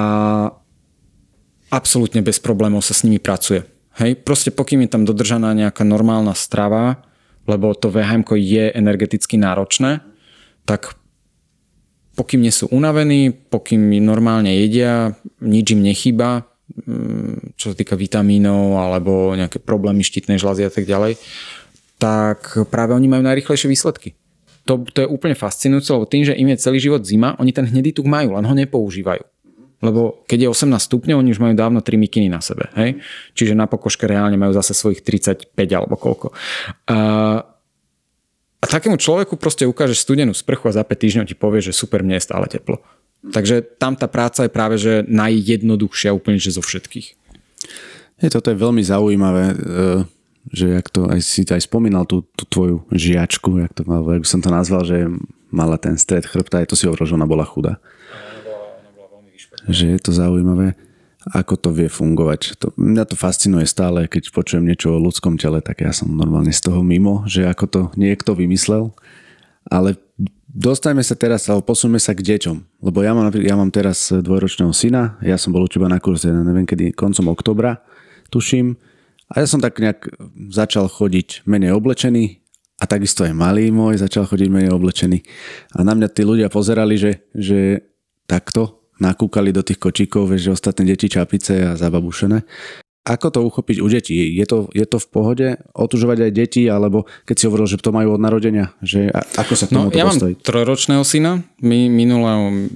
absolútne bez problémov sa s nimi pracuje. Hej, proste pokým je tam dodržaná nejaká normálna strava, lebo to VHM je energeticky náročné, tak pokým nie sú unavení, pokým normálne jedia, nič im nechýba, Mm, čo sa týka vitamínov alebo nejaké problémy štítnej žľazy a tak ďalej, tak práve oni majú najrychlejšie výsledky. To, to je úplne fascinujúce, lebo tým, že im je celý život zima, oni ten hnedý tuk majú, len ho nepoužívajú. Lebo keď je 18 stupňov, oni už majú dávno 3 mikiny na sebe. Hej? Čiže na pokožke reálne majú zase svojich 35 alebo koľko. A, a takému človeku proste ukážeš studenú sprchu a za 5 týždňov ti povie, že super, mne je stále teplo. Takže tam tá práca je práve že najjednoduchšia úplne že zo všetkých. Je, toto je veľmi zaujímavé, e, že jak to aj si aj spomínal tú, tú tvoju žiačku, jak to mal, jak som to nazval, že mala ten stred chrbta, aj to si hovoril, že ona bola chudá. Že je to zaujímavé, ako to vie fungovať. To, mňa to fascinuje stále, keď počujem niečo o ľudskom tele, tak ja som normálne z toho mimo, že ako to niekto vymyslel. Ale Dostajme sa teraz, alebo posunme sa k deťom. Lebo ja mám, ja mám teraz dvojročného syna, ja som bol u teba na kurze, neviem kedy, koncom oktobra, tuším. A ja som tak nejak začal chodiť menej oblečený a takisto aj malý môj začal chodiť menej oblečený. A na mňa tí ľudia pozerali, že, že takto nakúkali do tých kočíkov, že ostatné deti čapice a zababušené. Ako to uchopiť u detí? Je to, je to v pohode otužovať aj deti, alebo keď si hovoril, že to majú od narodenia, že ako sa k tomu no, ja postaviť? mám trojročného syna, my minulé,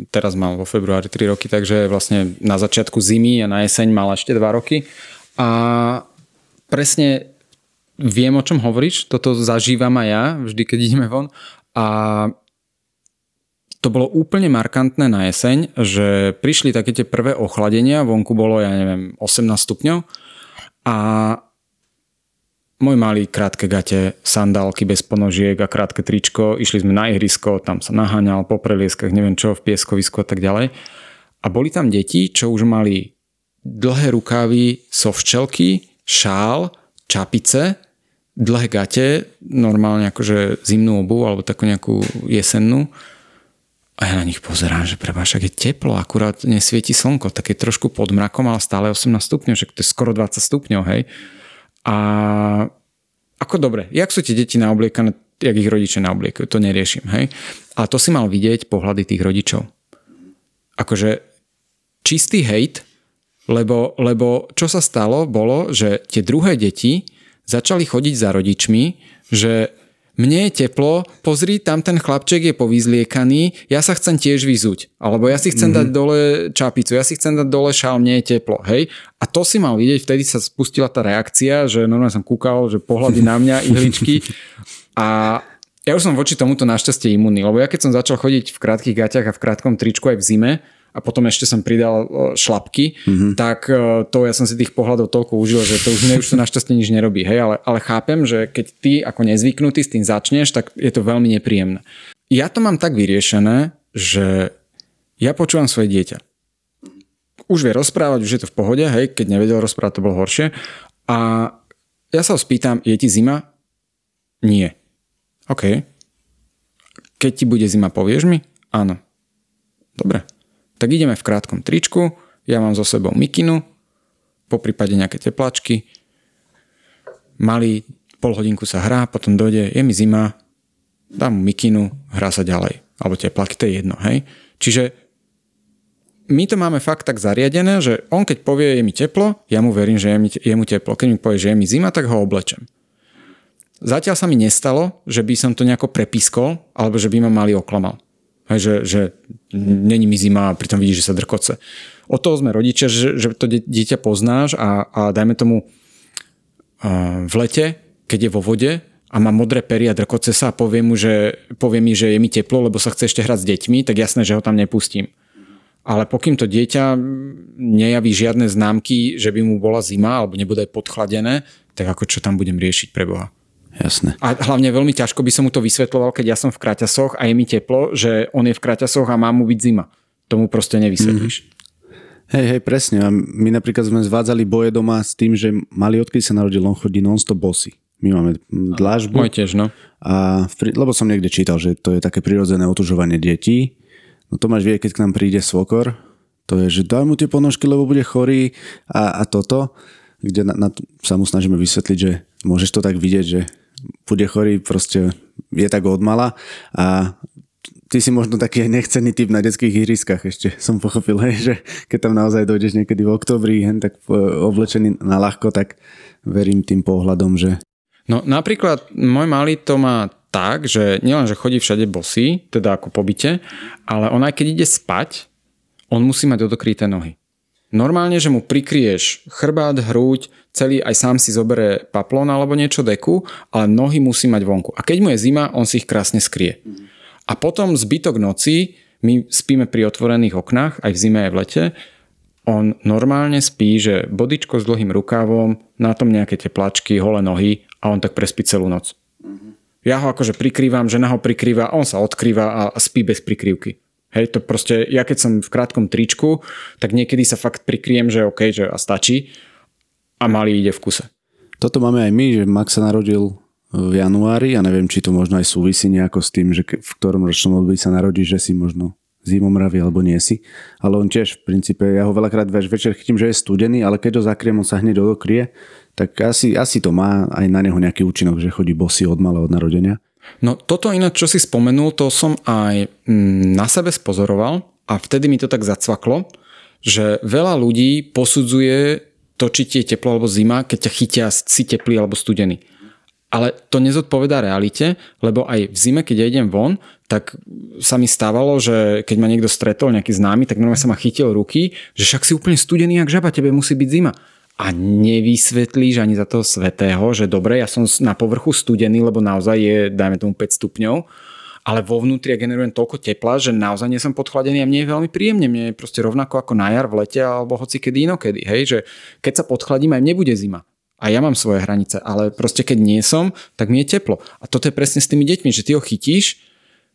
teraz mal vo februári 3 roky, takže vlastne na začiatku zimy a na jeseň mal ešte 2 roky. A presne viem, o čom hovoríš, toto zažívam aj ja, vždy keď ideme von. A to bolo úplne markantné na jeseň, že prišli také tie prvé ochladenia, vonku bolo, ja neviem, 18 stupňov a môj malý krátke gate, sandálky bez ponožiek a krátke tričko, išli sme na ihrisko, tam sa naháňal po prelieskach, neviem čo, v pieskovisku a tak ďalej. A boli tam deti, čo už mali dlhé rukávy, sovčelky, šál, čapice, dlhé gate, normálne akože zimnú obu alebo takú nejakú jesennú a ja na nich pozerám, že preba, však je teplo, akurát nesvieti slnko, tak je trošku pod mrakom, ale stále 18 stupňov, že to je skoro 20 stupňov, hej. A ako dobre, jak sú tie deti naobliekané, jak ich rodičia naobliekajú, to neriešim, hej. Ale to si mal vidieť pohľady tých rodičov. Akože čistý hejt, lebo, lebo čo sa stalo, bolo, že tie druhé deti začali chodiť za rodičmi, že mne je teplo, pozri, tam ten chlapček je povyzliekaný, ja sa chcem tiež vyzuť. Alebo ja si chcem mm-hmm. dať dole čapicu, ja si chcem dať dole šál, mne je teplo, hej. A to si mal vidieť, vtedy sa spustila tá reakcia, že normálne som kúkal, že pohľady na mňa, ihličky. A ja už som voči tomuto našťastie imunný, lebo ja keď som začal chodiť v krátkých gaťach a v krátkom tričku aj v zime, a potom ešte som pridal šlapky, mm-hmm. tak to ja som si tých pohľadov toľko užil, že to už mne už to našťastie nič nerobí. Hej, ale, ale chápem, že keď ty ako nezvyknutý s tým začneš, tak je to veľmi nepríjemné. Ja to mám tak vyriešené, že ja počúvam svoje dieťa. Už vie rozprávať, už je to v pohode, hej, keď nevedel rozprávať, to bolo horšie. A ja sa ho spýtam, je ti zima? Nie. OK. Keď ti bude zima, povieš mi? Áno. Dobre tak ideme v krátkom tričku, ja mám so sebou mikinu, po prípade nejaké teplačky, malý pol hodinku sa hrá, potom dojde, je mi zima, dám mu mikinu, hrá sa ďalej. Alebo teplaky, to je jedno, hej. Čiže my to máme fakt tak zariadené, že on keď povie, je mi teplo, ja mu verím, že je, mi, je mu teplo. Keď mi povie, že je mi zima, tak ho oblečem. Zatiaľ sa mi nestalo, že by som to nejako prepískol, alebo že by ma mali oklamal. Že, že není mi zima a pritom vidíš, že sa drkoce. O toho sme rodičia, že, že to dieťa poznáš a, a dajme tomu v lete, keď je vo vode a má modré pery a drkoce sa a povie, mu, že, povie mi, že je mi teplo, lebo sa chce ešte hrať s deťmi, tak jasné, že ho tam nepustím. Ale pokým to dieťa nejaví žiadne známky, že by mu bola zima alebo nebude podchladené, tak ako čo tam budem riešiť pre Boha? Jasné. A hlavne veľmi ťažko by som mu to vysvetloval, keď ja som v kraťasoch a je mi teplo, že on je v kraťasoch a má mu byť zima. Tomu proste nevysvetlíš. Mm-hmm. Hej, hej, presne. A my napríklad sme zvádzali boje doma s tým, že mali odkedy sa narodil, on chodí non-stop bosy. My máme dlážbu. Môj tiež, no. A v, lebo som niekde čítal, že to je také prirodzené otužovanie detí. No to máš vie, keď k nám príde svokor, to je, že daj mu tie ponožky, lebo bude chorý a, a toto, kde na, na, sa mu snažíme vysvetliť, že môžeš to tak vidieť, že bude chorý, proste je tak odmala a ty si možno taký nechcený typ na detských ihriskách ešte som pochopil, hej, že keď tam naozaj dojdeš niekedy v oktobri, hen tak oblečený na ľahko, tak verím tým pohľadom, že... No napríklad môj malý to má tak, že nielen, že chodí všade bosý, teda ako po byte, ale on aj keď ide spať, on musí mať odokryté nohy. Normálne, že mu prikrieš chrbát, hruď, celý aj sám si zobere paplón alebo niečo deku, ale nohy musí mať vonku. A keď mu je zima, on si ich krásne skrie. A potom zbytok noci, my spíme pri otvorených oknách, aj v zime, aj v lete, on normálne spí, že bodičko s dlhým rukávom, na tom nejaké teplačky, holé nohy a on tak prespí celú noc. Ja ho akože prikrývam, žena ho prikrýva, on sa odkrýva a spí bez prikrývky. Hej, to proste, ja keď som v krátkom tričku, tak niekedy sa fakt prikryjem, že OK, že a stačí a malý ide v kuse. Toto máme aj my, že Max sa narodil v januári a neviem, či to možno aj súvisí nejako s tým, že v ktorom ročnom období sa narodí, že si možno zimomravý alebo nie si. Ale on tiež v princípe, ja ho veľakrát večer chytím, že je studený, ale keď ho zakriem, on sa hneď odokrie, tak asi, asi to má aj na neho nejaký účinok, že chodí bosy od malého od narodenia. No toto ináč, čo si spomenul, to som aj mm, na sebe spozoroval a vtedy mi to tak zacvaklo, že veľa ľudí posudzuje to, či ti je teplo alebo zima, keď ťa chytia si teplý alebo studený. Ale to nezodpovedá realite, lebo aj v zime, keď ja idem von, tak sa mi stávalo, že keď ma niekto stretol, nejaký známy, tak normálne sa ma chytil ruky, že však si úplne studený, jak žaba, tebe musí byť zima a nevysvetlíš ani za toho svetého, že dobre, ja som na povrchu studený, lebo naozaj je, dajme tomu 5 stupňov, ale vo vnútri ja generujem toľko tepla, že naozaj nie som podchladený a mne je veľmi príjemne. Mne je proste rovnako ako na jar v lete alebo hoci kedy inokedy. Hej, že keď sa podchladím, aj mne bude zima. A ja mám svoje hranice, ale proste keď nie som, tak mi je teplo. A toto je presne s tými deťmi, že ty ho chytíš,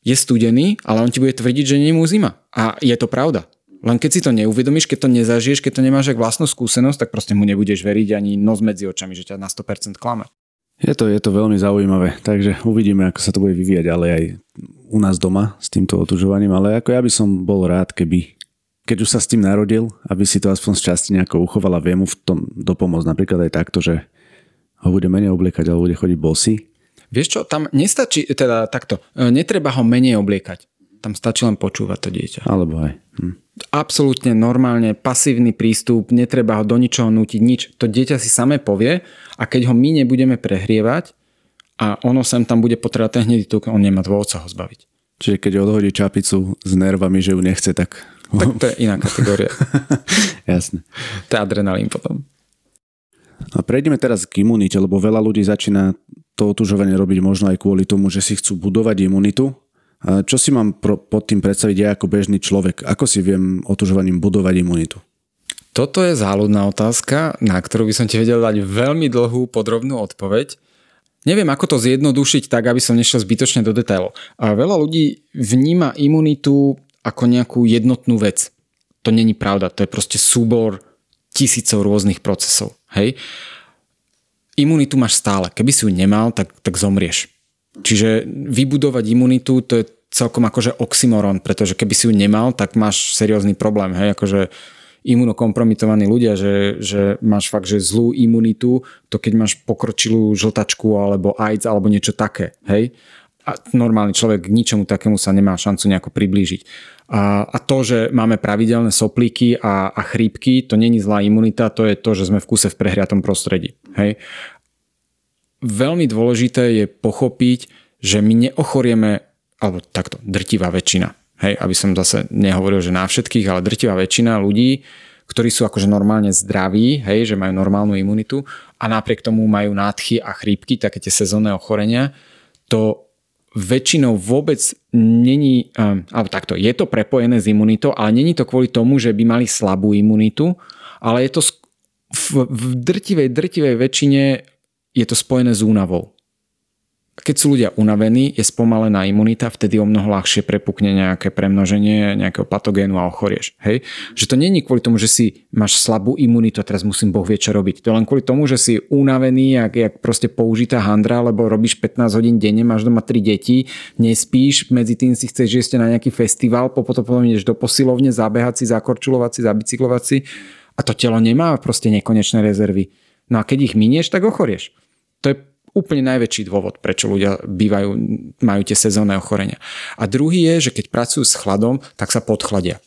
je studený, ale on ti bude tvrdiť, že nie mu zima. A je to pravda. Len keď si to neuvedomíš, keď to nezažiješ, keď to nemáš ak vlastnú skúsenosť, tak proste mu nebudeš veriť ani nos medzi očami, že ťa na 100% klame. Je to, je to veľmi zaujímavé, takže uvidíme, ako sa to bude vyvíjať, ale aj u nás doma s týmto otužovaním, ale ako ja by som bol rád, keby keď už sa s tým narodil, aby si to aspoň z časti nejako uchoval a vie mu v tom dopomôcť napríklad aj takto, že ho bude menej obliekať, ale bude chodiť bosy. Vieš čo, tam nestačí, teda takto, e, netreba ho menej obliekať. Tam stačí len počúvať to dieťa. Alebo aj. Absolútne normálne pasívny prístup, netreba ho do ničoho nútiť, nič. To dieťa si samé povie a keď ho my nebudeme prehrievať a ono sem tam bude potrebovať ten hnedý tuk, on nemá dôvod sa ho zbaviť. Čiže keď odhodí čapicu s nervami, že ju nechce, tak... Tak to je iná kategória. Jasne. To je adrenalín potom. A prejdeme teraz k imunite, lebo veľa ľudí začína to otužovanie robiť možno aj kvôli tomu, že si chcú budovať imunitu čo si mám pro, pod tým predstaviť ja ako bežný človek? Ako si viem otužovaním budovať imunitu? Toto je záľudná otázka, na ktorú by som ti vedel dať veľmi dlhú, podrobnú odpoveď. Neviem, ako to zjednodušiť tak, aby som nešiel zbytočne do detailov. Veľa ľudí vníma imunitu ako nejakú jednotnú vec. To není pravda, to je proste súbor tisícov rôznych procesov. Hej? Imunitu máš stále. Keby si ju nemal, tak, tak zomrieš. Čiže vybudovať imunitu, to je celkom akože oxymoron, pretože keby si ju nemal, tak máš seriózny problém, hej, akože imunokompromitovaní ľudia, že, že máš fakt, že zlú imunitu, to keď máš pokročilú žltačku alebo AIDS alebo niečo také, hej. A normálny človek k ničomu takému sa nemá šancu nejako priblížiť. A, a to, že máme pravidelné soplíky a, a chrípky, to není zlá imunita, to je to, že sme v kuse v prehriatom prostredí. Hej? veľmi dôležité je pochopiť, že my neochorieme, alebo takto, drtivá väčšina. Hej, aby som zase nehovoril, že na všetkých, ale drtivá väčšina ľudí, ktorí sú akože normálne zdraví, hej, že majú normálnu imunitu a napriek tomu majú nádchy a chrípky, také tie sezónne ochorenia, to väčšinou vôbec není, um, alebo takto, je to prepojené s imunitou, ale není to kvôli tomu, že by mali slabú imunitu, ale je to v, v drtivej, drtivej väčšine je to spojené s únavou. Keď sú ľudia unavení, je spomalená imunita, vtedy o mnoho ľahšie prepukne nejaké premnoženie nejakého patogénu a ochorieš. Hej? Že to není kvôli tomu, že si máš slabú imunitu a teraz musím Boh vie čo robiť. To je len kvôli tomu, že si unavený, jak, jak proste použitá handra, lebo robíš 15 hodín denne, máš doma 3 deti, nespíš, medzi tým si chceš, ste na nejaký festival, potom potom ideš do posilovne, zabehať si, zakorčulovať si, zabicyklovať si a to telo nemá proste nekonečné rezervy. No a keď ich minieš, tak ochorieš. To je úplne najväčší dôvod, prečo ľudia bývajú, majú tie sezónne ochorenia. A druhý je, že keď pracujú s chladom, tak sa podchladia.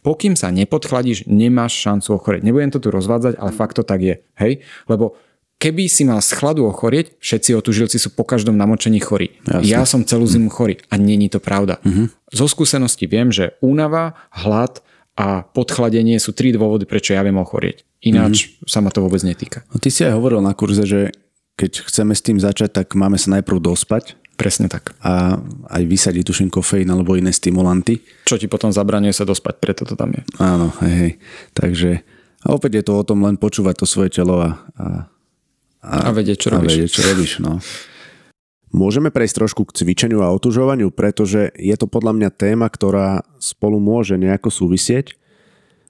Pokým sa nepodchladíš, nemáš šancu ochoreť. Nebudem to tu rozvádzať, ale fakt to tak je. Hej? Lebo keby si mal z chladu ochorieť, všetci otužilci sú po každom namočení chorí. Jasne. Ja som celú zimu chorý a není to pravda. Uh-huh. Zo skúsenosti viem, že únava, hlad a podchladenie sú tri dôvody, prečo ja viem ochorieť. Ináč uh-huh. sa ma to vôbec netýka. No, ty si aj hovoril na kurze, že keď chceme s tým začať, tak máme sa najprv dospať. Presne tak. A aj vysadiť tuším kofeín alebo iné stimulanty. Čo ti potom zabraňuje sa dospať, preto to tam je. Áno, hej, hej. Takže a opäť je to o tom len počúvať to svoje telo a, a, a, a vedieť, čo robíš. A vedieť, čo robíš no. Môžeme prejsť trošku k cvičeniu a otužovaniu, pretože je to podľa mňa téma, ktorá spolu môže nejako súvisieť.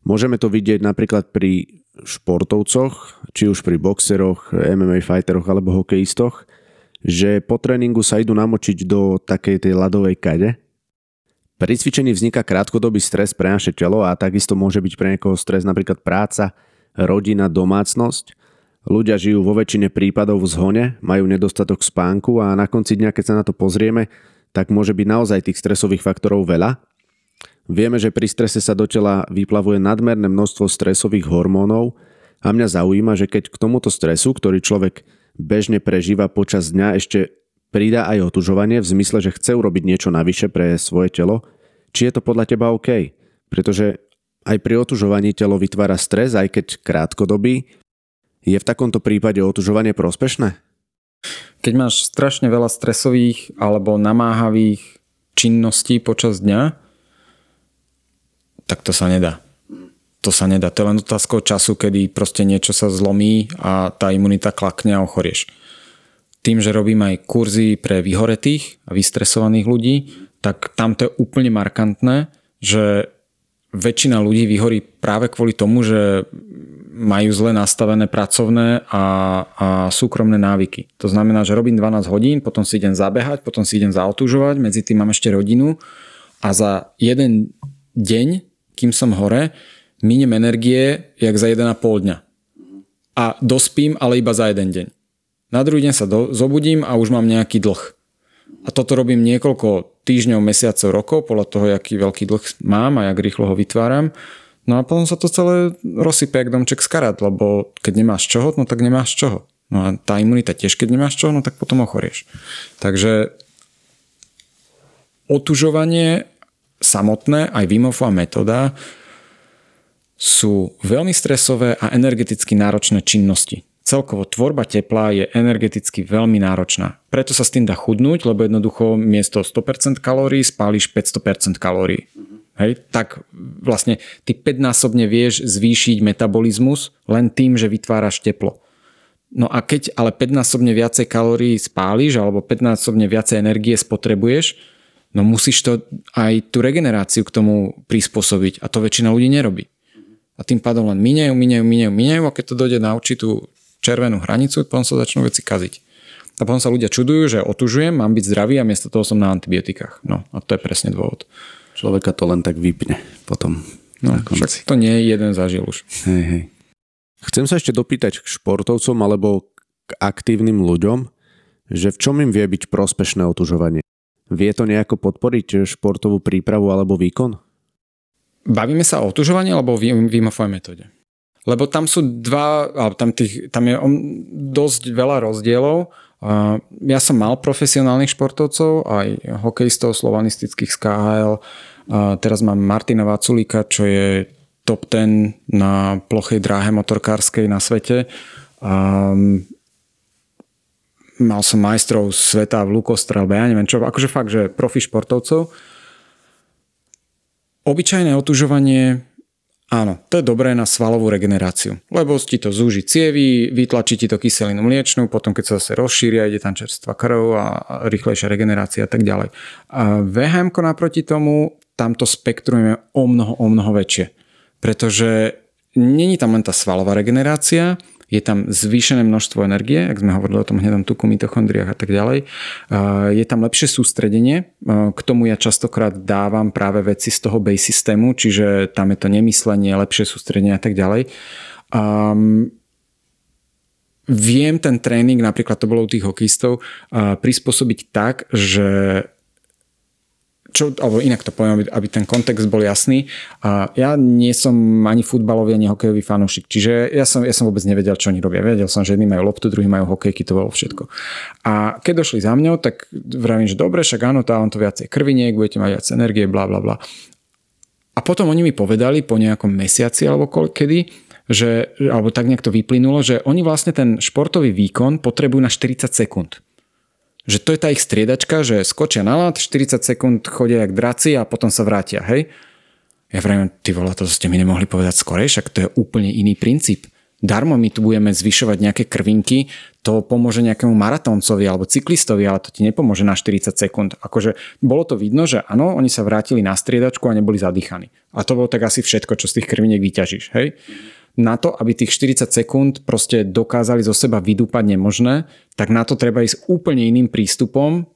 Môžeme to vidieť napríklad pri športovcoch, či už pri boxeroch, MMA fighteroch alebo hokejistoch, že po tréningu sa idú namočiť do takej tej ľadovej kade. Pri cvičení vzniká krátkodobý stres pre naše telo a takisto môže byť pre niekoho stres napríklad práca, rodina, domácnosť. Ľudia žijú vo väčšine prípadov v zhone, majú nedostatok spánku a na konci dňa, keď sa na to pozrieme, tak môže byť naozaj tých stresových faktorov veľa Vieme, že pri strese sa do tela vyplavuje nadmerné množstvo stresových hormónov a mňa zaujíma, že keď k tomuto stresu, ktorý človek bežne prežíva počas dňa, ešte pridá aj otužovanie v zmysle, že chce urobiť niečo navyše pre svoje telo, či je to podľa teba OK? Pretože aj pri otužovaní telo vytvára stres, aj keď krátkodobý. Je v takomto prípade otužovanie prospešné? Keď máš strašne veľa stresových alebo namáhavých činností počas dňa, tak to sa nedá. To sa nedá. To je len otázkou času, kedy proste niečo sa zlomí a tá imunita klakne a ochorieš. Tým, že robím aj kurzy pre vyhoretých a vystresovaných ľudí, tak tam to je úplne markantné, že väčšina ľudí vyhorí práve kvôli tomu, že majú zle nastavené pracovné a, a súkromné návyky. To znamená, že robím 12 hodín, potom si idem zabehať, potom si idem zaotužovať, medzi tým mám ešte rodinu a za jeden deň kým som hore, miniem energie jak za 1,5 dňa. A dospím, ale iba za jeden deň. Na druhý deň sa do, zobudím a už mám nejaký dlh. A toto robím niekoľko týždňov, mesiacov, rokov, podľa toho, aký veľký dlh mám a jak rýchlo ho vytváram. No a potom sa to celé rozsype jak domček z karát, lebo keď nemáš čoho, no tak nemáš čoho. No a tá imunita tiež, keď nemáš čoho, no tak potom ochorieš. Takže otužovanie samotné, aj Wimofová metóda, sú veľmi stresové a energeticky náročné činnosti. Celkovo tvorba tepla je energeticky veľmi náročná. Preto sa s tým dá chudnúť, lebo jednoducho miesto 100% kalórií spáliš 500% kalórií. Hej, tak vlastne ty 5-násobne vieš zvýšiť metabolizmus len tým, že vytváraš teplo. No a keď ale 5-násobne viacej kalórií spáliš alebo 5-násobne viacej energie spotrebuješ, no musíš to aj tú regeneráciu k tomu prispôsobiť a to väčšina ľudí nerobí. A tým pádom len minejú, minejú, minejú, minejú a keď to dojde na určitú červenú hranicu, potom sa začnú veci kaziť. A potom sa ľudia čudujú, že otužujem, mám byť zdravý a miesto toho som na antibiotikách. No a to je presne dôvod. Človeka to len tak vypne potom. No, však to nie je jeden zažil už. Hej, hej. Chcem sa ešte dopýtať k športovcom alebo k aktívnym ľuďom, že v čom im vie byť prospešné otužovanie? Vie to nejako podporiť športovú prípravu alebo výkon? Bavíme sa o otužovaní alebo o Wim metóde? Lebo tam sú dva, alebo tam, tých, tam je dosť veľa rozdielov. Ja som mal profesionálnych športovcov, aj hokejistov slovanistických z KHL. Teraz mám Martina Vaculíka, čo je top 10 na plochej dráhe motorkárskej na svete. Mal som majstrov sveta v lukostrelbe, ja neviem čo, akože fakt, že profi športovcov. Obyčajné otužovanie Áno, to je dobré na svalovú regeneráciu, lebo ti to zúži cievy, vytlačí ti to kyselinu mliečnú, potom keď sa zase rozšíria, ide tam čerstvá krv a rýchlejšia regenerácia a tak ďalej. A VHM naproti tomu, tamto spektrum je o mnoho, o mnoho väčšie, pretože není tam len tá svalová regenerácia, je tam zvýšené množstvo energie, ak sme hovorili o tom hnedom tuku, mitochondriách a tak ďalej. Je tam lepšie sústredenie, k tomu ja častokrát dávam práve veci z toho base systému, čiže tam je to nemyslenie, lepšie sústredenie a tak ďalej. Um, viem ten tréning, napríklad to bolo u tých hokejistov, prispôsobiť tak, že čo, alebo inak to poviem, aby, aby ten kontext bol jasný. A ja nie som ani futbalový, ani hokejový fanúšik, čiže ja som, ja som vôbec nevedel, čo oni robia. Vedel som, že jedni majú loptu, druhí majú hokejky, to bolo všetko. A keď došli za mňou, tak vravím, že dobre, však áno, vám to viacej krviniek, budete mať viac energie, bla bla bla. A potom oni mi povedali po nejakom mesiaci alebo kedy, že, alebo tak nejak to vyplynulo, že oni vlastne ten športový výkon potrebujú na 40 sekúnd že to je tá ich striedačka, že skočia na lad, 40 sekúnd chodia jak draci a potom sa vrátia, hej? Ja vravím, ty vole, to ste mi nemohli povedať skorej, však to je úplne iný princíp. Darmo my tu budeme zvyšovať nejaké krvinky, to pomôže nejakému maratóncovi alebo cyklistovi, ale to ti nepomôže na 40 sekúnd. Akože bolo to vidno, že áno, oni sa vrátili na striedačku a neboli zadýchaní. A to bolo tak asi všetko, čo z tých krviniek vyťažíš, hej? Na to, aby tých 40 sekúnd proste dokázali zo seba vydúpať nemožné, tak na to treba ísť úplne iným prístupom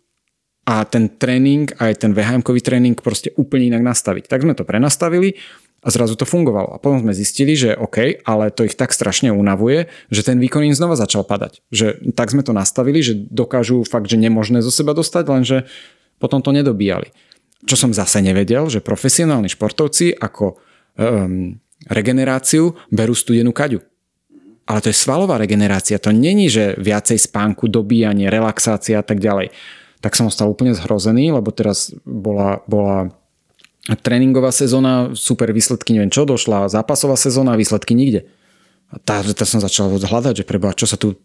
a ten tréning, aj ten vhm tréning proste úplne inak nastaviť. Tak sme to prenastavili a zrazu to fungovalo. A potom sme zistili, že OK, ale to ich tak strašne unavuje, že ten výkon im znova začal padať. Že tak sme to nastavili, že dokážu fakt, že nemožné zo seba dostať, lenže potom to nedobíjali. Čo som zase nevedel, že profesionálni športovci ako um, regeneráciu, berú studenú kaďu. Ale to je svalová regenerácia, to není, že viacej spánku, dobíjanie, relaxácia a tak ďalej. Tak som ostal úplne zhrozený, lebo teraz bola, bola tréningová sezóna, super výsledky, neviem čo, došla zápasová sezóna, výsledky nikde. A tá, tá som začal hľadať, že preba, čo sa tu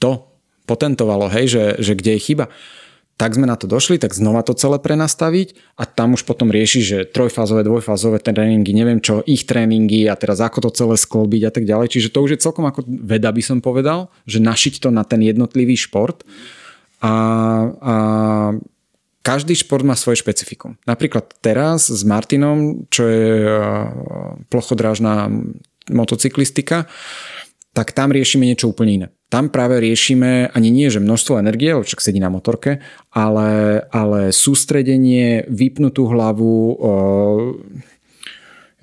to potentovalo, hej, že, že kde je chyba tak sme na to došli, tak znova to celé prenastaviť a tam už potom rieši, že trojfázové, dvojfázové tréningy, neviem čo, ich tréningy a teraz ako to celé sklbiť a tak ďalej. Čiže to už je celkom ako veda by som povedal, že našiť to na ten jednotlivý šport a, a každý šport má svoje špecifikum. Napríklad teraz s Martinom, čo je plochodrážna motocyklistika, tak tam riešime niečo úplne iné. Tam práve riešime ani nie, že množstvo energie, lebo však sedí na motorke, ale, ale sústredenie, vypnutú hlavu, o,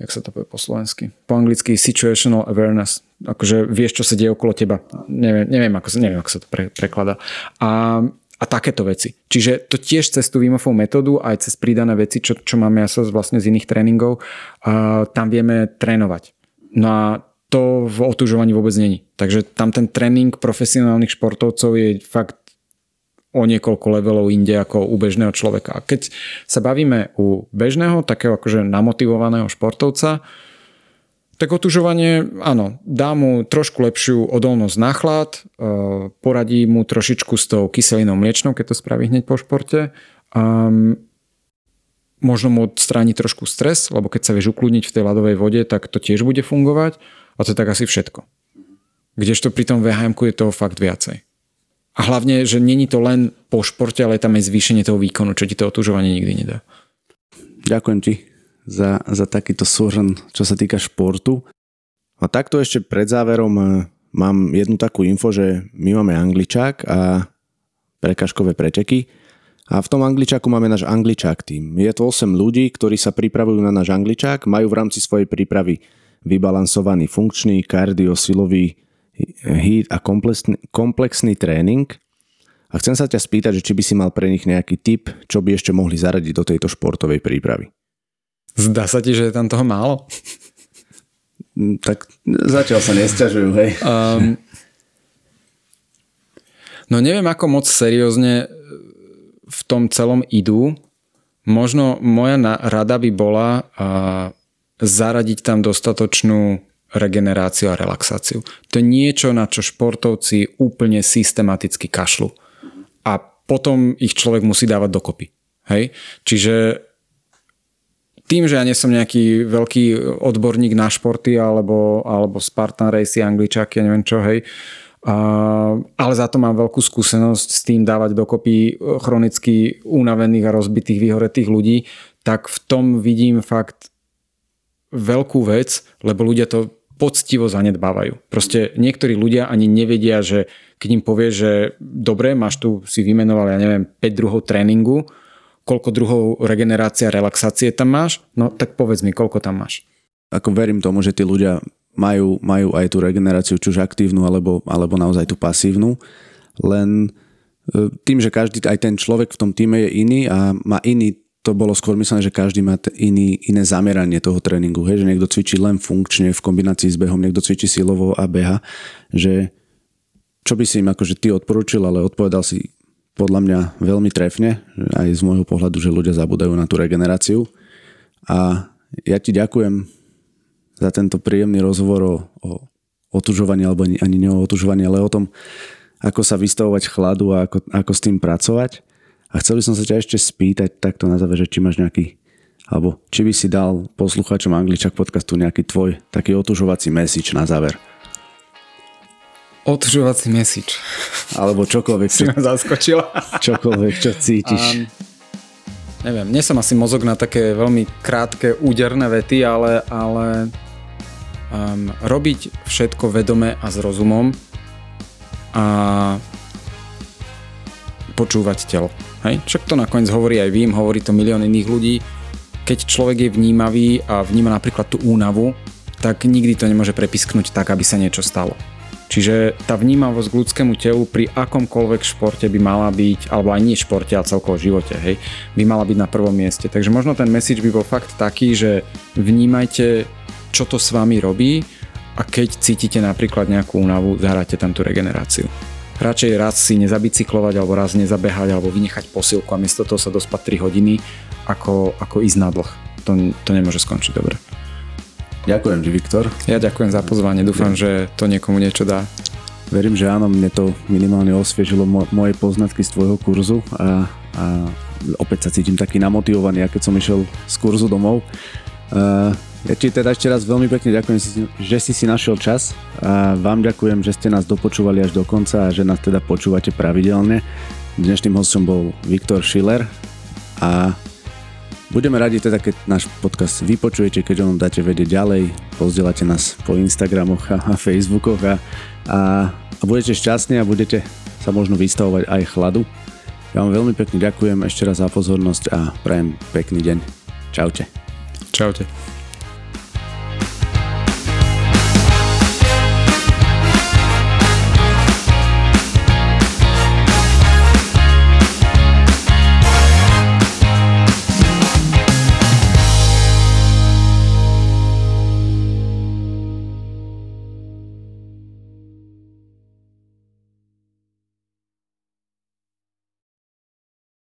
jak sa to povie po slovensky? Po anglicky situational awareness. Akože vieš, čo sa deje okolo teba. Neviem, neviem, ako, neviem ako sa to pre, prekladá. A, a takéto veci. Čiže to tiež cez tú Wimofovú metódu, aj cez pridané veci, čo, čo máme ja sa vlastne z iných tréningov, uh, tam vieme trénovať. No a to v otužovaní vôbec není. Takže tam ten tréning profesionálnych športovcov je fakt o niekoľko levelov inde ako u bežného človeka. A keď sa bavíme u bežného, takého akože namotivovaného športovca, tak otužovanie, áno, dá mu trošku lepšiu odolnosť na chlad, e, poradí mu trošičku s tou kyselinou mliečnou, keď to spraví hneď po športe. Um, možno mu odstráni trošku stres, lebo keď sa vieš ukludniť v tej ľadovej vode, tak to tiež bude fungovať. A to je tak asi všetko. Kdežto pri tom vhm je toho fakt viacej. A hlavne, že není to len po športe, ale je tam aj zvýšenie toho výkonu, čo ti to otužovanie nikdy nedá. Ďakujem ti za, za takýto súhrn, čo sa týka športu. A takto ešte pred záverom e, mám jednu takú info, že my máme angličák a prekažkové preteky. A v tom angličáku máme náš angličák tým. Je to 8 ľudí, ktorí sa pripravujú na náš angličák, majú v rámci svojej prípravy vybalansovaný funkčný kardiosilový hit a komplexný, komplexný tréning. A chcem sa ťa spýtať, že či by si mal pre nich nejaký tip, čo by ešte mohli zaradiť do tejto športovej prípravy. Zdá sa ti, že je tam toho málo? tak zatiaľ sa nesťažujú, hej. Um, no neviem, ako moc seriózne v tom celom idú. Možno moja rada by bola uh, zaradiť tam dostatočnú regeneráciu a relaxáciu. To je niečo, na čo športovci úplne systematicky kašľú. A potom ich človek musí dávať dokopy. Hej? Čiže tým, že ja nie som nejaký veľký odborník na športy alebo, alebo Spartan Race, Angličák, ja neviem čo, hej, a, ale za to mám veľkú skúsenosť s tým dávať dokopy chronicky unavených a rozbitých, vyhoretých ľudí, tak v tom vidím fakt veľkú vec, lebo ľudia to poctivo zanedbávajú. Proste niektorí ľudia ani nevedia, že keď im povie, že dobre, máš tu, si vymenoval, ja neviem, 5 druhov tréningu, koľko druhov regenerácia, relaxácie tam máš, no tak povedz mi, koľko tam máš. Ako verím tomu, že tí ľudia majú, majú aj tú regeneráciu, či už aktívnu, alebo, alebo naozaj tú pasívnu, len e, tým, že každý, aj ten človek v tom týme je iný a má iný to bolo skôr myslené, že každý má iný, iné zameranie toho tréningu, hej? že niekto cvičí len funkčne v kombinácii s behom, niekto cvičí silovo a beha, že čo by si im akože ty odporúčil, ale odpovedal si podľa mňa veľmi trefne, aj z môjho pohľadu, že ľudia zabudajú na tú regeneráciu. A ja ti ďakujem za tento príjemný rozhovor o, o otužovaní, alebo ani nie o otužovaní, ale o tom, ako sa vystavovať chladu a ako, ako s tým pracovať. A chcel by som sa ťa ešte spýtať takto na záver, že či máš nejaký, alebo či by si dal poslucháčom Angličak podcastu nejaký tvoj taký otužovací message na záver. Otužovací message. Alebo čokoľvek. Si ma zaskočila. Čokoľvek, čo cítiš. Um, neviem, nie som asi mozog na také veľmi krátke, úderné vety, ale, ale um, robiť všetko vedome a s rozumom a počúvať telo. Hej? Však to nakoniec hovorí aj vím, hovorí to milión iných ľudí. Keď človek je vnímavý a vníma napríklad tú únavu, tak nikdy to nemôže prepisknúť tak, aby sa niečo stalo. Čiže tá vnímavosť k ľudskému telu pri akomkoľvek športe by mala byť, alebo aj nie športe, ale celkovo živote, hej, by mala byť na prvom mieste. Takže možno ten message by bol fakt taký, že vnímajte, čo to s vami robí a keď cítite napríklad nejakú únavu, zahrajte tam tú regeneráciu radšej raz si nezabicyklovať alebo raz nezabehať alebo vynechať posilku a miesto toho sa dospať 3 hodiny ako, ako ísť na dlh. To, to nemôže skončiť dobre. Ďakujem ti, Viktor. Ja ďakujem za pozvanie, dúfam, že to niekomu niečo dá. Verím, že áno, mne to minimálne osviežilo mo- moje poznatky z tvojho kurzu a, a opäť sa cítim taký namotivovaný, keď som išiel z kurzu domov. Uh, ja ti teda ešte raz veľmi pekne ďakujem, že si si našiel čas a vám ďakujem, že ste nás dopočúvali až do konca a že nás teda počúvate pravidelne. Dnešným hostom bol Viktor Schiller a budeme radi teda, keď náš podcast vypočujete, keď o dáte vedieť ďalej, pozdielate nás po Instagramoch a Facebookoch a, a, a budete šťastní a budete sa možno vystavovať aj chladu. Ja vám veľmi pekne ďakujem ešte raz za pozornosť a prajem pekný deň. Čaute. Čaute.